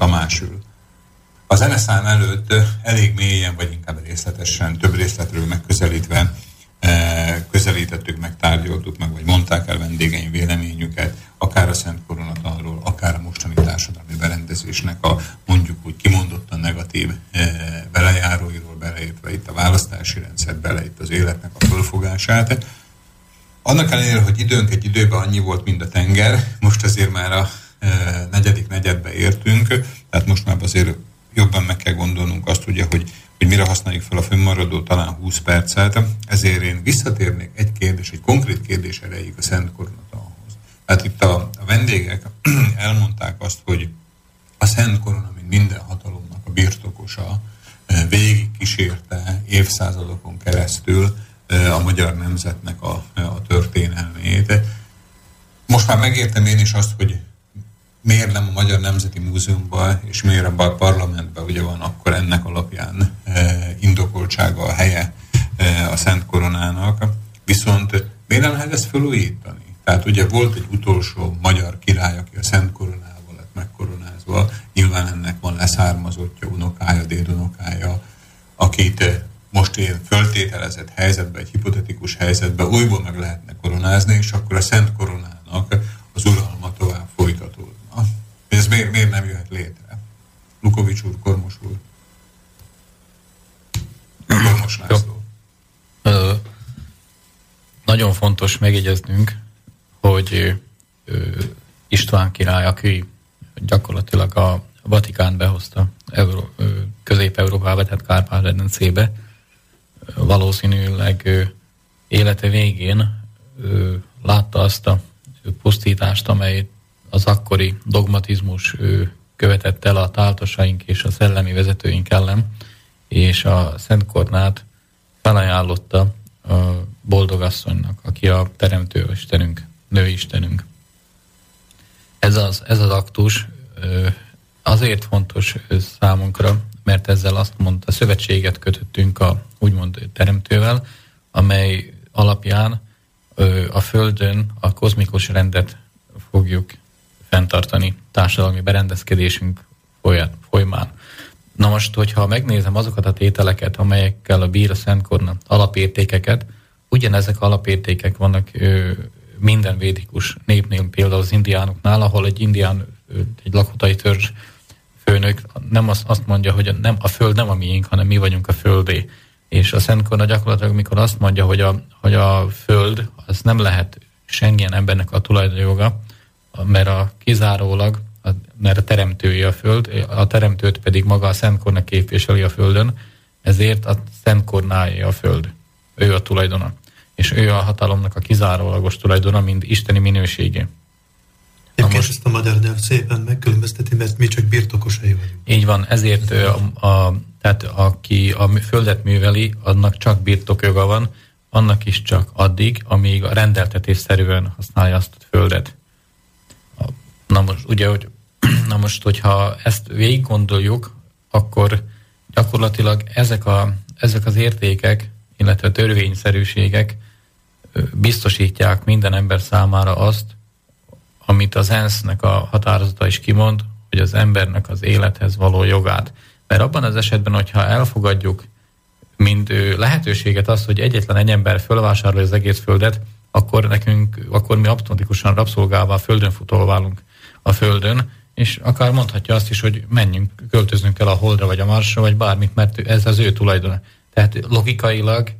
A: Lukovics Tamás ül. A zeneszám előtt elég mélyen, vagy inkább részletesen, több részletről megközelítve közelítettük meg, tárgyaltuk meg, vagy mondták el vendégeim véleményüket, akár a Szent Koronatanról, akár a mostani társadalmi berendezésnek a mondjuk úgy kimondottan negatív belejáróiról, beleértve itt a választási rendszer, beleért az életnek a fölfogását. Annak ellenére, hogy időnk egy időben annyi volt, mint a tenger, most azért már a negyedik negyedbe értünk, tehát most már azért jobban meg kell gondolnunk azt, ugye, hogy hogy mire használjuk fel a fönnmaradó talán 20 percet. Ezért én visszatérnék egy kérdés, egy konkrét kérdés erejéig a Szent Koronatanhoz. Hát itt a, a vendégek (clears throat) elmondták azt, hogy a Szent Korona, mint minden hatalomnak a birtokosa, eh, végig kísérte évszázadokon keresztül eh, a magyar nemzetnek a, a történelmét. Most már megértem én is azt, hogy miért nem a Magyar Nemzeti Múzeumban és miért a parlamentben ugye van akkor ennek alapján e, indokoltsága a helye e, a Szent Koronának, viszont miért nem lehet ezt felújítani? Tehát ugye volt egy utolsó magyar király, aki a Szent Koronával lett megkoronázva, nyilván ennek van leszármazottja, unokája, dédunokája, akit most ilyen föltételezett helyzetben, egy hipotetikus helyzetben újból meg lehetne koronázni, és akkor a Szent Koronának az uralma. Ez miért, miért nem jöhet létre? Lukovics úr, Kormos úr. Kormos László. Ö,
E: nagyon fontos megjegyeznünk, hogy ö, István király, aki gyakorlatilag a Vatikán behozta Euró, Közép-Európába, tehát Kárpát-redencébe, valószínűleg ö, élete végén ö, látta azt a pusztítást, amely az akkori dogmatizmus követett el a táltosaink és a szellemi vezetőink ellen, és a Szent Kornát felajánlotta a boldogasszonynak, aki a teremtő istenünk, nő istenünk. Ez az, ez az aktus azért fontos számunkra, mert ezzel azt mondta, szövetséget kötöttünk a úgymond teremtővel, amely alapján a Földön a kozmikus rendet fogjuk fenntartani társadalmi berendezkedésünk folyamán. Na most, hogyha megnézem azokat a tételeket, amelyekkel a bír a Szentkorna alapértékeket, ugyanezek alapértékek vannak ö, minden védikus népnél, például az indiánoknál, ahol egy indián, egy lakotai törzs főnök nem azt, azt mondja, hogy nem, a föld nem a miénk, hanem mi vagyunk a földé. És a Szentkorna gyakorlatilag, mikor azt mondja, hogy a, hogy a föld, az nem lehet semmilyen embernek a tulajdonjoga, mert a kizárólag, a, mert a teremtője a föld, a teremtőt pedig maga a Szentkorna képviseli a földön, ezért a Szentkornája a föld. Ő a tulajdona. És ő a hatalomnak a kizárólagos tulajdona, mint isteni minősége.
F: Egyébként most, ezt a magyar nyelv szépen megkülönbözteti, mert mi csak birtokosai vagyunk.
E: Így van, ezért a, a, tehát aki a földet műveli, annak csak birtokjoga van, annak is csak addig, amíg a rendeltetésszerűen használja azt a földet. Na most, ugye, hogy, (clears throat) na most, hogyha ezt végig gondoljuk, akkor gyakorlatilag ezek, a, ezek az értékek, illetve törvényszerűségek biztosítják minden ember számára azt, amit az ENSZ-nek a határozata is kimond, hogy az embernek az élethez való jogát. Mert abban az esetben, hogyha elfogadjuk, mint lehetőséget azt, hogy egyetlen egy ember fölvásárolja az egész földet, akkor nekünk, akkor mi automatikusan rabszolgálva a földön futól válunk a Földön, és akár mondhatja azt is, hogy menjünk, költöznünk el a Holdra vagy a Marsra, vagy bármit, mert ez az ő tulajdona. Tehát logikailag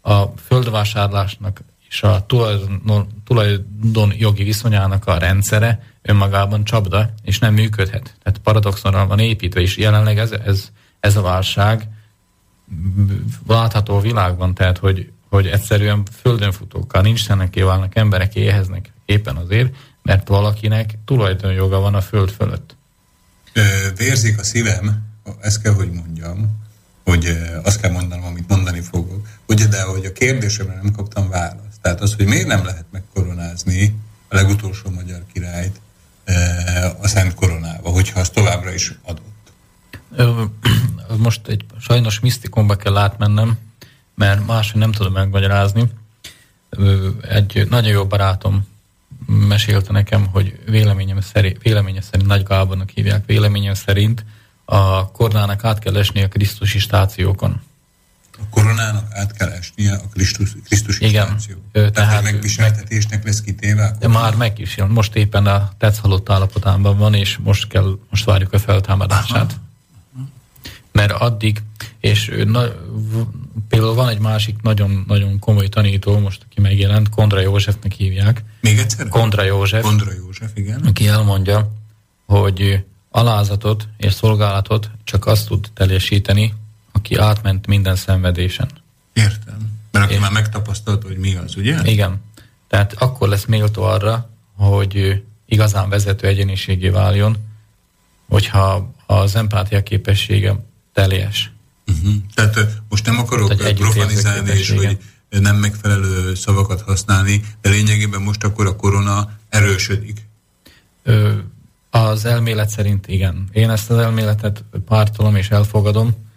E: a földvásárlásnak és a tulajdon, tulajdonjogi viszonyának a rendszere önmagában csapda, és nem működhet. Tehát paradoxonra van építve, és jelenleg ez, ez, ez a válság látható világban, tehát hogy, hogy egyszerűen földön futókkal nincs válnak emberek éheznek éppen azért, mert valakinek tulajdonjoga van a föld fölött.
A: Vérzik a szívem, ezt kell, hogy mondjam, hogy azt kell mondanom, amit mondani fogok, ugye, de hogy a kérdésemre nem kaptam választ. Tehát az, hogy miért nem lehet megkoronázni a legutolsó magyar királyt a Szent Koronába, hogyha az továbbra is adott. (clears throat)
E: most egy sajnos misztikumba kell átmennem, mert máshogy nem tudom megmagyarázni. Egy nagyon jó barátom mesélte nekem, hogy véleményem szerint, véleménye szerint Nagy Gábornak hívják, véleményem szerint a koronának át kell esni a Krisztusi stációkon.
A: A koronának át kell esnie a Krisztus, Krisztusi
E: Igen.
A: stáció. Tehát, tehát megviseltetésnek lesz kitéve?
E: De már meg is jön. Most éppen a tetsz halott állapotában van, és most, kell, most várjuk a feltámadását. Aha. Mert addig, és na, például van egy másik nagyon, nagyon komoly tanító, most aki megjelent, Kondra Józsefnek hívják.
A: Még egyszer?
E: Kondra József.
A: Kondra József, igen.
E: Aki elmondja, hogy alázatot és szolgálatot csak azt tud teljesíteni, aki átment minden szenvedésen.
A: Értem. Mert aki és, már megtapasztalta, hogy mi az, ugye?
E: Igen. Tehát akkor lesz méltó arra, hogy igazán vezető egyéniségé váljon, hogyha az empátia képessége teljes.
A: Uh-huh. Tehát most nem akarok Tehát profanizálni, és hogy nem megfelelő szavakat használni, de lényegében most akkor a korona erősödik.
E: Ö, az elmélet szerint igen. Én ezt az elméletet pártolom és elfogadom,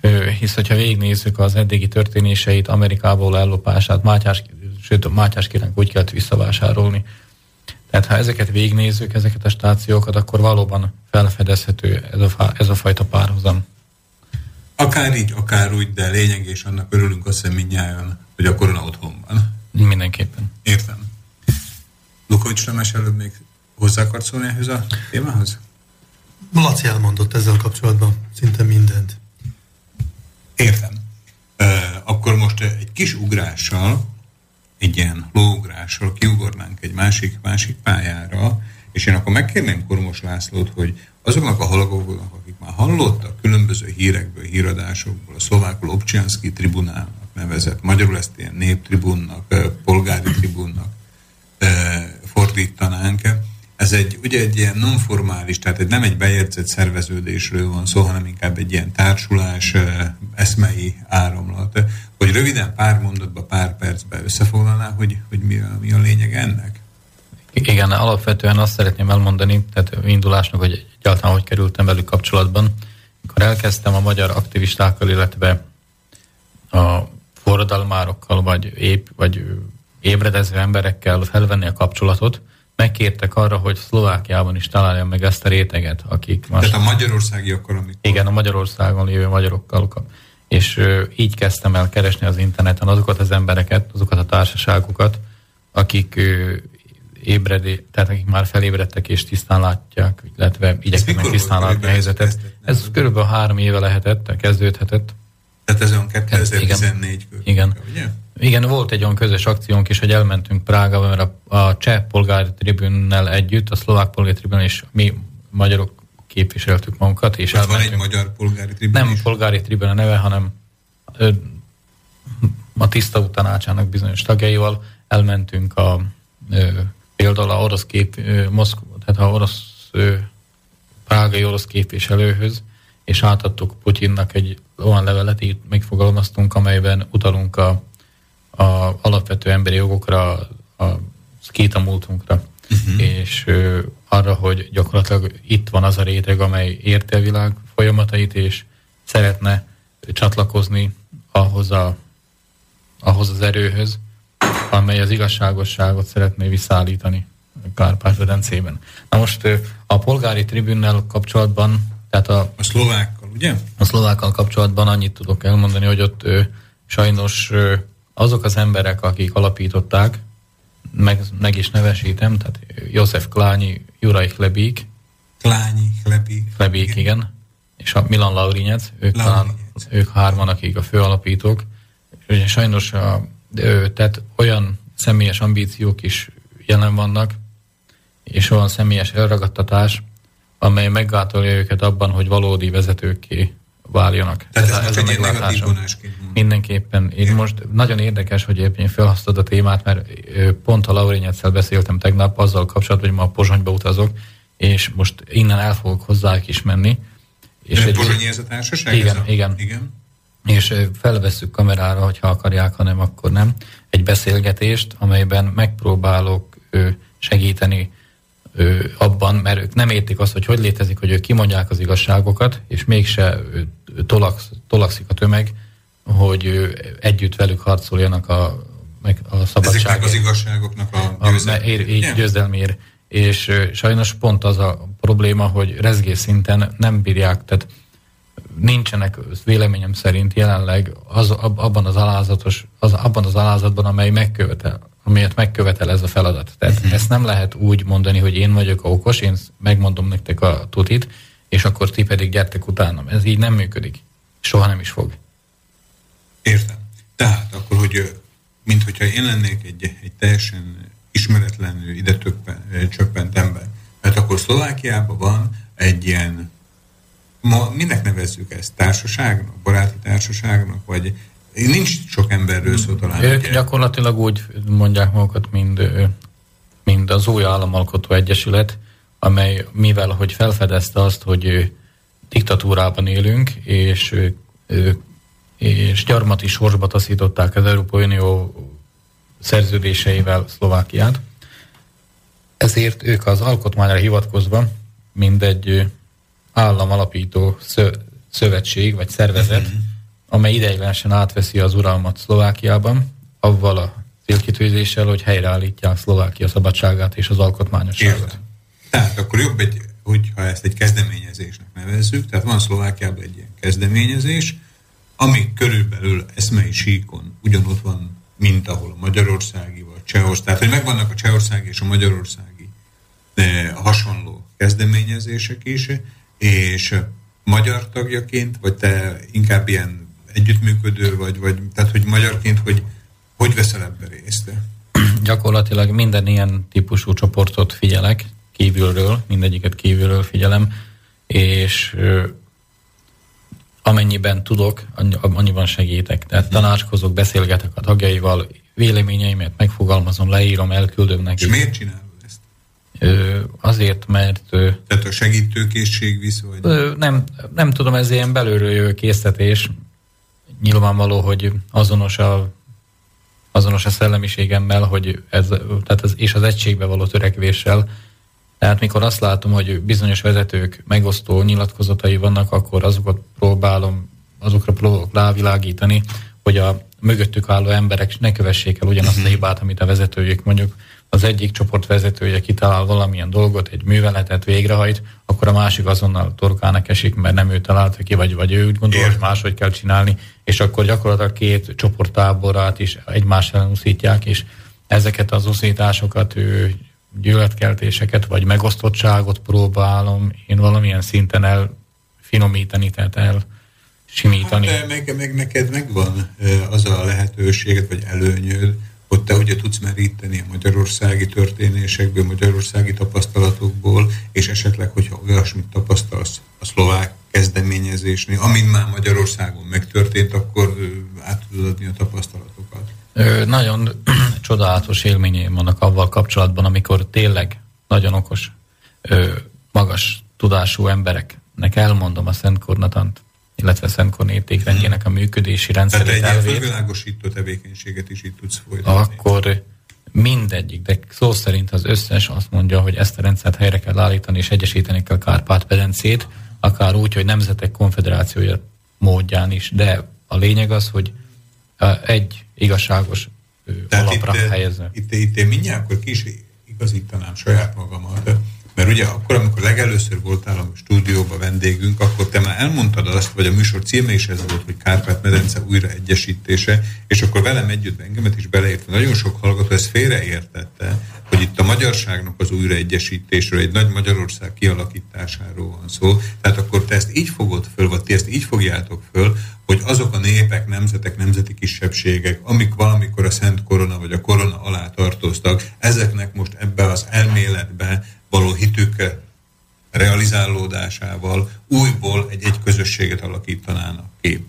E: ö, hisz hogyha végignézzük az eddigi történéseit, Amerikából ellopását, Mátyás, sőt Mátyás királynak úgy kellett visszavásárolni. Tehát ha ezeket végignézzük, ezeket a stációkat, akkor valóban felfedezhető ez a, ez a fajta párhuzam.
A: Akár így, akár úgy, de lényeg, és annak örülünk azt hiszem mindnyáján, hogy a korona otthon van.
E: Mindenképpen.
A: Értem. Lukovics Nemes előbb még hozzá akart szólni ehhez a témához?
F: Laci elmondott ezzel kapcsolatban szinte mindent.
A: Értem. Uh, akkor most egy kis ugrással, egy ilyen lóugrással kiugornánk egy másik, másik pályára, és én akkor megkérném Kormos Lászlót, hogy azoknak a hallgatóknak, akik már hallottak különböző hírekből, híradásokból, a szlovák Lobcsianszki tribunálnak nevezett, magyarul ezt ilyen néptribunnak, polgári tribunnak fordítanánk. Ez egy, ugye egy ilyen nonformális, tehát egy, nem egy bejegyzett szerveződésről van szó, hanem inkább egy ilyen társulás, eszmei áramlat. Hogy röviden pár mondatba, pár percben összefoglalná, hogy, hogy mi, a, mi a lényeg ennek?
E: Igen, alapvetően azt szeretném elmondani, tehát indulásnak, hogy egyáltalán hogy kerültem velük kapcsolatban. Amikor elkezdtem a magyar aktivistákkal, illetve a forradalmárokkal, vagy épp, vagy ébredező emberekkel felvenni a kapcsolatot, megkértek arra, hogy Szlovákiában is találjam meg ezt a réteget, akik
A: most... Tehát a magyarországiakkal, amikor...
E: Igen, a Magyarországon lévő magyarokkal. És így kezdtem el keresni az interneten azokat az embereket, azokat a társaságokat, akik ébredé, tehát akik már felébredtek és tisztán látják, illetve igyekeznek tisztán látni a helyzetet. Ez körülbelül három éve lehetett, kezdődhetett.
A: Tehát ez olyan 2014 körül.
E: Igen. Ugye? Igen, volt egy olyan közös akciónk is, hogy elmentünk Prágába, mert a, a cseh polgári tribünnel együtt, a szlovák polgári tribünnel és mi magyarok képviseltük magunkat. És
A: elmentünk. van egy magyar polgári tribün
E: Nem is? polgári tribün a neve, hanem ö, a tiszta tanácsának bizonyos tagjaival elmentünk a ö, például a orosz kép, Moszkva, tehát a orosz prágai orosz képviselőhöz, és átadtuk Putyinnak egy olyan levelet, így megfogalmaztunk, amelyben utalunk a, a alapvető emberi jogokra, a szkéta múltunkra, uh-huh. és ö, arra, hogy gyakorlatilag itt van az a réteg, amely érti a világ folyamatait, és szeretne csatlakozni ahhoz, a, ahhoz az erőhöz, amely az igazságosságot szeretné visszaállítani Kárpát-medencében. Na most a polgári tribünnel kapcsolatban, tehát a,
A: a szlovákkal, ugye?
E: A szlovákkal kapcsolatban annyit tudok elmondani, hogy ott sajnos azok az emberek, akik alapították, meg, meg is nevesítem, tehát József Klányi, Juraj Klebík.
A: Klányi, Klebík.
E: Klebík, igen. igen. És a Milan Laurinec, ők, talán, ők hárman, akik a főalapítók. És sajnos a tehát olyan személyes ambíciók is jelen vannak, és olyan személyes elragadtatás, amely meggátolja őket abban, hogy valódi vezetőkké váljanak.
A: Tehát ez, ez, ez egy negatív
E: Mindenképpen. Én most nagyon érdekes, hogy éppen felhasználod a témát, mert pont a Laurinyetszel beszéltem tegnap azzal kapcsolatban, hogy ma a Pozsonyba utazok, és most innen el fogok hozzájuk is menni.
A: És egy Pozsonyi ez a társaság?
E: Igen,
A: ez a...
E: igen. igen és felvesszük kamerára, hogyha akarják, hanem akkor nem, egy beszélgetést, amelyben megpróbálok segíteni ő, abban, mert ők nem értik azt, hogy hogy létezik, hogy ők kimondják az igazságokat, és mégse tolax, tolakszik a tömeg, hogy ő, együtt velük harcoljanak a, meg a szabadság. Ezeknek
A: az igazságoknak a, győzelmért.
E: győzelmért. És sajnos pont az a probléma, hogy rezgés szinten nem bírják, tehát nincsenek véleményem szerint jelenleg az, abban az alázatos, az, abban az alázatban, amely megkövetel, amelyet megkövetel ez a feladat. Tehát uh-huh. ezt nem lehet úgy mondani, hogy én vagyok a okos, én megmondom nektek a tutit, és akkor ti pedig gyertek utánam. Ez így nem működik. Soha nem is fog.
A: Értem. Tehát akkor, hogy mint hogyha én lennék egy, egy teljesen ismeretlenül ide csöppent ember. Mert akkor Szlovákiában van egy ilyen ma minek nevezzük ezt? Társaságnak? Baráti társaságnak? Vagy nincs sok emberről szó talán.
E: Ők ugye? gyakorlatilag úgy mondják magukat, mind, mind az új államalkotó egyesület, amely mivel, hogy felfedezte azt, hogy diktatúrában élünk, és, és gyarmati sorsba taszították az Európai Unió szerződéseivel Szlovákiát. Ezért ők az alkotmányra hivatkozva mindegy állam alapító szövetség vagy szervezet, uh-huh. amely ideiglenesen átveszi az uralmat Szlovákiában, avval a célkitűzéssel, hogy helyreállítják Szlovákia szabadságát és az alkotmányosságot. Értem.
A: Tehát akkor jobb, egy, hogyha ezt egy kezdeményezésnek nevezzük, tehát van Szlovákiában egy ilyen kezdeményezés, ami körülbelül eszmei síkon ugyanott van, mint ahol a Magyarországi vagy Csehország. Tehát, hogy megvannak a Csehországi és a Magyarországi de hasonló kezdeményezések is, és magyar tagjaként, vagy te inkább ilyen együttműködő vagy, vagy tehát hogy magyarként, hogy hogy veszel ebben részt? (clears throat)
E: Gyakorlatilag minden ilyen típusú csoportot figyelek kívülről, mindegyiket kívülről figyelem, és amennyiben tudok, annyiban segítek. Tehát hmm. tanácskozok, beszélgetek a tagjaival, véleményeimet megfogalmazom, leírom, elküldöm nekik.
A: És miért csinál?
E: Azért, mert...
A: Tehát a segítőkészség visz, vagy?
E: Nem, nem tudom, ez ilyen belülről jövő készítés. Nyilvánvaló, hogy azonos a, azonos a szellemiségemmel, hogy ez, tehát az, és az egységbe való törekvéssel. Tehát mikor azt látom, hogy bizonyos vezetők megosztó nyilatkozatai vannak, akkor azokat próbálom, azokra próbálok rávilágítani, hogy a mögöttük álló emberek ne kövessék el ugyanazt a mhm. hibát, amit a vezetőjük mondjuk az egyik csoport vezetője kitalál valamilyen dolgot, egy műveletet végrehajt, akkor a másik azonnal torkának esik, mert nem ő találta ki, vagy, vagy ő úgy gondol, hogy máshogy kell csinálni, és akkor gyakorlatilag két csoporttáborát is egymás ellen uszítják, és ezeket az uszításokat, ő gyűlöletkeltéseket, vagy megosztottságot próbálom én valamilyen szinten elfinomítani, tehát el simítani.
A: Hát, meg, meg neked megvan az a lehetőséged, vagy előnyöd, ott te ugye tudsz meríteni a magyarországi történésekből, magyarországi tapasztalatokból, és esetleg, hogyha olyasmit tapasztalsz a szlovák kezdeményezésnél, amin már Magyarországon megtörtént, akkor át tudod adni a tapasztalatokat.
E: Ö, nagyon (clears throat) csodálatos élményeim vannak avval kapcsolatban, amikor tényleg nagyon okos, ö, magas tudású embereknek elmondom a Szent Kornatant, illetve Szentkorn értékrendjének a működési rendszerét Tehát
A: egy elvét, fölvilágosító tevékenységet is itt tudsz folytatni.
E: Akkor mindegyik, de szó szerint az összes azt mondja, hogy ezt a rendszert helyre kell állítani, és egyesíteni kell Kárpát-Perencét, akár úgy, hogy nemzetek konfederációja módján is, de a lényeg az, hogy egy igazságos Tehát alapra
A: itt,
E: helyezve.
A: Itt, itt én mindjárt akkor kis igazítanám saját magamat, mert ugye akkor, amikor legelőször voltál a stúdióban vendégünk, akkor te már elmondtad azt, vagy a műsor címe is ez volt, hogy Kárpát-medence újraegyesítése, és akkor velem együtt engemet is beleértve. Nagyon sok hallgató ezt félreértette, hogy itt a magyarságnak az újraegyesítésről, egy nagy Magyarország kialakításáról van szó. Tehát akkor te ezt így fogod föl, vagy ti ezt így fogjátok föl, hogy azok a népek, nemzetek, nemzeti kisebbségek, amik valamikor a Szent Korona vagy a Korona alá tartoztak, ezeknek most ebbe az elméletbe való hitük realizálódásával újból egy egy közösséget alakítanának ki.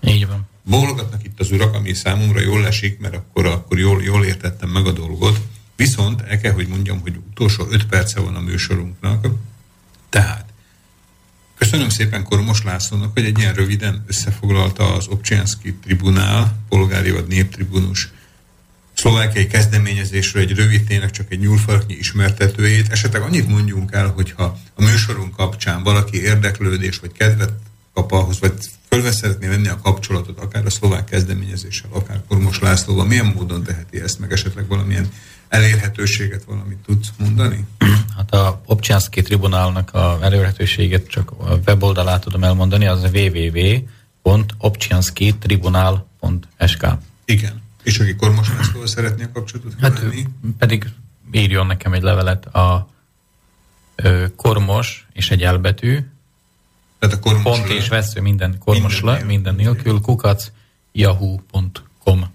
E: Így van.
A: Bólogatnak itt az urak, ami számomra jól esik, mert akkor, akkor jól, jól értettem meg a dolgot. Viszont el kell, hogy mondjam, hogy utolsó öt perce van a műsorunknak. Tehát Köszönöm szépen Kormos Lászlónak, hogy egy ilyen röviden összefoglalta az Obcsianszki tribunál, polgári vagy néptribunus szlovákiai kezdeményezésről egy rövid, tényleg csak egy nyúlfarknyi ismertetőjét. Esetleg annyit mondjunk el, hogyha a műsorunk kapcsán valaki érdeklődés vagy kedvet kap ahhoz, vagy fölve szeretné venni a kapcsolatot, akár a szlovák kezdeményezéssel, akár Kormos Lászlóval, milyen módon teheti ezt, meg esetleg valamilyen elérhetőséget valamit tudsz mondani?
E: Hát a Obcsianszki tribunálnak a elérhetőséget csak a weboldalát tudom elmondani, az www.obcsianszkitribunál.sk
A: Igen. És aki Kormos Lászlóval szeretné a kapcsolatot
E: hát, pedig írjon nekem egy levelet a ö, Kormos és egy elbetű,
A: tehát a kormos
E: pont le. és vesző minden kormos minden, le, minden nélkül, kukac yahoo.com.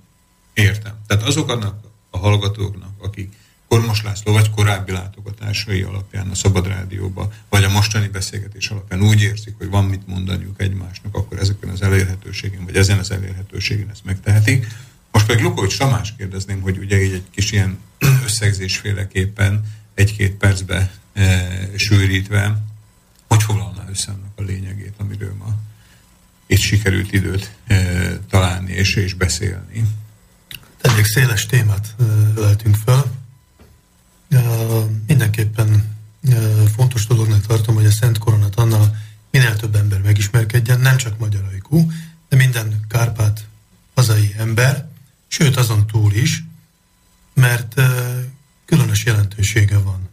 A: Értem. Tehát azoknak a hallgatóknak, akik Kormos László vagy korábbi látogatásai alapján a Szabad Rádióba, vagy a mostani beszélgetés alapján úgy érzik, hogy van mit mondaniuk egymásnak, akkor ezeken az elérhetőségen, vagy ezen az elérhetőségen ezt megtehetik. Most pedig Lukovics Tamás kérdezném, hogy ugye így egy kis ilyen (clears throat) összegzésféleképpen egy-két percbe e, sűrítve, hogy foglalná össze annak a lényegét, amiről ma itt sikerült időt e, találni és, és beszélni?
F: Elég széles témát e, öltünk fel. E, mindenképpen e, fontos dolognak tartom, hogy a Szent Koronat annal minél több ember megismerkedjen, nem csak magyar ajkú, de minden Kárpát hazai ember, sőt azon túl is, mert különös jelentősége van.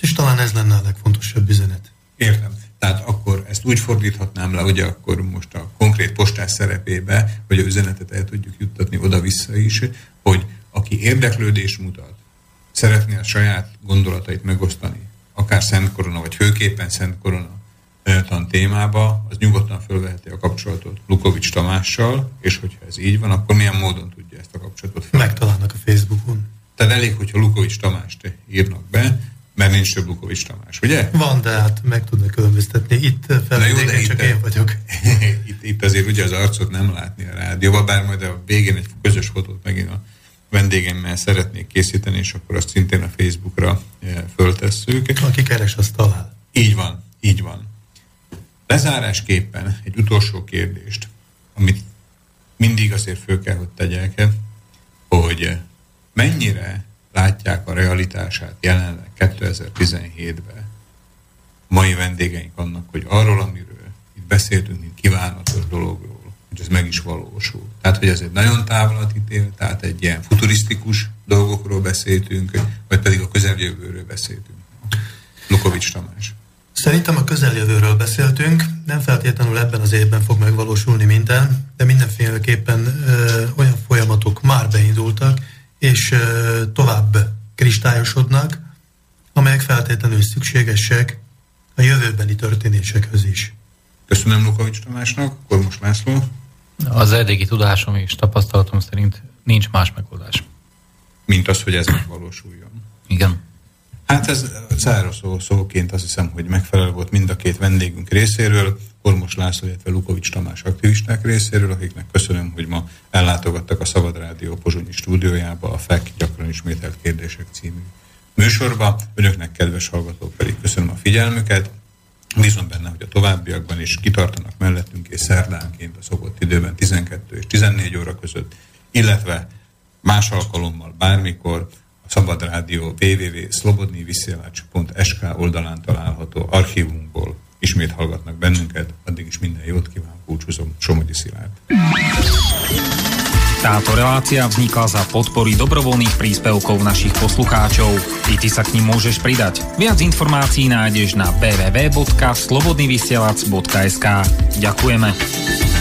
F: És talán ez lenne a legfontosabb üzenet.
A: Értem. Tehát akkor ezt úgy fordíthatnám le, hogy akkor most a konkrét postás szerepébe, hogy a üzenetet el tudjuk juttatni oda-vissza is, hogy aki érdeklődés mutat, szeretné a saját gondolatait megosztani, akár Szent Korona, vagy főképpen Szent Korona tan témába, az nyugodtan fölveheti a kapcsolatot Lukovics Tamással, és hogyha ez így van, akkor milyen módon tudja ezt a kapcsolatot
F: fel? Megtalálnak a Facebookon.
A: Tehát elég, hogyha Lukovics Tamást írnak be, mert nincs több Lukovics Tamás, ugye?
F: Van, de hát meg tudnak különböztetni. Itt felvidéken csak én vagyok. (laughs)
A: itt, itt azért ugye az arcot nem látni a rádióban, bár majd a végén egy közös fotót megint a vendégemmel szeretnék készíteni, és akkor azt szintén a Facebookra eh, föltesszük.
F: Aki keres, azt talál.
A: Így van, így van. Lezárásképpen egy utolsó kérdést, amit mindig azért föl kell, hogy tegyek, hogy mennyire látják a realitását jelenleg 2017-ben. Mai vendégeink annak, hogy arról, amiről itt beszéltünk, mint kívánatos dologról, hogy ez meg is valósul. Tehát, hogy ez egy nagyon távolatítél, tehát egy ilyen futurisztikus dolgokról beszéltünk, vagy pedig a közeljövőről beszéltünk. Lukovics Tamás.
F: Szerintem a közeljövőről beszéltünk, nem feltétlenül ebben az évben fog megvalósulni minden, de mindenféleképpen ö, olyan folyamatok már beindultak, és tovább kristályosodnak, amelyek feltétlenül szükségesek a jövőbeni történésekhez is.
A: Köszönöm Lukovics Tamásnak, akkor most László.
E: Az eddigi tudásom és tapasztalatom szerint nincs más megoldás.
A: Mint az, hogy ez megvalósuljon.
E: Igen.
A: Hát ez záró szóként azt hiszem, hogy megfelelő volt mind a két vendégünk részéről. Kormos László, illetve Lukovics Tamás aktivisták részéről, akiknek köszönöm, hogy ma ellátogattak a Szabad Rádió Pozsonyi stúdiójába a FEK gyakran ismételt kérdések című műsorba. Önöknek, kedves hallgatók, pedig köszönöm a figyelmüket. Bízom benne, hogy a továbbiakban is kitartanak mellettünk, és szerdánként a szokott időben 12 és 14 óra között, illetve más alkalommal bármikor Szabad Rádió www.slobodnyviszielacs.sk oldalán található archívumból ismét hallgatnak bennünket, addig is minden jót kívánok, búcsúzom, Somogyi Szilárd.
G: Táto relácia vzniká za podpory dobrovoľných príspevkov našich poslucháčov. I ty sa k ním môžeš pridať. Viac informácií nájdeš na www.slobodnyvysielac.sk Ďakujeme.